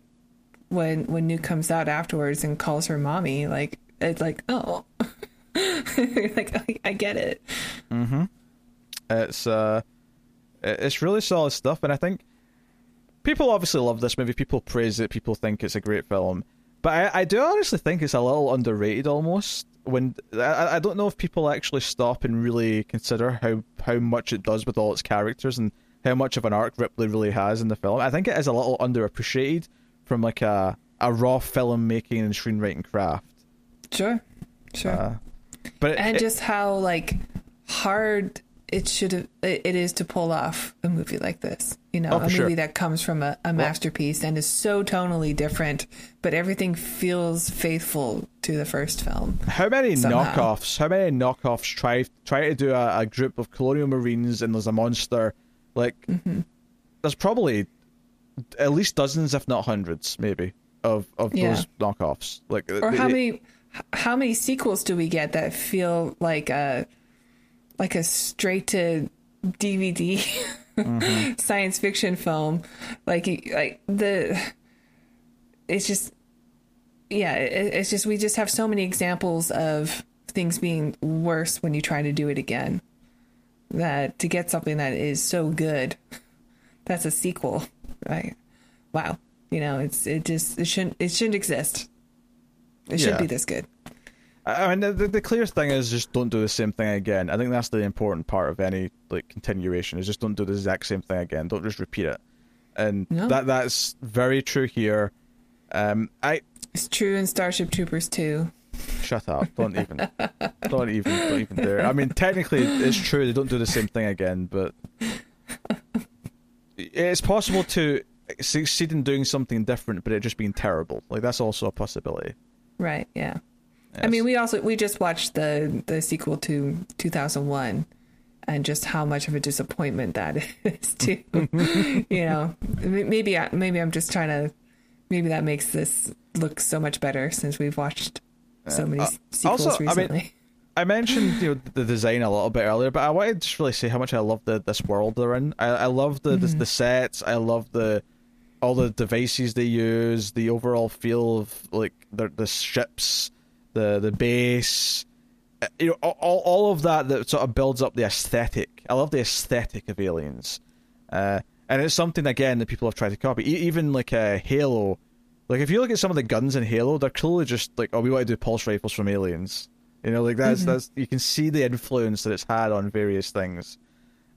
when when Newt comes out afterwards and calls her mommy, like it's like oh, like I, I, get it. Mm-hmm. It's uh, it's really solid stuff, and I think people obviously love this movie. People praise it. People think it's a great film, but I, I do honestly think it's a little underrated almost. When I, I don't know if people actually stop and really consider how how much it does with all its characters and how much of an arc Ripley really has in the film. I think it is a little underappreciated from like a a raw filmmaking and screenwriting craft. Sure, sure. Uh, but and it, just how like hard it should have it is to pull off a movie like this. You know, oh, a movie sure. that comes from a, a masterpiece well, and is so tonally different, but everything feels faithful to the first film. How many somehow. knockoffs? How many knockoffs try try to do a, a group of colonial marines and there's a monster like, mm-hmm. there's probably at least dozens, if not hundreds, maybe of of yeah. those knockoffs. Like, or how many how many sequels do we get that feel like a like a straight to DVD mm-hmm. science fiction film? Like, like the it's just yeah, it, it's just we just have so many examples of things being worse when you try to do it again that to get something that is so good, that's a sequel, right? Wow, you know, it's it just it shouldn't it shouldn't exist. It shouldn't be this good. I mean, the, the clear thing is just don't do the same thing again. I think that's the important part of any like continuation is just don't do the exact same thing again. Don't just repeat it, and no. that that's very true here. Um, I it's true in Starship Troopers too. Shut up! Don't even, don't even, don't even dare. I mean, technically, it's true they don't do the same thing again, but it's possible to succeed in doing something different, but it just being terrible. Like that's also a possibility. Right. Yeah. Yes. I mean, we also we just watched the the sequel to 2001 and just how much of a disappointment that is too. you know, maybe I, maybe I'm just trying to maybe that makes this look so much better since we've watched so many uh, sequels also, recently. I, mean, I mentioned you know the design a little bit earlier, but I wanted to just really say how much I love the this world they're in. I, I love the, mm-hmm. the, the sets. I love the all the devices they use, the overall feel of like the the ships, the the base. Uh, you know, all all of that that sort of builds up the aesthetic. I love the aesthetic of Aliens, uh, and it's something again that people have tried to copy. E- even like a uh, Halo like if you look at some of the guns in Halo, they're clearly just like, oh, we want to do pulse rifles from Aliens. You know, like that's mm-hmm. that's you can see the influence that it's had on various things,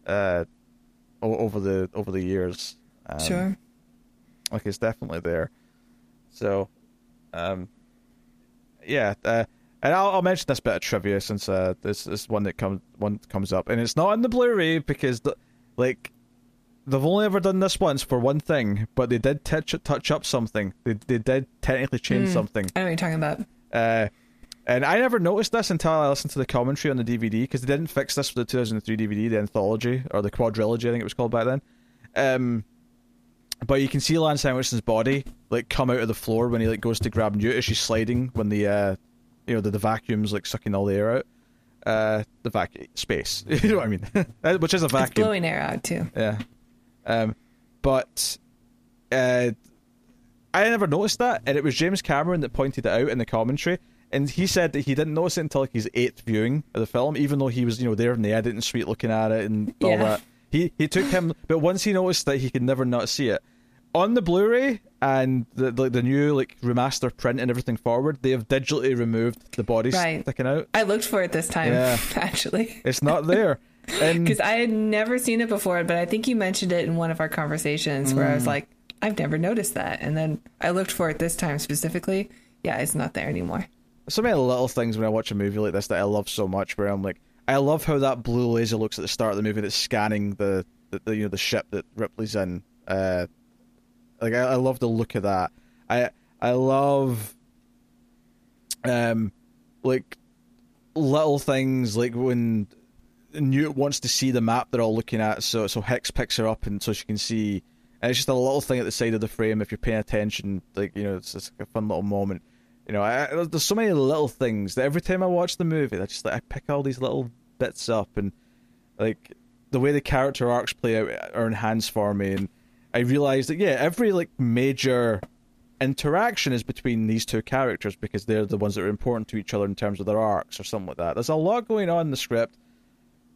uh, over the over the years. Um, sure. Like it's definitely there. So, um, yeah. Uh, and I'll, I'll mention this bit of trivia since uh, this is one that comes one comes up, and it's not in the Blu-ray because the, like they've only ever done this once for one thing, but they did touch touch up something. They they did technically change something. I know what you're talking about. Uh, and I never noticed this until I listened to the commentary on the DVD because they didn't fix this for the 2003 DVD, the anthology or the quadrilogy, I think it was called back then. Um, but you can see Lance Henriksen's body like come out of the floor when he like goes to grab Newt as she's sliding when the uh, you know the, the vacuum's like sucking all the air out. Uh, the vacuum space, you know what I mean? Which is a vacuum. It's blowing air out too. Yeah. Um, but uh, I never noticed that, and it was James Cameron that pointed it out in the commentary. And he said that he didn't notice it until like his eighth viewing of the film, even though he was, you know, there in the editing suite looking at it and all Yeah. that. He he took him, but once he noticed that he could never not see it on the Blu-ray and the the, the new like remaster print and everything forward, they have digitally removed the bodies Right. sticking out. I looked for it this time, Yeah. actually. It's not there. Because I had never seen it before, but I think you mentioned it in one of our conversations where I Mm. was like, I've never noticed that. And then I looked for it this time specifically. Yeah, it's not there anymore. so many little things when I watch a movie like this that I love so much. Where I'm like, I love how that blue laser looks at the start of the movie that's scanning the, the, the you know the ship that Ripley's in. Uh, like I, I love the look of that. I I love, um, like little things like when Newt wants to see the map they're all looking at, so so Hicks picks her up and so she can see. And it's just a little thing at the side of the frame. If you're paying attention, like you know, it's, it's a fun little moment. You know, I, I- there's so many little things that every time I watch the movie, I just like I pick all these little bits up and like the way the character arcs play out are enhanced for me, and I realize that yeah, every like major interaction is between these two characters because they're the ones that are important to each other in terms of their arcs or something like that. There's a lot going on in the script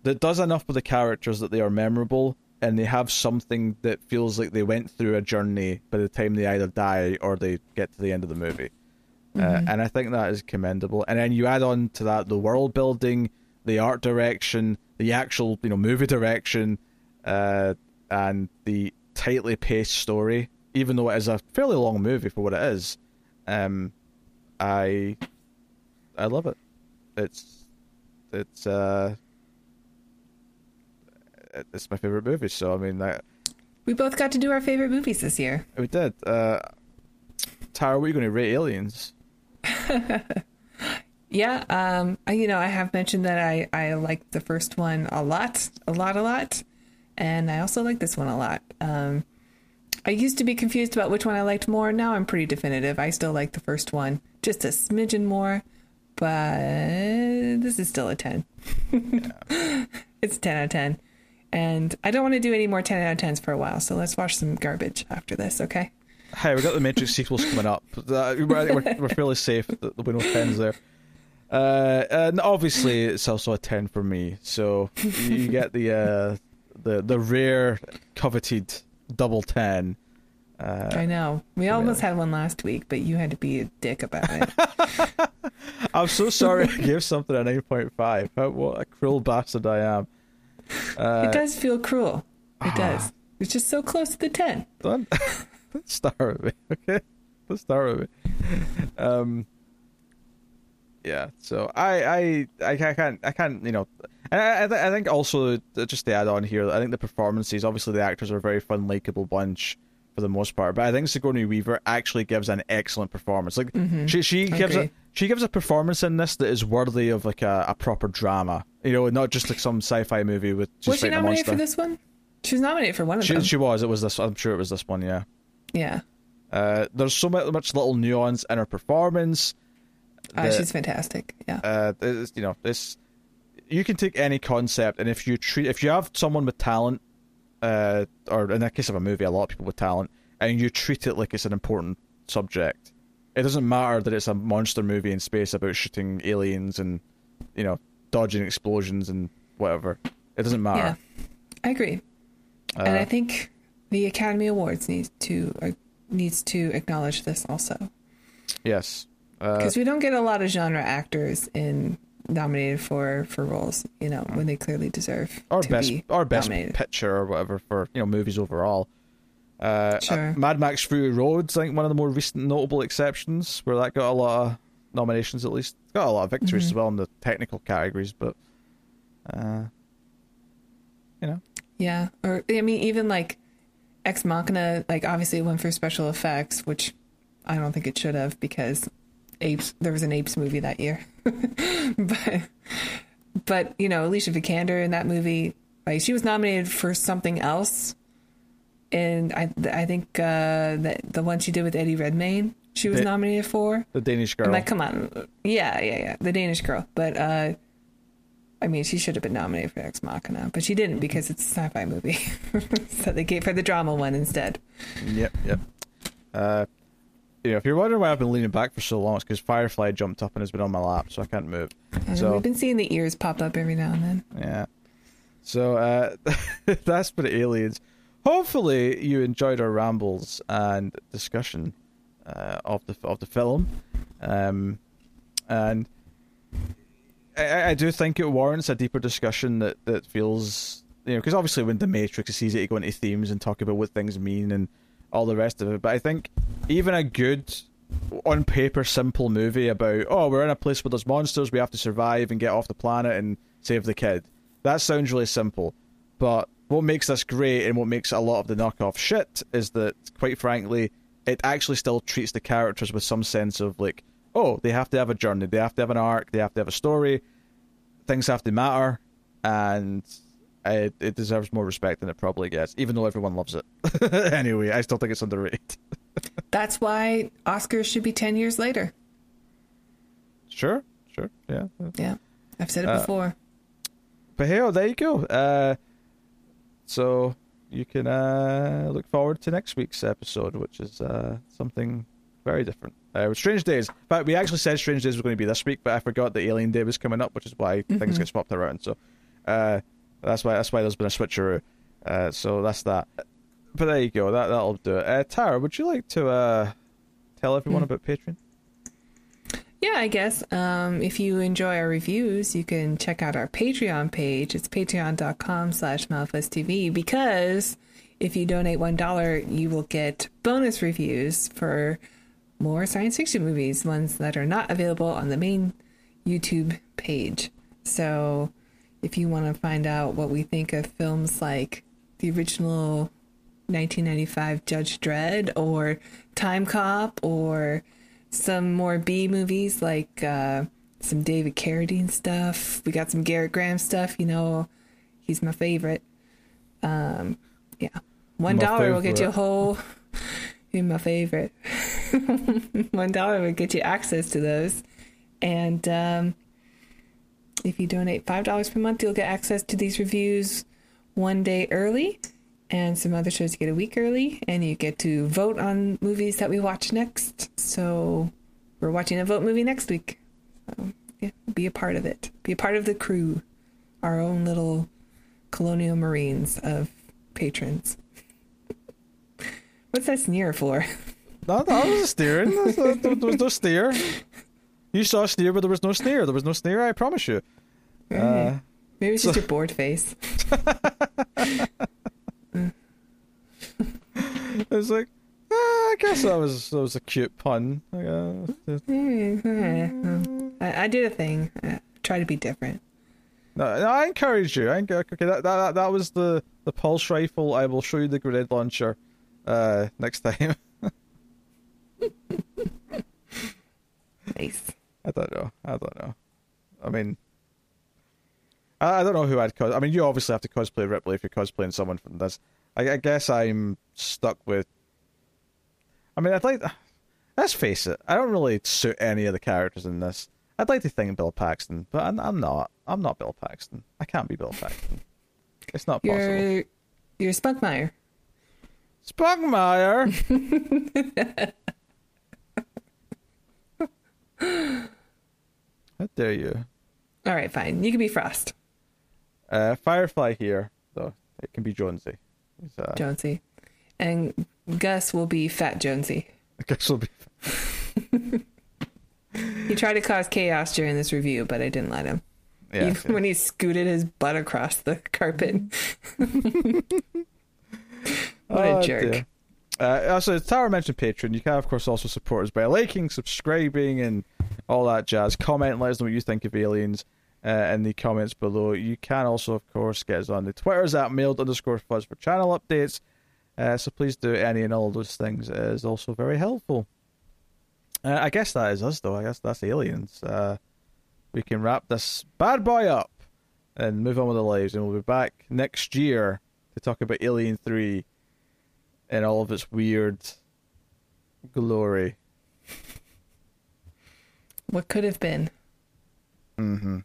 that does enough with the characters that they are memorable and they have something that feels like they went through a journey by the time they either die or they get to the end of the movie. Uh, and I think that is commendable. And then you add on to that the world building, the art direction, the actual you know movie direction, uh, and the tightly paced story. Even though it is a fairly long movie for what it is, um, I I love it. It's it's uh it's my favorite movie. So I mean, that We both got to do our favorite movies this year. we did. Uh, Tara, what are you going to rate Aliens? Yeah, um, I- you know, I have mentioned that I I liked the first one a lot, a lot, a lot, and I also like this one a lot. Um, I used to be confused about which one I liked more. Now I'm pretty definitive. I still like the first one just a smidgen more, but this is still a ten. it's ten out of ten, and I don't want to do any more ten out of tens for a while. So let's watch some garbage after this, okay? Hey, we got the Matrix sequels coming up. Uh, we're, we're, we're fairly safe. The, the window tens there. Uh, and obviously, it's also a ten for me. So you get the uh, the the rare, coveted double ten. Uh, I know we almost had one last week, but you had to be a dick about it. I'm so sorry I gave something a nine point five. What a cruel bastard I am. Uh, it does feel cruel. It does. It's just so close to the 10. Don't let's start with me, okay? Let's start with me. Um, yeah. So I, I, I can't, I can't, you know, and I, I, th- I think also uh, just to add on here, I think the performances, obviously the actors are a very fun, likable bunch for the most part, but I think Sigourney Weaver actually gives an excellent performance. Like she, she gives a, agree. She gives a performance in this that is worthy of like a, a proper drama, you know, not just like some sci-fi movie with just Was she nominated for this one? She was nominated for one of She, them. she was. It was this. I'm sure it was this one. Yeah. yeah. Uh, there's so much, much little nuance in her performance. Uh, she's fantastic. Yeah. uh, it's, you know, this you can take any concept, and if you treat, if you have someone with talent, uh, or in the case of a movie, a lot of people with talent, and you treat it like it's an important subject, it doesn't matter that it's a monster movie in space about shooting aliens and you know dodging explosions and whatever. It doesn't yeah. matter. I agree. and Uh, I think the Academy Awards needs to uh, needs to acknowledge this also. Yes. Uh, Because we don't get a lot of genre actors in nominated for for roles, you know, when they clearly deserve or to best be or best nominated. picture or whatever for you know movies overall. Uh, Sure. uh, Mad Max Fury Road's I think one of the more recent notable exceptions where that got a lot of nominations at least. Got a lot of victories as well in the technical categories, but uh, you know, Yeah, or I mean, even like Ex Machina, like obviously it went for special effects, which I don't think it should have because apes. There was an apes movie that year, but but you know Alicia Vikander in that movie, like she was nominated for something else, and I I think uh, that the one she did with Eddie Redmayne, she was The- nominated for. the Danish girl. I'm like, come on, yeah, yeah, yeah, the Danish girl, but. uh I mean, she should have been nominated for Ex Machina, but she didn't because it's a sci-fi movie. so they gave her the drama one instead. Yep, yep. Uh, you know, if you're wondering why I've been leaning back for so long, it's because Firefly jumped up and has been on my lap, so I can't move. And So- we've been seeing the ears pop up every now and then. Yeah. So uh, that's been aliens. Hopefully, you enjoyed our rambles and discussion uh, of the of the film, um, and I, I do think it warrants a deeper discussion that that feels you know because obviously when the Matrix it's easy to go into themes and talk about what things mean and all the rest of it. But I think even a good on paper simple movie about oh we're in a place where there's monsters we have to survive and get off the planet and save the kid that sounds really simple but what makes this great and what makes a lot of the knockoff shit is that quite frankly it actually still treats the characters with some sense of like oh they have to have a journey they have to have an arc they have to have a story things have to matter and it, it deserves more respect than it probably gets even though everyone loves it anyway i still think it's underrated That's why Oscars should be 10 years later. Sure, sure, yeah. Yeah, I've said it Uh, before. But hey, oh, there you go. Uh, so you can uh, look forward to next week's episode, which is uh, something very different. Uh, Strange Days. But we actually said Strange Days was going to be this week, but I forgot that Alien Day was coming up, which is why things get swapped around. So uh, that's why that's why there's been a switcheroo. Uh, so that's that. But there you go. That that'll do it. Uh, Tara, would you like to uh, tell everyone about Patreon? Yeah, I guess. Um, if you enjoy our reviews, you can check out our Patreon page. It's patreon.com slash TV because if you donate $1, you will get bonus reviews for more science fiction movies, ones that are not available on the main YouTube page. So if you want to find out what we think of films like the original 1995 Judge Dredd or Time Cop or some more B movies like uh, some David Carradine stuff. We got some Garrett Graham stuff. You know, he's my favorite. Um, yeah, one will get you a whole. You're my favorite. one dollar will get you access to those, and um, if you donate five dollars per month, you'll get access to these reviews one day early, and some other shows you get a week early, and you get to vote on movies that we watch next. So we're watching a vote movie next week. So yeah, be a part of it. Be a part of the crew, our own little colonial marines of patrons. What's that sneer for? No, that was a steering. There there was no steer. You saw a steer, but there was no sneer. There was no sneer. I promise you. Uh, Maybe it's just your bored face. it's like, uh, I guess that was that was a cute pun. Uh, I, I did a thing. I try to be different. no, no, I encourage you. I encourage, okay, that, that that was the the pulse rifle. I will show you the grenade launcher uh, next time. Nice. I don't know. I don't know. I mean, I, I don't know who I'd cos. I mean, you obviously have to cosplay Ripley if you're cosplaying someone from this. I, I guess I'm stuck with. I mean, I'd like. Let's face it. I don't really suit any of the characters in this. I'd like to think Bill Paxton, but I'm, I'm not. I'm not Bill Paxton. I can't be Bill Paxton. It's not possible. You're you're Spunkmeyer. Spugmeyer. How dare you? All right, fine. You can be Frost, Uh, Firefly here, though. It can be Jonesy. He's, uh, Jonesy, and Gus will be Fat Jonesy. I guess will be. He tried to cause chaos during this review, but I didn't let him. Yeah. Even when he scooted his butt across the carpet. what a Oh, jerk. Uh, also, as Tara mentioned Patreon, you can, of course, also support us by liking, subscribing, and all that jazz. Comment let us know what you think of aliens uh, in the comments below. You can also, of course, get us on the Twitters at Mild underscore fuzz for channel updates. Uh, so please do any and all those things. It is also very helpful. Uh, I guess that is us, though. I guess that's aliens. Uh, we can wrap this bad boy up and move on with our lives, and we'll be back next year to talk about Alien 3 and all of its weird glory. What could have been? Mm-hmm.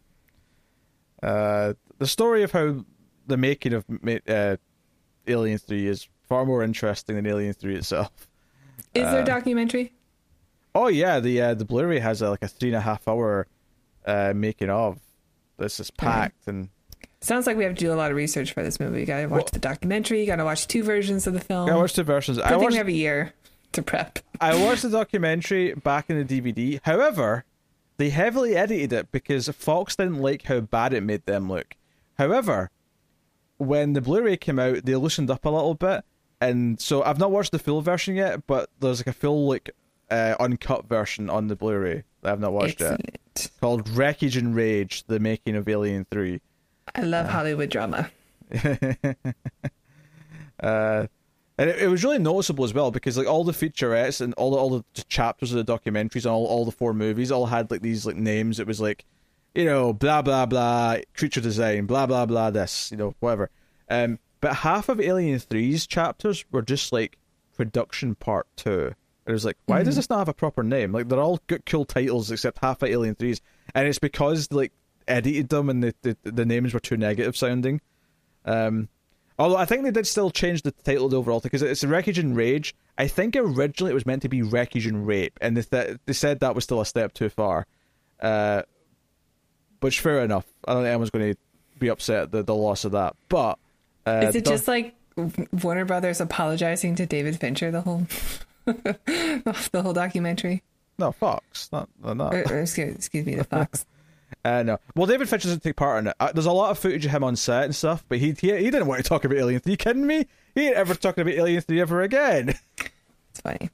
Uh, the story of how the making of uh, Alien Three is far more interesting than Alien Three itself. Is there a uh, documentary? Oh yeah, the uh, the Blu-ray has a, like a three and a half hour uh, making of. This is packed and. Sounds like we have to do a lot of research for this movie. You gotta watch well, the documentary. You gotta watch two versions of the film. I watched two versions. I think we have a year to prep. I watched the documentary back in the DVD. However, they heavily edited it because Fox didn't like how bad it made them look. However, when the Blu-ray came out, they loosened up a little bit, and so I've not watched the full version yet, but there's like a full like uh, uncut version on the Blu-ray that I've not watched Excellent. yet, called Wreckage and Rage: The Making of Alien Three. I love uh, Hollywood drama. uh, and it, it, was really noticeable as well because like all the featurettes and all the, all the chapters of the documentaries and all, all the four movies all had like these like names. It was like, you know, blah blah blah, creature design, blah blah blah, this, you know, whatever. Um, but half of Alien 3's chapters were just like production part two. It was like, why mm-hmm. does this not have a proper name? Like they're all good, cool titles except half of Alien 3's, and it's because like edited them and the the, the names were too negative sounding. Um, Although I think they did still change the title of the overall thing because it's Wreckage and Rage. I think originally it was meant to be Wreckage and Rape, and they, th- they said that was still a step too far. Uh, which fair enough. I don't think anyone's going to be upset at the, the loss of that. But uh, is it just like Warner Brothers apologizing to David Fincher the whole the whole documentary? No, Fox, not not. Or, or excuse, excuse me, the Fox. Uh, no. Well, David Fincher doesn't take part in it. Uh, there's a lot of footage of him on set and stuff, but he he, he didn't want to talk about Alien 3. Are you kidding me? He ain't ever talking about Alien 3 ever again. It's funny.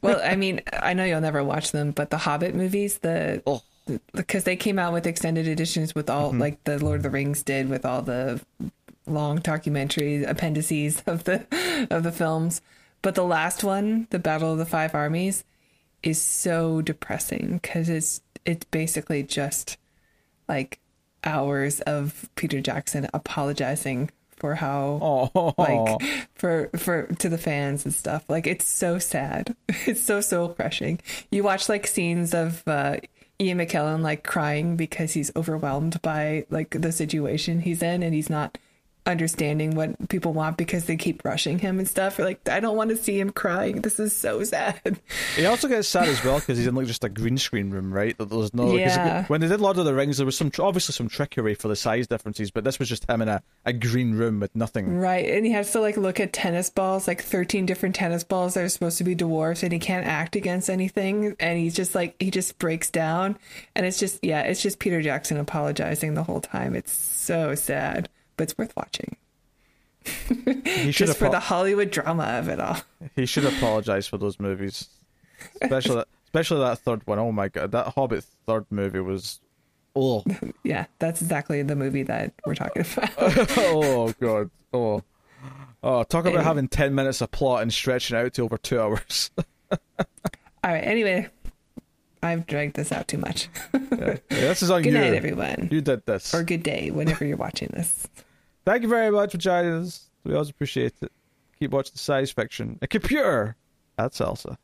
Well, I mean, I know you'll never watch them, but the Hobbit movies, the oh. because they came out with extended editions with all mm-hmm. like the Lord of the Rings did with all the long documentary appendices of the of the films. But the last one, the Battle of the Five Armies, is so depressing because it's it's basically just like hours of Peter Jackson apologizing for how oh. like for for to the fans and stuff. Like it's so sad. It's so soul crushing. You watch like scenes of uh, Ian McKellen like crying because he's overwhelmed by like the situation he's in and he's not understanding what people want because they keep rushing him and stuff. Or like, I don't want to see him crying. This is so sad. He also gets sad as well because he's in like just a green screen room, right? That there's no. Yeah. When they did Lord of the Rings, there was some obviously some trickery for the size differences, but this was just him in a, a green room with nothing. Right, and he has to like look at tennis balls, like thirteen different tennis balls that are supposed to be dwarfs, and he can't act against anything, and he's just like he just breaks down, and it's just yeah, it's just Peter Jackson apologizing the whole time. It's so sad but it's worth watching. Just for the Hollywood drama of it all. He should apologize for those movies, especially that, especially that third one. Oh my god, that Hobbit third movie was. Oh yeah, that's exactly the movie that we're talking about. oh god, oh, oh, talk about anyway. having ten minutes of plot and stretching out to over two hours. all right. Anyway, I've dragged this out too much. yeah. Yeah, this is on good you. Good night, everyone. You did this. Or good day, whenever you're watching this. Thank you very much for joining us. We always appreciate it. Keep watching the science fiction. A computer at Salsa.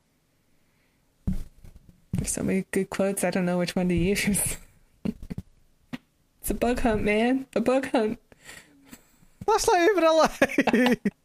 There's so many good quotes. I don't know which one to use. it's a bug hunt, man. A bug hunt. That's not even a lie.